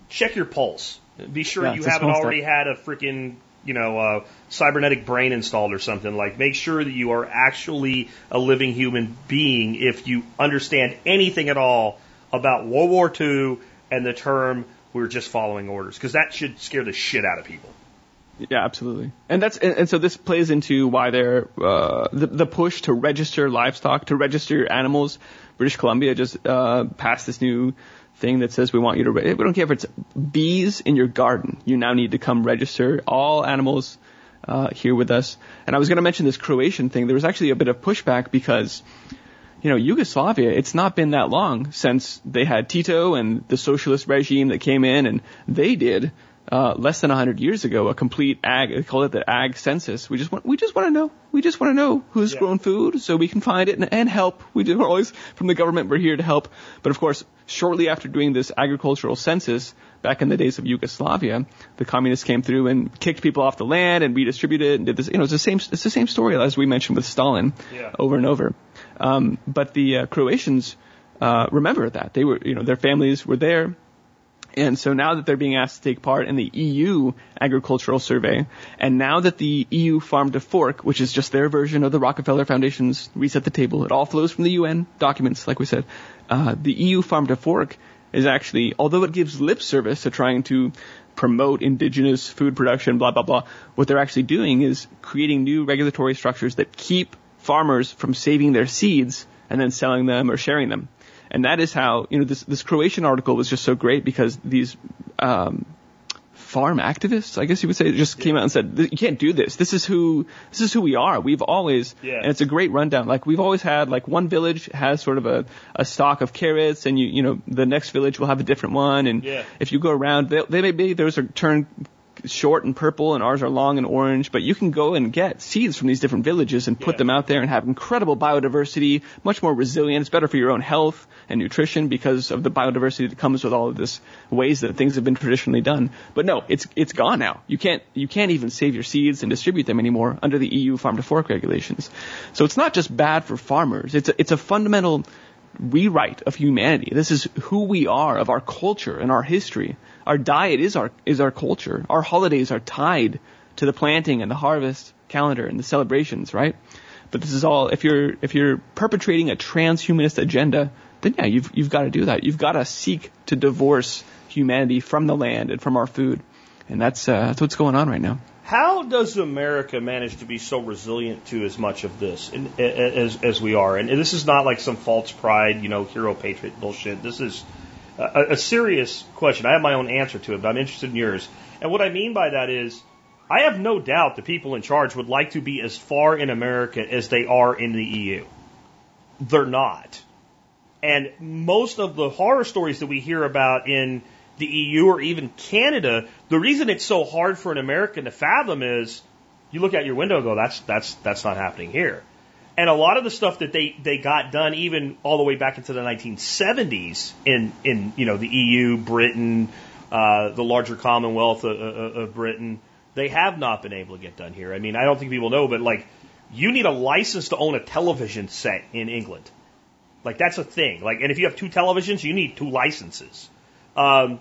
check your pulse. Be sure yeah, you haven't already had a freaking you know, uh, cybernetic brain installed or something. Like, make sure that you are actually a living human being if you understand anything at all about World War II and the term we're just following orders because that should scare the shit out of people. Yeah, absolutely. And that's and, and so this plays into why they're uh, the the push to register livestock, to register your animals. British Columbia just uh, passed this new thing that says we want you to. we don't care if it's bees in your garden. You now need to come register all animals uh, here with us. And I was going to mention this Croatian thing. There was actually a bit of pushback because you know, Yugoslavia, it's not been that long since they had Tito and the socialist regime that came in and they did uh, less than 100 years ago, a complete ag, they call it the ag census. We just want, we just want to know, we just want to know who's Yeah. grown food so we can find it and, and help. We do, we're always, from the government, we're here to help. But of course, shortly after doing this agricultural census, back in the days of Yugoslavia, the communists came through and kicked people off the land and redistributed it and did this, you know, it's the same, it's the same story as we mentioned with Stalin Yeah. over and over. Um, but the uh, Croatians, uh, remember that. They were, you know, their families were there. And so now that they're being asked to take part in the EU agricultural survey, and now that the EU Farm to Fork, which is just their version of the Rockefeller Foundation's Reset the Table, it all flows from the UN documents, like we said. Uh, the EU Farm to Fork is actually, although it gives lip service to trying to promote indigenous food production, blah, blah, blah, what they're actually doing is creating new regulatory structures that keep farmers from saving their seeds and then selling them or sharing them. And that is how, you know, this, this Croatian article was just so great because these, um, farm activists, I guess you would say, just came out and said, you can't do this. This is who, this is who we are. We've always, Yeah. and it's a great rundown. Like we've always had, like one village has sort of a, a stock of carrots and you, you know, the next village will have a different one. And Yeah. if you go around, they, they may be, those are turned short and purple and ours are long and orange, but you can go and get seeds from these different villages and put Yeah. them out there and have incredible biodiversity, much more resilient. It's better for your own health and nutrition because of the biodiversity that comes with all of this ways that things have been traditionally done. But no, it's it's gone now. You can't you can't even save your seeds and distribute them anymore under the EU farm to fork regulations. So it's not just bad for farmers. It's a, it's a fundamental rewrite of humanity. This is who we are, of our culture and our history. Our diet is our is our culture. Our holidays are tied to the planting and the harvest calendar and the celebrations, right? But this is all if you're if you're perpetrating a transhumanist agenda, then yeah, you've you've got to do that. You've got to seek to divorce humanity from the land and from our food, and that's uh, that's what's going on right now. How does America manage to be so resilient to as much of this as, as we are? And this is not like some false pride, you know, hero patriot bullshit. This is a, a serious question. I have my own answer to it, but I'm interested in yours. And what I mean by that is, I have no doubt the people in charge would like to be as far in America as they are in the EU. They're not. And most of the horror stories that we hear about in the EU or even Canada, the reason it's so hard for an American to fathom is you look out your window and go, that's, that's, that's not happening here. And a lot of the stuff that they, they got done even all the way back into the 1970s in, in, you know, the EU, Britain, uh, the larger Commonwealth of, of, of Britain, they have not been able to get done here. I mean, I don't think people know, but like, you need a license to own a television set in England. Like that's a thing. Like, and if you have two televisions, you need two licenses. Um,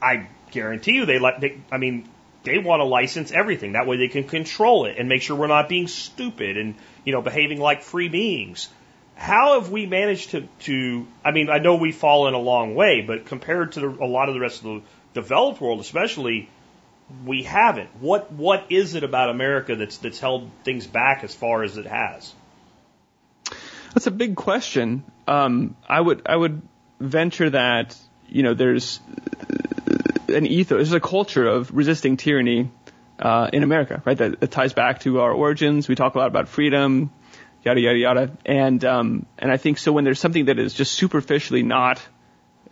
I guarantee you, they let. They, I mean, they want to license everything. That way, they can control it and make sure we're not being stupid and you know behaving like free beings. How have we managed to? to I mean, I know we've fallen a long way, but compared to the, a lot of the rest of the developed world, especially, we haven't. What What is it about America that's that's held things back as far as it has? That's a big question. Um, I would I would venture that you know there's an ethos, there's a culture of resisting tyranny uh, in America, right? That, that ties back to our origins. We talk a lot about freedom, yada yada yada, and um, and I think so when there's something that is just superficially not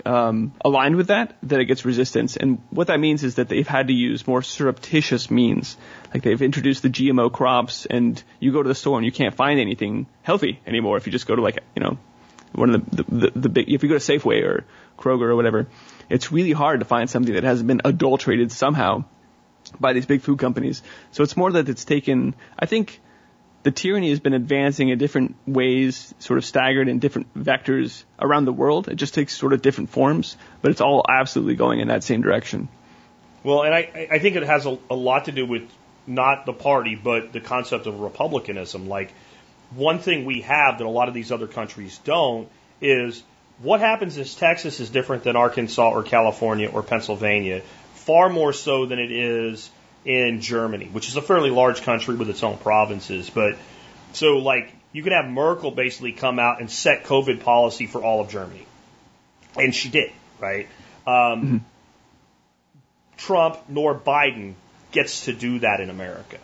um, aligned with that, that it gets resistance. And what that means is that they've had to use more surreptitious means. Like they've introduced the GMO crops, and you go to the store and you can't find anything healthy anymore if you just go to like you know one of the the, the, the big if you go to Safeway or Kroger or whatever. It's really hard to find something that hasn't been adulterated somehow by these big food companies. So it's more that it's taken. I think the tyranny has been advancing in different ways, sort of staggered in different vectors around the world. It just takes sort of different forms, but it's all absolutely going in that same direction. Well, and I, I think it has a, a lot to do with not the party, but the concept of republicanism. Like, one thing we have that a lot of these other countries don't is what happens is Texas is different than Arkansas or California or Pennsylvania, far more so than it is in Germany, which is a fairly large country with its own provinces. But so, like, you could have Merkel basically come out and set COVID policy for all of Germany. And she did, right? Um, Trump nor Biden gets to do that in America.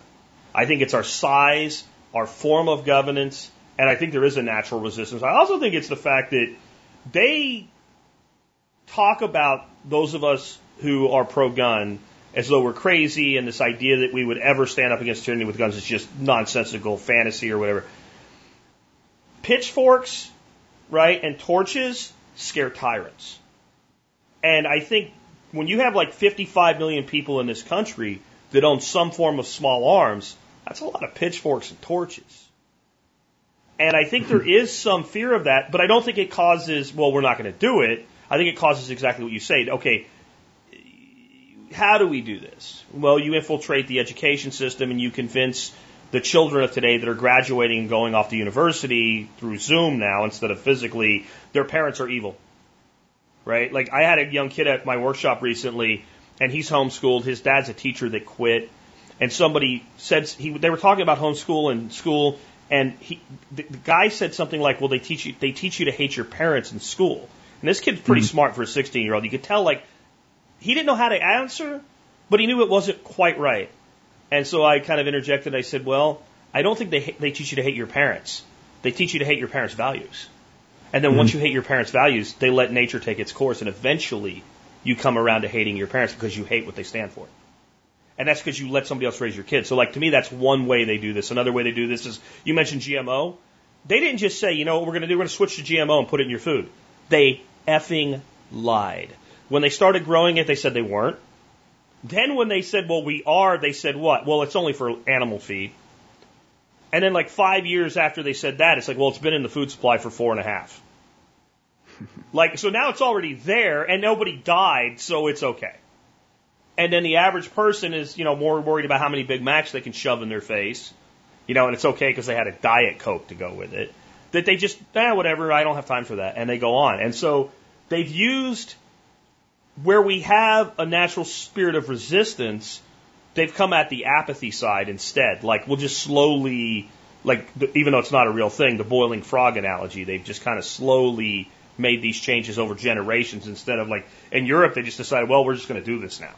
I think it's our size, our form of governance, And I think there is a natural resistance. I also think it's the fact that they talk about those of us who are pro gun as though we're crazy and this idea that we would ever stand up against tyranny with guns is just nonsensical fantasy or whatever. Pitchforks, right, and torches scare tyrants. And I think when you have like 55 million people in this country that own some form of small arms, that's a lot of pitchforks and torches. And I think there is some fear of that, but I don't think it causes, well, we're not going to do it. I think it causes exactly what you say. Okay, how do we do this? Well, you infiltrate the education system and you convince the children of today that are graduating and going off to university through Zoom now instead of physically, their parents are evil. Right? Like I had a young kid at my workshop recently and he's homeschooled. His dad's a teacher that quit. And somebody said he they were talking about homeschool and school and he the, the guy said something like, "Well, they teach you they teach you to hate your parents in school." And this kid's pretty mm-hmm. smart for a 16 year old. You could tell like he didn't know how to answer, but he knew it wasn't quite right. And so I kind of interjected. I said, "Well, I don't think they they teach you to hate your parents. They teach you to hate your parents' values. And then mm-hmm. once you hate your parents' values, they let nature take its course, and eventually you come around to hating your parents because you hate what they stand for. And that's because you let somebody else raise your kids. So, like to me, that's one way they do this. Another way they do this is you mentioned GMO. They didn't just say, you know what we're going to do? We're going to switch to GMO and put it in your food. They effing lied. When they started growing it, they said they weren't. Then when they said, well, we are, they said what? Well, it's only for animal feed. And then like five years after they said that, it's like, well, it's been in the food supply for four and a half. like, so now it's already there and nobody died, so it's okay. And then the average person is, you know, more worried about how many Big Macs they can shove in their face, you know, and it's okay because they had a Diet Coke to go with it. That they just, eh, whatever, I don't have time for that. And they go on. And so they've used where we have a natural spirit of resistance, they've come at the apathy side instead. Like we'll just slowly, like even though it's not a real thing, the boiling frog analogy, they've just kind of slowly made these changes over generations instead of like in Europe they just decided, well, we're just going to do this now.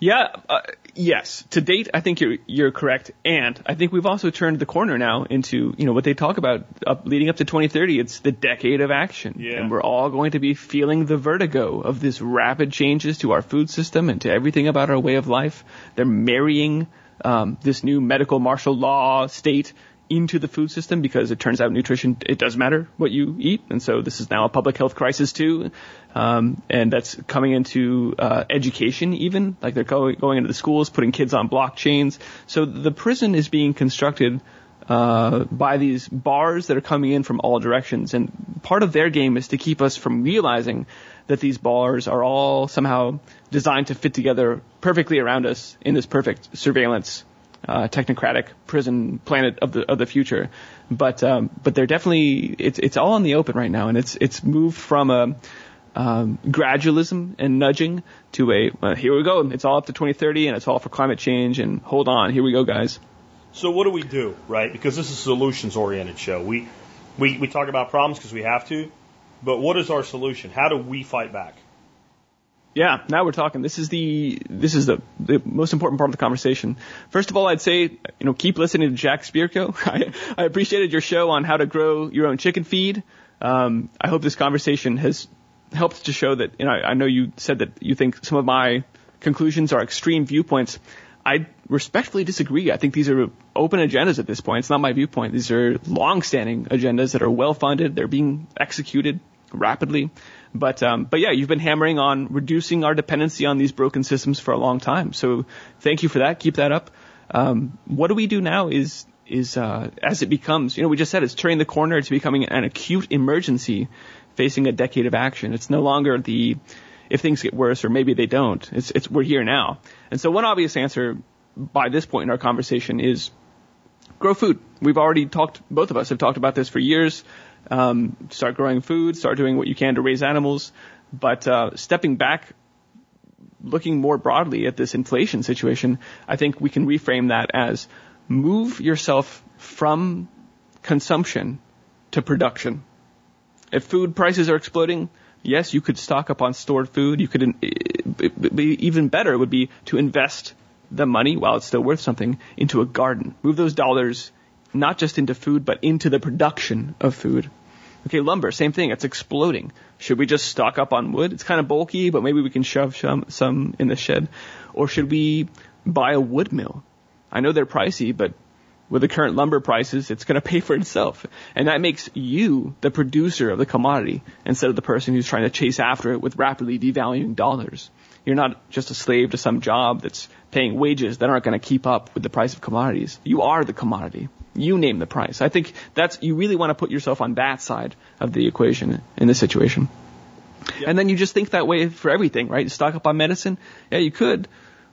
Yeah, uh, yes. To date, I think you're you're correct, and I think we've also turned the corner now into you know what they talk about up, leading up to 2030. It's the decade of action, yeah. and we're all going to be feeling the vertigo of this rapid changes to our food system and to everything about our way of life. They're marrying um, this new medical martial law state into the food system because it turns out nutrition it does matter what you eat, and so this is now a public health crisis too, um, and that's coming into uh, education even like they're going going into the schools, putting kids on blockchains. So the prison is being constructed. Uh, by these bars that are coming in from all directions. And part of their game is to keep us from realizing that these bars are all somehow designed to fit together perfectly around us in this perfect surveillance uh, technocratic prison planet of the of the future. But um, but they're definitely it's it's all in the open right now, and it's it's moved from a um, gradualism and nudging to a uh, here we go, it's all up to 2030, and it's all for climate change, and hold on, here we go, guys. So what do we do, right? Because this is a solutions oriented show. We we we talk about problems because we have to, but what is our solution? How do we fight back? Yeah, now we're talking. This is the this is the, the most important part of the conversation. First of all, I'd say you know keep listening to Jack Spirko. I, I appreciated your show on how to grow your own chicken feed. Um, I hope this conversation has helped to show that you know I, I know you said that you think some of my conclusions are extreme viewpoints. I respectfully disagree. I think these are open agendas at this point. It's not my viewpoint. These are long-standing agendas that are well funded. They're being executed rapidly. But um, but yeah, you've been hammering on reducing our dependency on these broken systems for a long time. So thank you for that. Keep that up. Um, what do we do now is is uh, as it becomes, you know, we just said it's turning the corner to becoming an acute emergency facing a decade of action. It's no longer the if things get worse or maybe they don't. It's it's we're here now. And so one obvious answer by this point in our conversation is grow food. We've already talked, both of us have talked about this for years um, start growing food, start doing what you can to raise animals. But uh, stepping back, looking more broadly at this inflation situation, I think we can reframe that as move yourself from consumption to production. If food prices are exploding, yes, you could stock up on stored food. You could, be even better would be to invest the money, while it's still worth something, into a garden. Move those dollars not just into food, but into the production of food. Okay, lumber, same thing. It's exploding. Should we just stock up on wood? It's kind of bulky, but maybe we can shove some, some in the shed. Or should we buy a wood mill? I know they're pricey, but with the current lumber prices, it's going to pay for itself. And that makes you the producer of the commodity instead of the person who's trying to chase after it with rapidly devaluing dollars. You're not just a slave to some job that's paying wages that aren't going to keep up with the price of commodities. You are the commodity. You name the price. I think that's, you really want to put yourself on that side of the equation in this situation. Yep. And then you just think that way for everything, right? You stock up on medicine? Yeah, you could.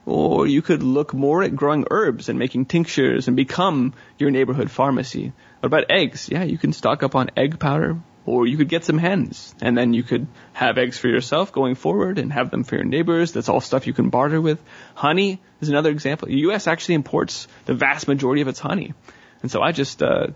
Or you could look more at growing herbs and making tinctures and become your neighborhood pharmacy. What about eggs? Yeah, you can stock up on egg powder. Or you could get some hens and then you could have eggs for yourself going forward and have them for your neighbors. That's all stuff you can barter with. Honey is another example. The U.S. actually imports the vast majority of its honey. And so I just uh,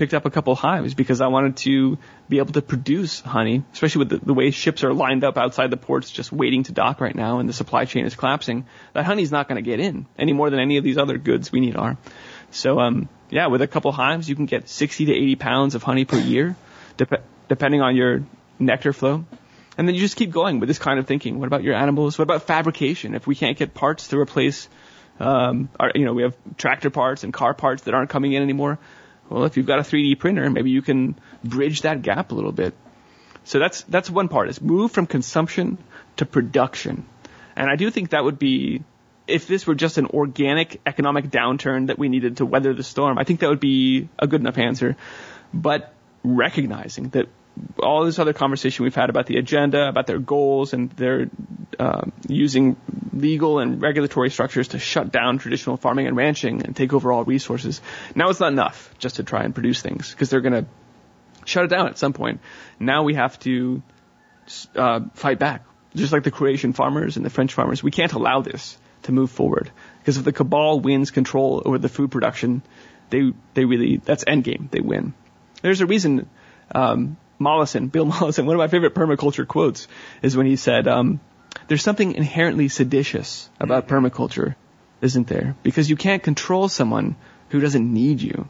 picked up a couple hives because I wanted to be able to produce honey, especially with the, the, way ships are lined up outside the ports just waiting to dock right now and the supply chain is collapsing. That honey's not going to get in any more than any of these other goods we need are. So, um, yeah, with a couple hives, you can get 60 to 80 pounds of honey per year, dep- depending on your nectar flow. And then you just keep going with this kind of thinking. What about your animals? What about fabrication? If we can't get parts to replace um, our, you know, we have tractor parts and car parts that aren't coming in anymore. Well, if you've got a 3D printer, maybe you can bridge that gap a little bit. So that's that's one part is move from consumption to production. And I do think that would be if this were just an organic economic downturn that we needed to weather the storm, I think that would be a good enough answer. But recognizing that all this other conversation we've had about the agenda, about their goals, and they're um, using legal and regulatory structures to shut down traditional farming and ranching and take over all resources. Now it's not enough just to try and produce things because they're going to shut it down at some point. Now we have to uh, fight back, just like the Croatian farmers and the French farmers. We can't allow this to move forward because if the cabal wins control over the food production, they they really that's endgame. They win. There's a reason. Um, Mollison, Bill Mollison, one of my favorite permaculture quotes is when he said, um, there's something inherently seditious about permaculture, isn't there? Because you can't control someone who doesn't need you.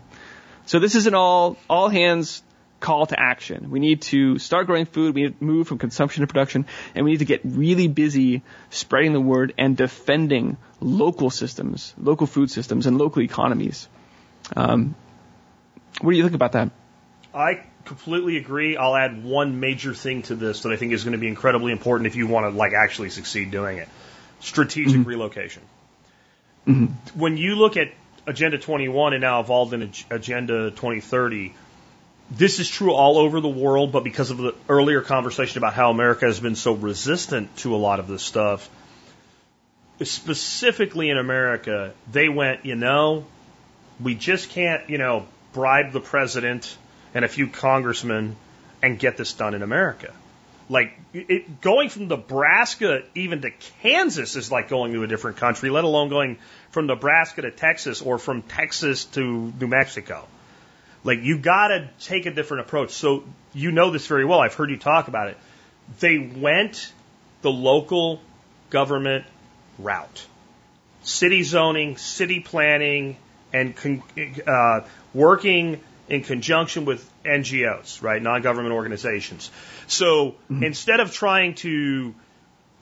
So this is an all, all hands call to action. We need to start growing food, we need to move from consumption to production, and we need to get really busy spreading the word and defending local systems, local food systems, and local economies. Um, what do you think about that? I completely agree. I'll add one major thing to this that I think is going to be incredibly important if you want to like actually succeed doing it. Strategic mm-hmm. relocation. Mm-hmm. When you look at Agenda 21 and now evolved in Agenda 2030, this is true all over the world, but because of the earlier conversation about how America has been so resistant to a lot of this stuff, specifically in America, they went, you know, we just can't, you know, bribe the president and a few congressmen and get this done in America. Like it, going from Nebraska even to Kansas is like going to a different country, let alone going from Nebraska to Texas or from Texas to New Mexico. Like you got to take a different approach. So you know this very well. I've heard you talk about it. They went the local government route. City zoning, city planning, and uh, working in conjunction with NGOs, right, non-government organizations. So mm-hmm. instead of trying to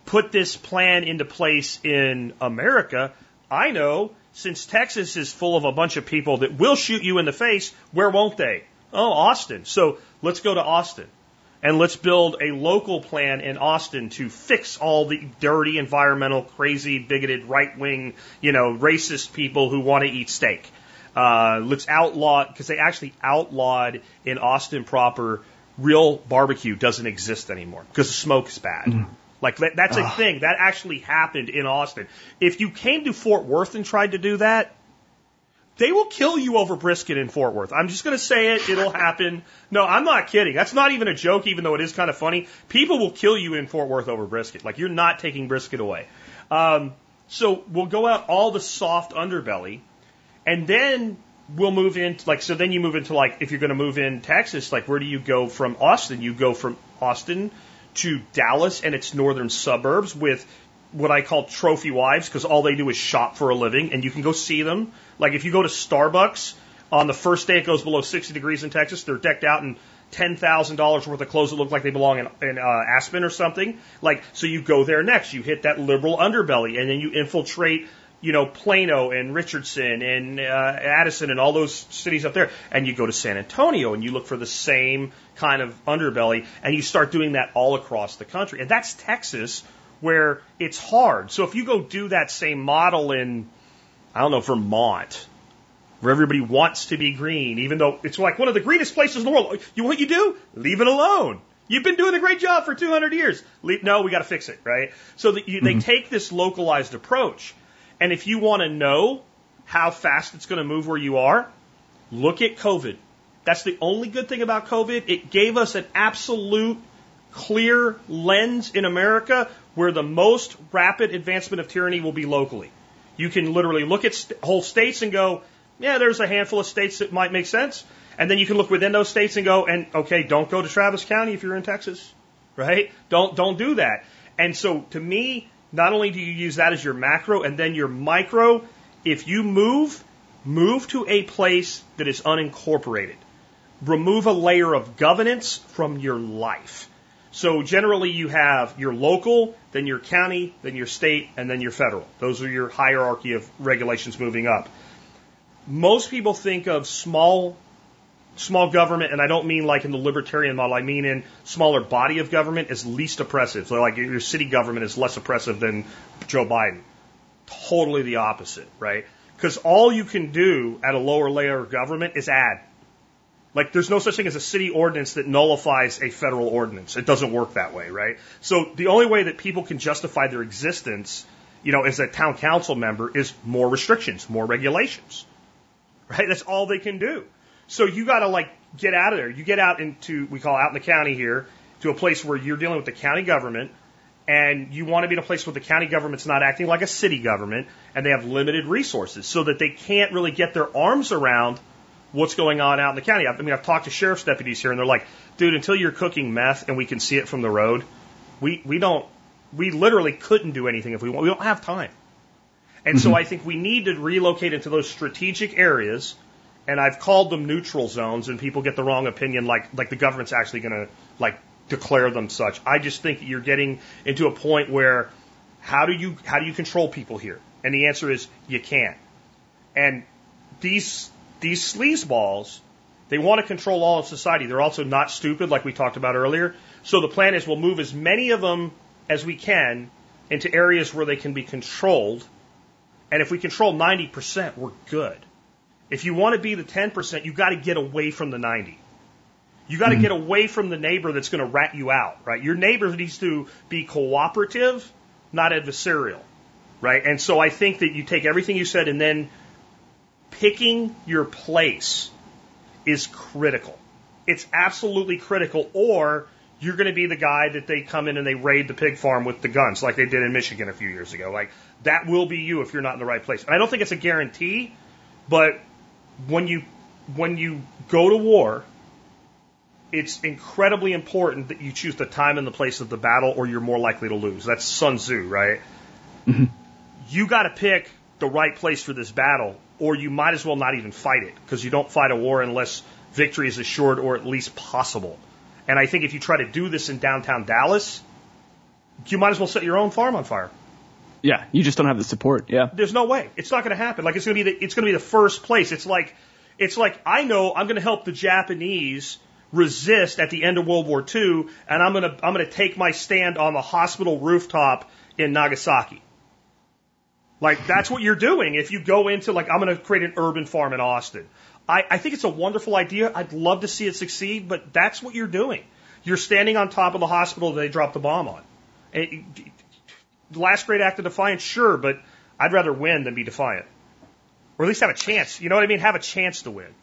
put this plan into place in America, I know since Texas is full of a bunch of people that will shoot you in the face, where won't they? Oh, Austin. So let's go to Austin and let's build a local plan in Austin to fix all the dirty, environmental, crazy, bigoted, right wing, you know, racist people who want to eat steak. Uh, let's outlaw because they actually outlawed in Austin proper real barbecue doesn't exist anymore because the smoke is bad. Mm. Like that, that's a thing that actually happened in Austin. If you came to Fort Worth and tried to do that, they will kill you over brisket in Fort Worth. I'm just going to say it. It'll happen. No, I'm not kidding. That's not even a joke, even though it is kind of funny. People will kill you in Fort Worth over brisket. Like you're not taking brisket away. Um, so we'll go out all the soft underbelly and then we'll move into like so then you move into like if you're going to move in Texas, like where do you go from Austin? You go from Austin to Dallas and its northern suburbs with what I call trophy wives because all they do is shop for a living, and you can go see them. Like if you go to Starbucks on the first day it goes below 60 degrees in Texas, they're decked out in ten thousand dollars worth of clothes that look like they belong in, in uh, Aspen or something. Like so, you go there next. You hit that liberal underbelly, and then you infiltrate. You know, Plano and Richardson and uh, Addison and all those cities up there. And you go to San Antonio and you look for the same kind of underbelly and you start doing that all across the country. And that's Texas where it's hard. So if you go do that same model in, I don't know, Vermont, where everybody wants to be green, even though it's like one of the greenest places in the world. You what you do? Leave it alone. You've been doing a great job for 200 years. No, we got to fix it, right? So that you, mm-hmm. they take this localized approach, and if you want to know how fast it's going to move where you are, look at COVID. That's the only good thing about COVID. It gave us an absolute clear lens in America where the most rapid advancement of tyranny will be locally. You can literally look at st- whole states and go, yeah, there's a handful of states that might make sense. And then you can look within those states and go, and okay, don't go to Travis County if you're in Texas, right? Don't, don't do that. And so to me, not only do you use that as your macro and then your micro, if you move, move to a place that is unincorporated. Remove a layer of governance from your life. So generally you have your local, then your county, then your state, and then your federal. Those are your hierarchy of regulations moving up most people think of small small government, and I don't mean like in the libertarian model, I mean in smaller body of government is least oppressive. So like your city government is less oppressive than Joe Biden. Totally the opposite, right? Because all you can do at a lower layer of government is add. Like there's no such thing as a city ordinance that nullifies a federal ordinance. It doesn't work that way, right? So the only way that people can justify their existence, you know, as a town council member is more restrictions, more regulations right? That's all they can do. So you got to like get out of there. You get out into we call out in the county here to a place where you're dealing with the county government and you want to be in a place where the county government's not acting like a city government and they have limited resources so that they can't really get their arms around what's going on out in the county. I mean, I've talked to sheriff's deputies here and they're like, dude, until you're cooking meth and we can see it from the road, we, we don't, we literally couldn't do anything if we want. We don't have time. And mm-hmm. so I think we need to relocate into those strategic areas, and I've called them neutral zones, and people get the wrong opinion, like like the government's actually going to like declare them such. I just think you're getting into a point where how do you how do you control people here? And the answer is you can't. And these these sleazeballs, they want to control all of society. They're also not stupid, like we talked about earlier. So the plan is we'll move as many of them as we can into areas where they can be controlled and if we control 90%, we're good. If you want to be the 10%, you've got to get away from the 90. You got to mm-hmm. get away from the neighbor that's going to rat you out, right? Your neighbor needs to be cooperative, not adversarial, right? And so I think that you take everything you said and then picking your place is critical. It's absolutely critical, or you're going to be the guy that they come in and they raid the pig farm with the guns, like they did in Michigan a few years ago. Like that will be you if you're not in the right place. And I don't think it's a guarantee, but when you when you go to war, it's incredibly important that you choose the time and the place of the battle, or you're more likely to lose. That's Sun Tzu, right? Mm-hmm. You got to pick the right place for this battle, or you might as well not even fight it because you don't fight a war unless victory is assured or at least possible. And I think if you try to do this in downtown Dallas, you might as well set your own farm on fire. Yeah, you just don't have the support. Yeah. There's no way. It's not going to happen. Like it's going to be the, it's going to be the first place. It's like it's like I know I'm going to help the Japanese resist at the end of World War II and I'm going to I'm going to take my stand on the hospital rooftop in Nagasaki. Like that's what you're doing if you go into like I'm going to create an urban farm in Austin. I, I think it's a wonderful idea. I'd love to see it succeed, but that's what you're doing. You're standing on top of the hospital that they dropped the bomb on. It, last great act of defiance, sure, but I'd rather win than be defiant. Or at least have a chance. You know what I mean? Have a chance to win.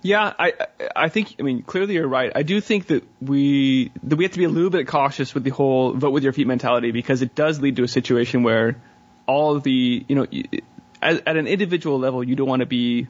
Yeah, I I think I mean clearly you're right. I do think that we that we have to be a little bit cautious with the whole vote with your feet mentality because it does lead to a situation where all the you know at, at an individual level you don't want to be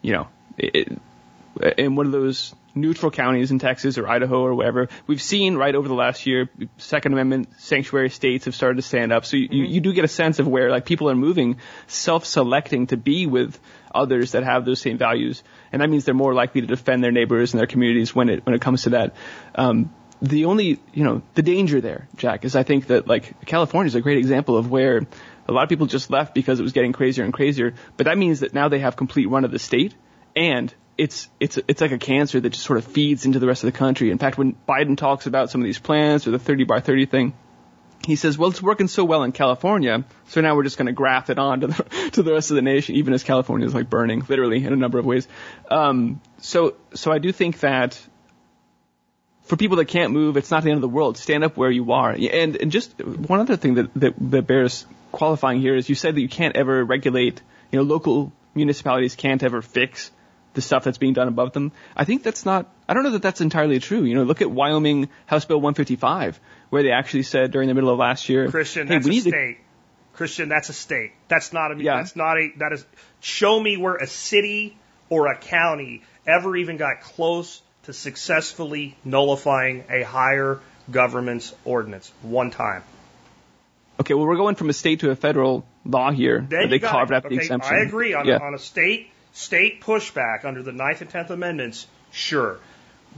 you know in one of those neutral counties in Texas or Idaho or wherever. We've seen right over the last year, Second Amendment sanctuary states have started to stand up. So you, mm-hmm. you do get a sense of where like people are moving, self-selecting to be with others that have those same values, and that means they're more likely to defend their neighbors and their communities when it when it comes to that. Um, the only, you know, the danger there, Jack, is I think that like California is a great example of where a lot of people just left because it was getting crazier and crazier. But that means that now they have complete run of the state, and it's it's it's like a cancer that just sort of feeds into the rest of the country. In fact, when Biden talks about some of these plans or the 30 by 30 thing, he says, "Well, it's working so well in California, so now we're just going to graft it on to the to the rest of the nation, even as California is like burning, literally in a number of ways." Um, so so I do think that for people that can't move, it's not the end of the world. Stand up where you are. And, and just one other thing that, that, that bears qualifying here is you said that you can't ever regulate, you know, local municipalities can't ever fix the stuff that's being done above them. I think that's not, I don't know that that's entirely true. You know, look at Wyoming House Bill 155, where they actually said during the middle of last year, Christian, hey, that's a state. Christian, that's a state. That's not a, yeah. that's not a, that is, show me where a city or a county ever even got close to successfully nullifying a higher government's ordinance one time. Okay, well, we're going from a state to a federal law here. They carved out okay, the exemption. I agree on, yeah. on a state state pushback under the Ninth and Tenth Amendments. Sure,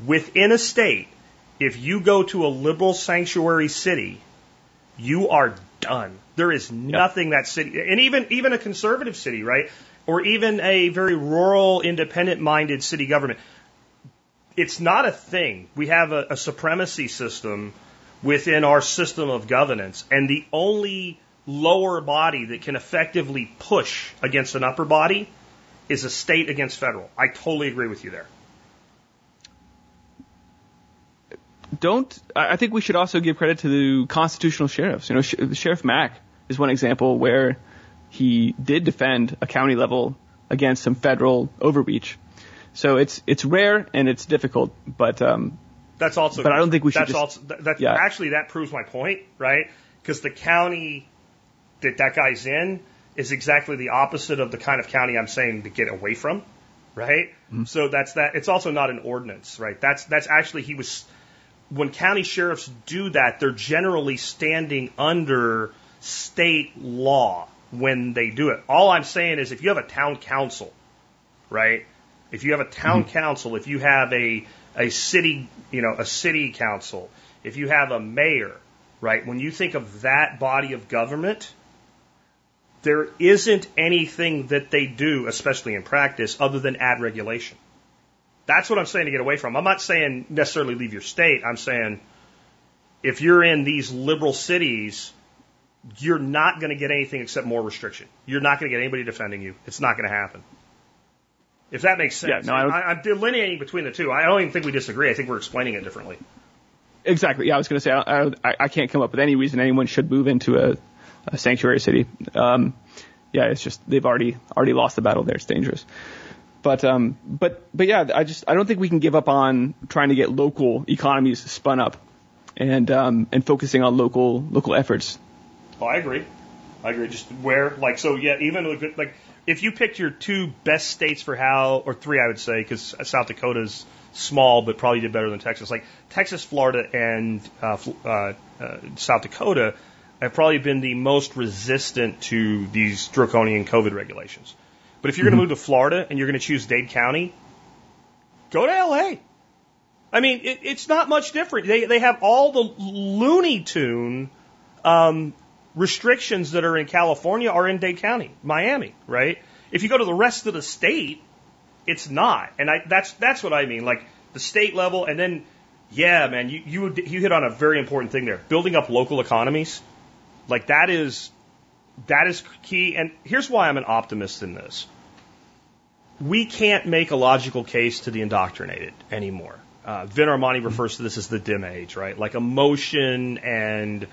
within a state, if you go to a liberal sanctuary city, you are done. There is nothing yep. that city, and even even a conservative city, right, or even a very rural, independent-minded city government it's not a thing. We have a, a supremacy system within our system of governance, and the only lower body that can effectively push against an upper body is a state against federal. I totally agree with you there. Don't I think we should also give credit to the constitutional sheriffs. You know, Sheriff Mack is one example where he did defend a county level against some federal overreach. So it's it's rare and it's difficult, but um, that's also. But I don't think we should. That's just, also that, yeah. actually that proves my point, right? Because the county that that guy's in is exactly the opposite of the kind of county I'm saying to get away from, right? Mm-hmm. So that's that. It's also not an ordinance, right? That's that's actually he was. When county sheriffs do that, they're generally standing under state law when they do it. All I'm saying is if you have a town council, right? If you have a town mm-hmm. council, if you have a, a city, you know, a city council, if you have a mayor, right? When you think of that body of government, there isn't anything that they do, especially in practice, other than add regulation. That's what I'm saying to get away from. I'm not saying necessarily leave your state. I'm saying if you're in these liberal cities, you're not going to get anything except more restriction. You're not going to get anybody defending you. It's not going to happen. If that makes sense. Yeah, no, I, am delineating between the two. I don't even think we disagree. I think we're explaining it differently. Exactly. Yeah, I was going to say I, I, I, can't come up with any reason anyone should move into a, a sanctuary city. Um, yeah, it's just they've already already lost the battle there. It's dangerous. But um, but but yeah, I just I don't think we can give up on trying to get local economies spun up, and um, and focusing on local local efforts. Oh, I agree. I agree. Just where like so yeah, even like if you picked your two best states for how, or three, I would say, because South Dakota's small, but probably did better than Texas. Like Texas, Florida, and uh, uh, uh, South Dakota have probably been the most resistant to these draconian COVID regulations. But if you're mm-hmm. going to move to Florida and you're going to choose Dade County, go to LA. I mean, it, it's not much different. They they have all the Looney Tune um, restrictions that are in California are in Dade County, Miami, right? If you go to the rest of the state, it's not. And I, that's, that's what I mean. Like the state level and then, yeah, man, you, you, you hit on a very important thing there. Building up local economies. Like that is, that is key. And here's why I'm an optimist in this. We can't make a logical case to the indoctrinated anymore. Uh, Vin Armani refers to this as the dim age, right? Like emotion and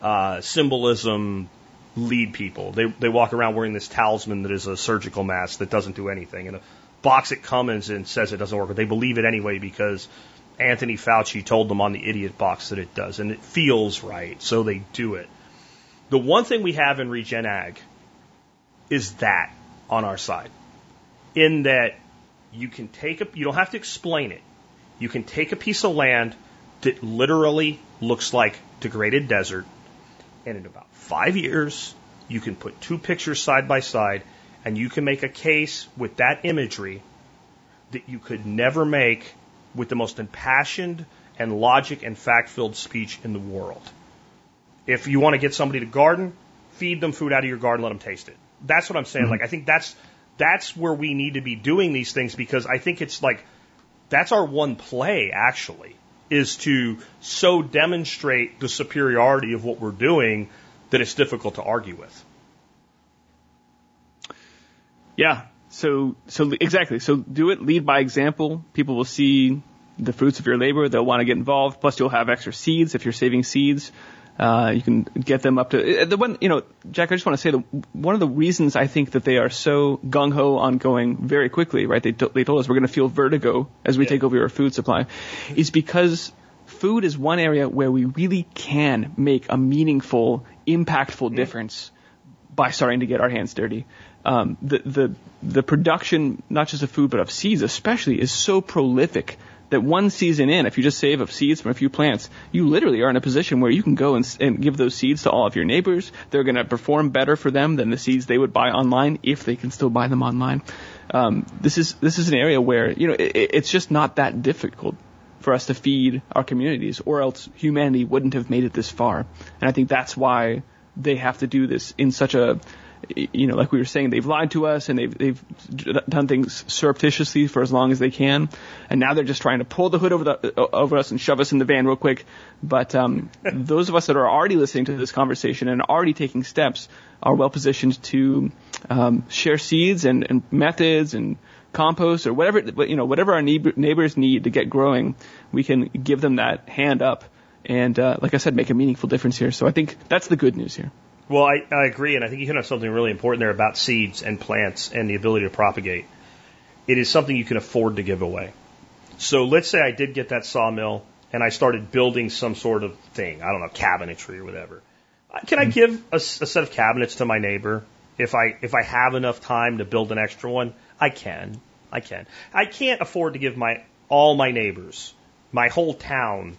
uh, symbolism lead people. They they walk around wearing this talisman that is a surgical mask that doesn't do anything, and a box it comes and says it doesn't work, but they believe it anyway because Anthony Fauci told them on the idiot box that it does, and it feels right, so they do it. The one thing we have in Regen Ag is that on our side, in that you can take a, you don't have to explain it. You can take a piece of land that literally looks like degraded desert, and in about five years, you can put two pictures side by side, and you can make a case with that imagery that you could never make with the most impassioned and logic and fact filled speech in the world. If you want to get somebody to garden, feed them food out of your garden, let them taste it. That's what I'm saying. Mm-hmm. Like, I think that's, that's where we need to be doing these things because I think it's like, that's our one play actually, is to so demonstrate the superiority of what we're doing that it's difficult to argue with. Yeah. So, so exactly. So do it, lead by example. People will see the fruits of your labor. They'll want to get involved. Plus, you'll have extra seeds if you're saving seeds. Uh, you can get them up to uh, the one. You know, Jack. I just want to say that one of the reasons I think that they are so gung ho on going very quickly, right? They they told us we're going to feel vertigo as we yeah. take over our food supply, is because food is one area where we really can make a meaningful, impactful mm. difference by starting to get our hands dirty. Um, the the the production, not just of food but of seeds, especially, is so prolific that one season in, if you just save up seeds from a few plants, you literally are in a position where you can go and, and give those seeds to all of your neighbors. They're going to perform better for them than the seeds they would buy online if they can still buy them online. Um, this is this is an area where you know it, it's just not that difficult for us to feed our communities, or else humanity wouldn't have made it this far. And I think that's why they have to do this in such a you know, like we were saying, they've lied to us and they've they've done things surreptitiously for as long as they can, and now they're just trying to pull the hood over the over us and shove us in the van real quick. But um, those of us that are already listening to this conversation and already taking steps are well positioned to um, share seeds and, and methods and compost or whatever you know whatever our neighbors need to get growing, we can give them that hand up and uh, like I said, make a meaningful difference here. So I think that's the good news here. Well, I, I agree, and I think you hit on something really important there about seeds and plants and the ability to propagate. It is something you can afford to give away. So let's say I did get that sawmill and I started building some sort of thing. I don't know, cabinetry or whatever. Can I hmm. give a, a set of cabinets to my neighbor if I if I have enough time to build an extra one? I can. I can. I can't afford to give my all my neighbors, my whole town,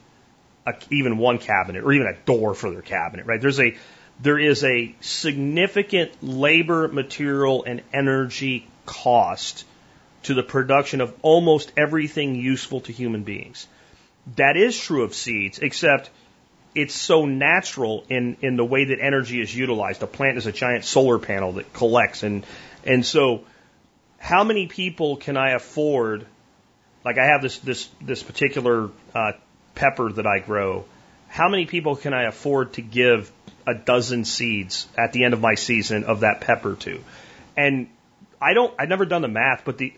a, even one cabinet or even a door for their cabinet. Right? There's a there is a significant labor, material, and energy cost to the production of almost everything useful to human beings. That is true of seeds, except it's so natural in, in the way that energy is utilized. A plant is a giant solar panel that collects and and so how many people can I afford? Like I have this this this particular uh, pepper that I grow. How many people can I afford to give a dozen seeds at the end of my season of that pepper to. And I don't, I've never done the math, but the,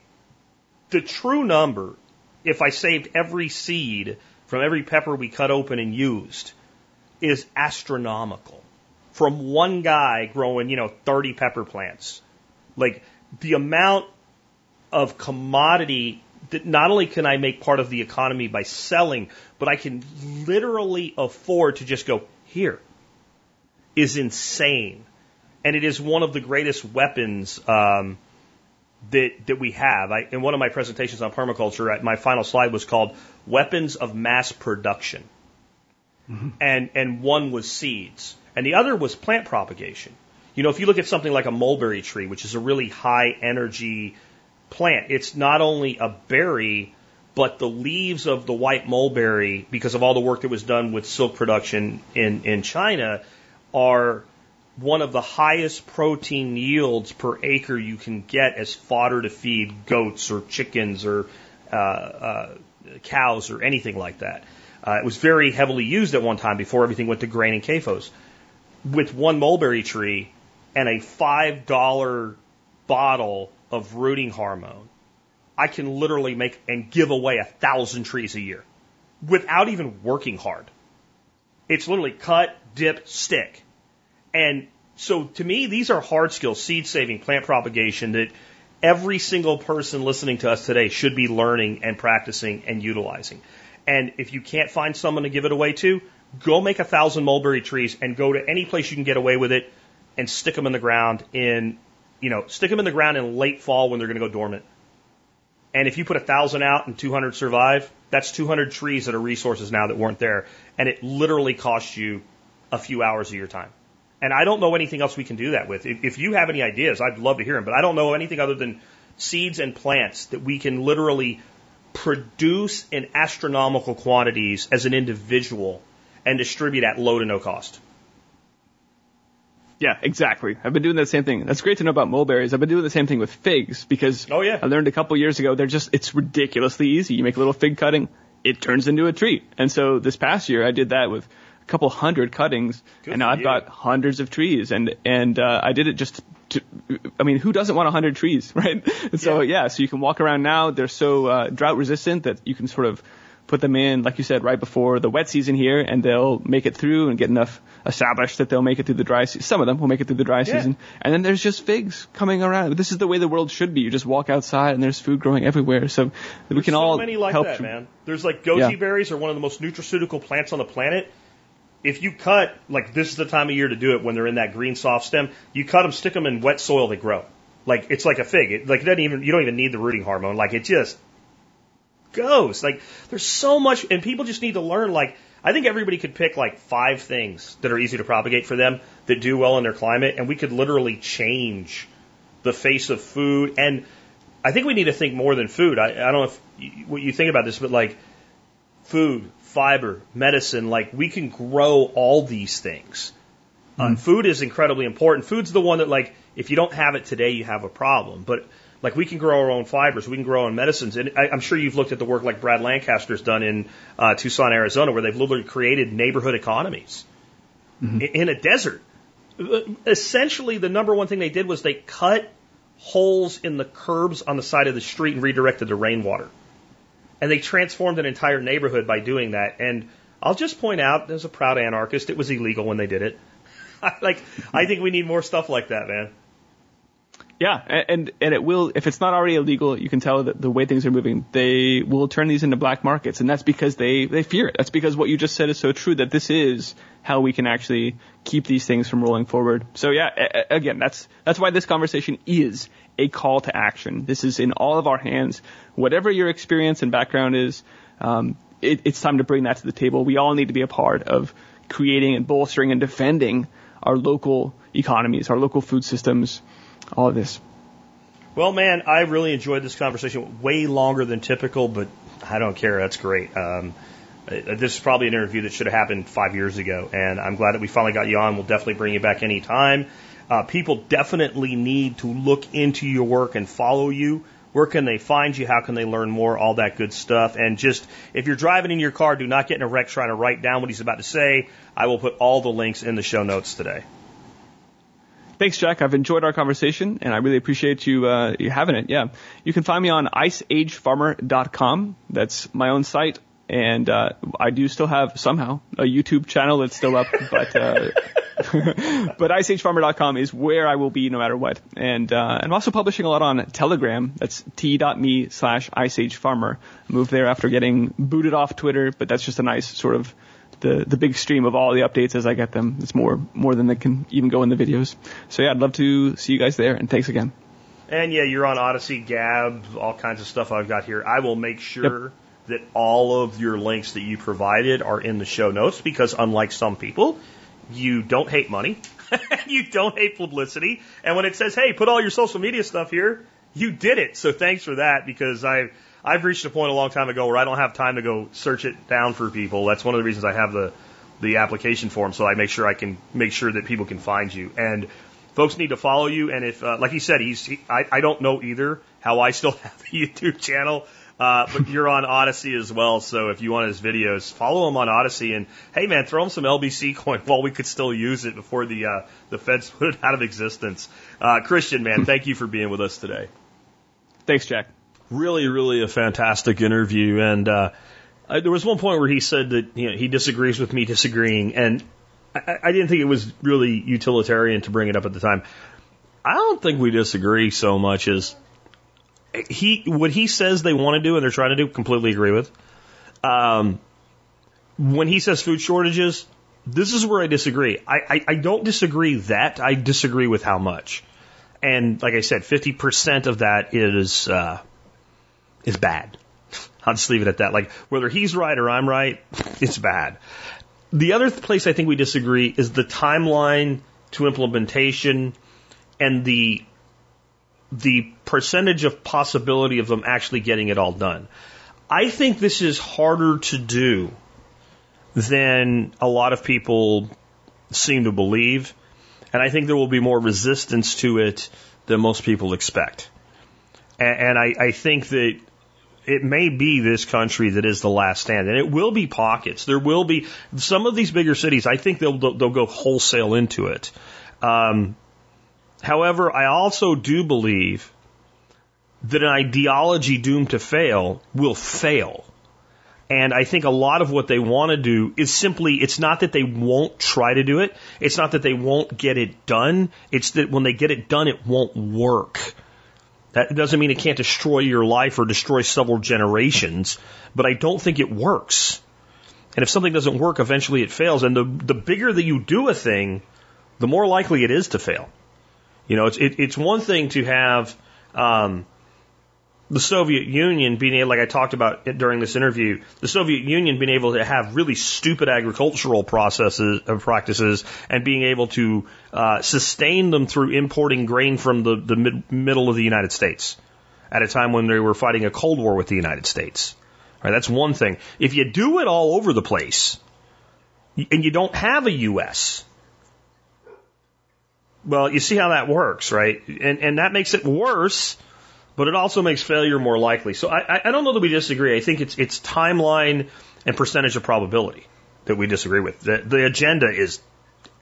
the true number, if I saved every seed from every pepper we cut open and used, is astronomical. From one guy growing, you know, 30 pepper plants. Like the amount of commodity that not only can I make part of the economy by selling, but I can literally afford to just go, here, is insane, and it is one of the greatest weapons um, that that we have. I, in one of my presentations on permaculture, my final slide was called "Weapons of Mass Production," mm-hmm. and and one was seeds, and the other was plant propagation. You know, if you look at something like a mulberry tree, which is a really high energy plant, it's not only a berry, but the leaves of the white mulberry, because of all the work that was done with silk production in, in China, are one of the highest protein yields per acre you can get as fodder to feed goats or chickens or uh, uh, cows or anything like that. Uh, it was very heavily used at one time before everything went to grain and CAFOs. With one mulberry tree and a five dollar bottle of rooting hormone, I can literally make and give away a thousand trees a year without even working hard. It's literally cut, dip, stick. And so to me, these are hard skills, seed saving, plant propagation that every single person listening to us today should be learning and practicing and utilizing. And if you can't find someone to give it away to, go make a thousand mulberry trees and go to any place you can get away with it and stick them in the ground in, you know, stick them in the ground in late fall when they're going to go dormant. And if you put a thousand out and 200 survive, That's 200 trees that are resources now that weren't there. And it literally costs you a few hours of your time. And I don't know anything else we can do that with. If, you have any ideas, I'd love to hear them, but I don't know anything other than seeds and plants that we can literally produce in astronomical quantities as an individual and distribute at low to no cost. Yeah, exactly. I've been doing that same thing. That's great to know about mulberries. I've been doing the same thing with figs because Oh, yeah. I learned a couple years ago they're just it's ridiculously easy. You make a little fig cutting, it turns into a tree. And so this past year I did that with a couple hundred cuttings, Good and now I've you. got hundreds of trees. And and uh, I did it just to. I mean, who doesn't want a hundred trees, right? And so Yeah. yeah. so you can walk around now. They're so uh, drought resistant that you can sort of put them in, like you said, right before the wet season here, and they'll make it through and get enough established that they'll make it through the dry season. Some of them will make it through the dry Yeah. season. And then there's just figs coming around. This is the way the world should be. You just walk outside and there's food growing everywhere. So we can all help. so all many like help. that, man. There's like goji Yeah. berries are one of the most nutraceutical plants on the planet. If you cut, like this is the time of year to do it when they're in that green soft stem. You cut them, stick them in wet soil, they grow. Like it's like a fig. It, like it doesn't even you don't even need the rooting hormone. Like it just goes. Like there's so much, and people just need to learn. Like I think everybody could pick like five things that are easy to propagate for them that do well in their climate, and we could literally change the face of food. And I think we need to think more than food. I, I don't know if you, what you think about this, but like food, fiber, medicine, like we can grow all these things. Uh, food is incredibly important. Food's the one that like if you don't have it today, you have a problem. But like we can grow our own fibers, we can grow our own medicines, and I, I'm sure you've looked at the work like Brad Lancaster's done in uh, Tucson, Arizona, where they've literally created neighborhood economies in, in a desert. Uh, Essentially, the number one thing they did was they cut holes in the curbs on the side of the street and redirected the rainwater. And they transformed an entire neighborhood by doing that. And I'll just point out, as a proud anarchist, it was illegal when they did it. like, I think we need more stuff like that, man. Yeah, and and it will if it's not already illegal, you can tell that the way things are moving, they will turn these into black markets, and that's because they they fear it. That's because what you just said is so true that this is how we can actually keep these things from rolling forward. So yeah, again, that's that's why this conversation is a call to action. This is in all of our hands. Whatever your experience and background is, um, it, it's time to bring that to the table. We all need to be a part of creating and bolstering and defending our local economies, our local food systems, all of this. Well, man, I really enjoyed this conversation. Way longer than typical, but I don't care. That's great. Um, uh, this is probably an interview that should have happened five years ago, and I'm glad that we finally got you on. We'll definitely bring you back anytime. Uh, people definitely need to look into your work and follow you. Where can they find you? How can they learn more? All that good stuff. And just, if you're driving in your car, do not get in a wreck trying to write down what he's about to say. I will put all the links in the show notes today. Thanks, Jack. I've enjoyed our conversation, and I really appreciate you uh, you having it. Yeah, you can find me on iceagefarmer.com. That's my own site, and uh, I do still have somehow a YouTube channel that's still up, but. Uh, but iceagefarmer.com is where I will be no matter what. And uh, I'm also publishing a lot on Telegram. That's t.me slash iceagefarmer. Moved there after getting booted off Twitter, but that's just a nice sort of the the big stream of all the updates as I get them. It's more more than they can even go in the videos. So yeah, I'd love to see you guys there. And thanks again. And yeah, you're on Odysee, Gab, all kinds of stuff I've got here. I will make sure that all of your links that you provided are in the show notes because unlike some people, you don't hate money. you don't hate publicity. And when it says, hey, put all your social media stuff here, you did it. So thanks for that because I've, I've reached a point a long time ago where I don't have time to go search it down for people. That's one of the reasons I have the, the application form so I make sure I can make sure that people can find you. And folks need to follow you. And if, uh, like he said, he's, he, I, I don't know either how I still have a YouTube channel. Uh, but you're on Odysee as well, so if you want his videos, follow him on Odysee. And hey, man, throw him some LBC coin while we could still use it before the uh, the feds put it out of existence. Uh, Christian, man, thank you for being with us today. Thanks, Jack. Really, really a fantastic interview. And uh, I, there was one point where he said that you know, he disagrees with me disagreeing, and I, I didn't think it was really utilitarian to bring it up at the time. I don't think we disagree so much as he what he says they want to do and they're trying to do. Completely agree with. Um, when he says food shortages, this is where I disagree. I, I, I don't disagree that I disagree with how much. And like I said, fifty percent of that is uh, is bad. I'll just leave it at that. Like whether he's right or I'm right, it's bad. The other place I think we disagree is the timeline to implementation and the the percentage of possibility of them actually getting it all done. I think this is harder to do than a lot of people seem to believe, and I think there will be more resistance to it than most people expect. And, and I, I think that it may be this country that is the last stand, and it will be pockets. There will be some of these bigger cities. I think they'll they'll go wholesale into it. Um, however, I also do believe that an ideology doomed to fail will fail. And I think a lot of what they want to do is simply, it's not that they won't try to do it. It's not that they won't get it done. It's that when they get it done, it won't work. That doesn't mean it can't destroy your life or destroy several generations, but I don't think it works. And if something doesn't work, eventually it fails. And the, the bigger that you do a thing, the more likely it is to fail. You know, it's, it, it's one thing to have, um, the Soviet Union being able, like I talked about during this interview, the Soviet Union being able to have really stupid agricultural processes uh, practices and being able to uh, sustain them through importing grain from the, the mid, middle of the United States at a time when they were fighting a Cold War with the United States. Right, that's one thing. If you do it all over the place and you don't have a U.S., well, you see how that works, right? And, and that makes it worse but it also makes failure more likely. So I, I don't know that we disagree. I think it's it's timeline and percentage of probability that we disagree with. The, the agenda is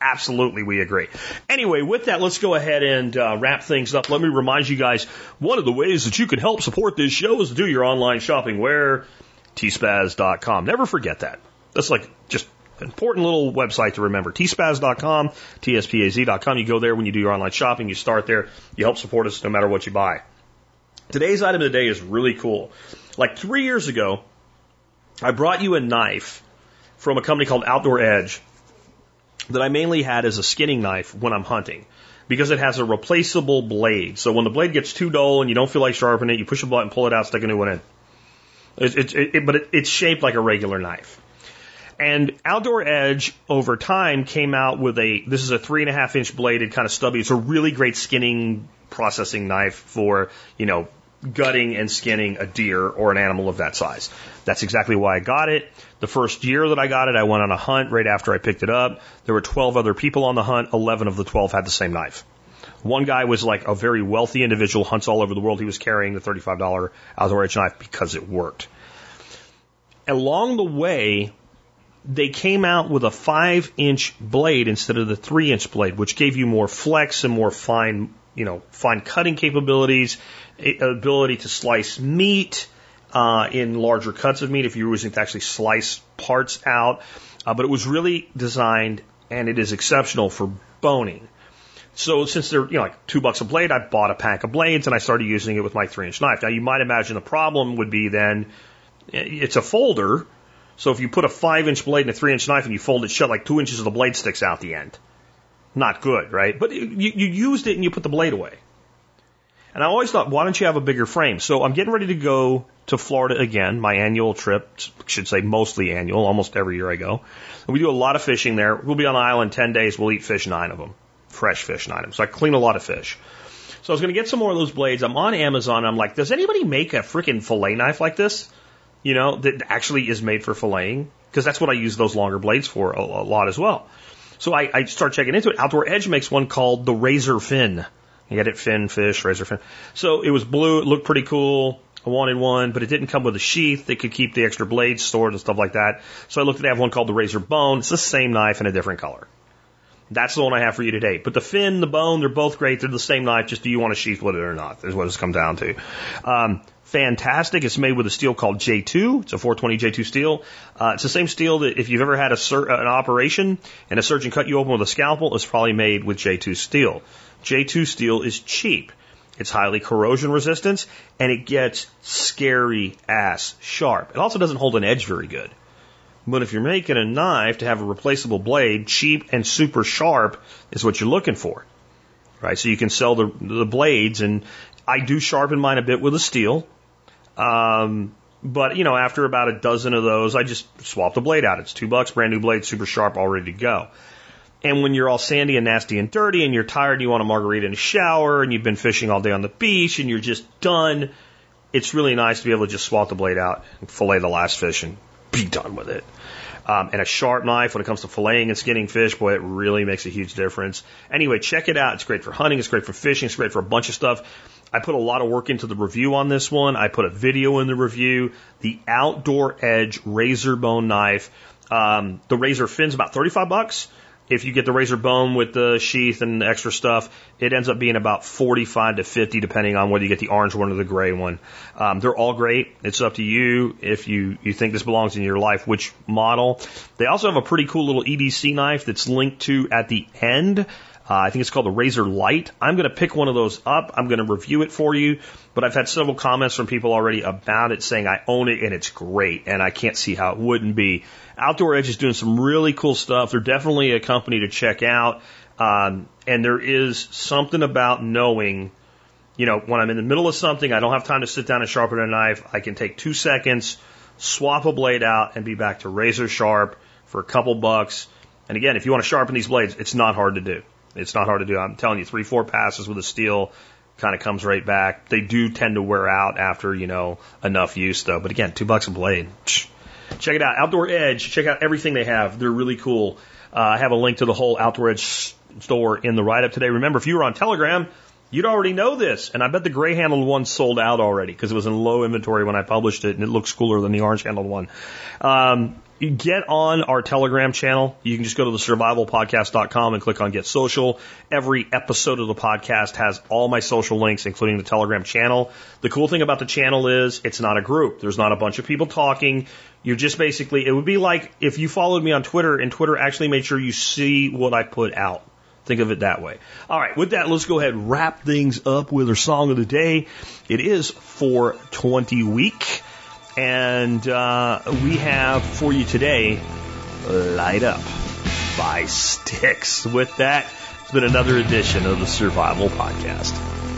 absolutely we agree. Anyway, with that, let's go ahead and uh, wrap things up. Let me remind you guys one of the ways that you can help support this show is to do your online shopping where tspaz.com. Never forget that. That's like just an important little website to remember. tspaz.com, tspaz.com. You go there when you do your online shopping. You start there. You help support us no matter what you buy. Today's item of the day is really cool. Like three years ago, I brought you a knife from a company called Outdoor Edge that I mainly had as a skinning knife when I'm hunting because it has a replaceable blade. So when the blade gets too dull and you don't feel like sharpening it, you push a button, pull it out, stick a new one in. It, it, it, but it's shaped like a regular knife. And Outdoor Edge over time came out with a, this is a three and a half inch bladed kind of stubby. It's a really great skinning processing knife for, you know, gutting and skinning a deer or an animal of that size. That's exactly why I got it. The first year that I got it, I went on a hunt right after I picked it up. There were 12 other people on the hunt. 11 of the 12 had the same knife. One guy was like a very wealthy individual, hunts all over the world. He was carrying the $35 outdoor edge knife because it worked. Along the way, they came out with a five inch blade instead of the three inch blade, which gave you more flex and more fine, you know, fine cutting capabilities ability to slice meat uh, in larger cuts of meat if you're using to actually slice parts out. Uh, but it was really designed and it is exceptional for boning. So since they're you know like two bucks a blade, I bought a pack of blades and I started using it with my three inch knife. Now you might imagine the problem would be then it's a folder. So if you put a five inch blade in a three inch knife and you fold it shut, like two inches of the blade sticks out the end. Not good, right? But you, you used it and you put the blade away. And I always thought, why don't you have a bigger frame? So I'm getting ready to go to Florida again, my annual trip, should say mostly annual, almost every year I go. And we do a lot of fishing there. We'll be on the island 10 days. We'll eat fish, nine of them. Fresh fish, nine of them. So I clean a lot of fish. So I was going to get some more of those blades. I'm on Amazon. I'm like, does anybody make a freaking fillet knife like this? You know, that actually is made for filleting? Because that's what I use those longer blades for a, a lot as well. So I, I start checking into it. Outdoor Edge makes one called the Razor Fin. You get it fin, fish, razor fin. So it was blue. It looked pretty cool. I wanted one, but it didn't come with a sheath that could keep the extra blades stored and stuff like that. So I looked at they have one called the Razor Bone. It's the same knife in a different color. That's the one I have for you today. But the fin, the bone, they're both great. They're the same knife. Just do you want a sheath with it or not? Is what it's come down to. Um, fantastic. It's made with a steel called J2. It's a 420 J2 steel. Uh, it's the same steel that if you've ever had a sur- an operation and a surgeon cut you open with a scalpel, it's probably made with J2 steel. J2 steel is cheap. It's highly corrosion resistant and it gets scary ass sharp. It also doesn't hold an edge very good. But if you're making a knife to have a replaceable blade, cheap and super sharp is what you're looking for. Right? So you can sell the, the blades and I do sharpen mine a bit with a steel. Um, But, you know, after about a dozen of those, I just swap the blade out. It's two bucks, brand new blade, super sharp, all ready to go. And when you're all sandy and nasty and dirty and you're tired and you want a margarita and a shower and you've been fishing all day on the beach and you're just done, it's really nice to be able to just swap the blade out and fillet the last fish and be done with it. Um, and a sharp knife when it comes to filleting and skinning fish, boy, it really makes a huge difference. Anyway, check it out. It's great for hunting. It's great for fishing. It's great for a bunch of stuff. I put a lot of work into the review on this one. I put a video in the review. The Outdoor Edge razor bone knife. Um, the razor fin's about 35 bucks. If you get the razor bone with the sheath and the extra stuff, it ends up being about 45 to 50 depending on whether you get the orange one or the gray one. Um, they're all great. It's up to you if you, you think this belongs in your life, which model. They also have a pretty cool little EDC knife that's linked to at the end. Uh, I think it's called the Razor Light. I'm going to pick one of those up. I'm going to review it for you, but I've had several comments from people already about it saying I own it and it's great and I can't see how it wouldn't be. Outdoor Edge is doing some really cool stuff. They're definitely a company to check out. Um, and there is something about knowing, you know, when I'm in the middle of something, I don't have time to sit down and sharpen a knife. I can take two seconds, swap a blade out, and be back to razor sharp for a couple bucks. And again, if you want to sharpen these blades, it's not hard to do. It's not hard to do. I'm telling you, three, four passes with a steel kind of comes right back. They do tend to wear out after, you know, enough use though. But again, two bucks a blade. Check it out. Outdoor Edge. Check out everything they have. They're really cool. Uh, I have a link to the whole Outdoor Edge store in the write up today. Remember, if you were on Telegram, you'd already know this. And I bet the gray handled one sold out already because it was in low inventory when I published it and it looks cooler than the orange handled one. Um, get on our Telegram channel. You can just go to the survivalpodcast.com and click on get social. Every episode of the podcast has all my social links, including the Telegram channel. The cool thing about the channel is it's not a group. There's not a bunch of people talking. You're just basically, it would be like if you followed me on Twitter and Twitter actually made sure you see what I put out. Think of it that way. All right, with that, let's go ahead and wrap things up with our song of the day. It is 420 week. And uh, we have for you today Light Up by Styx. With that, it's been another edition of the Survival Podcast.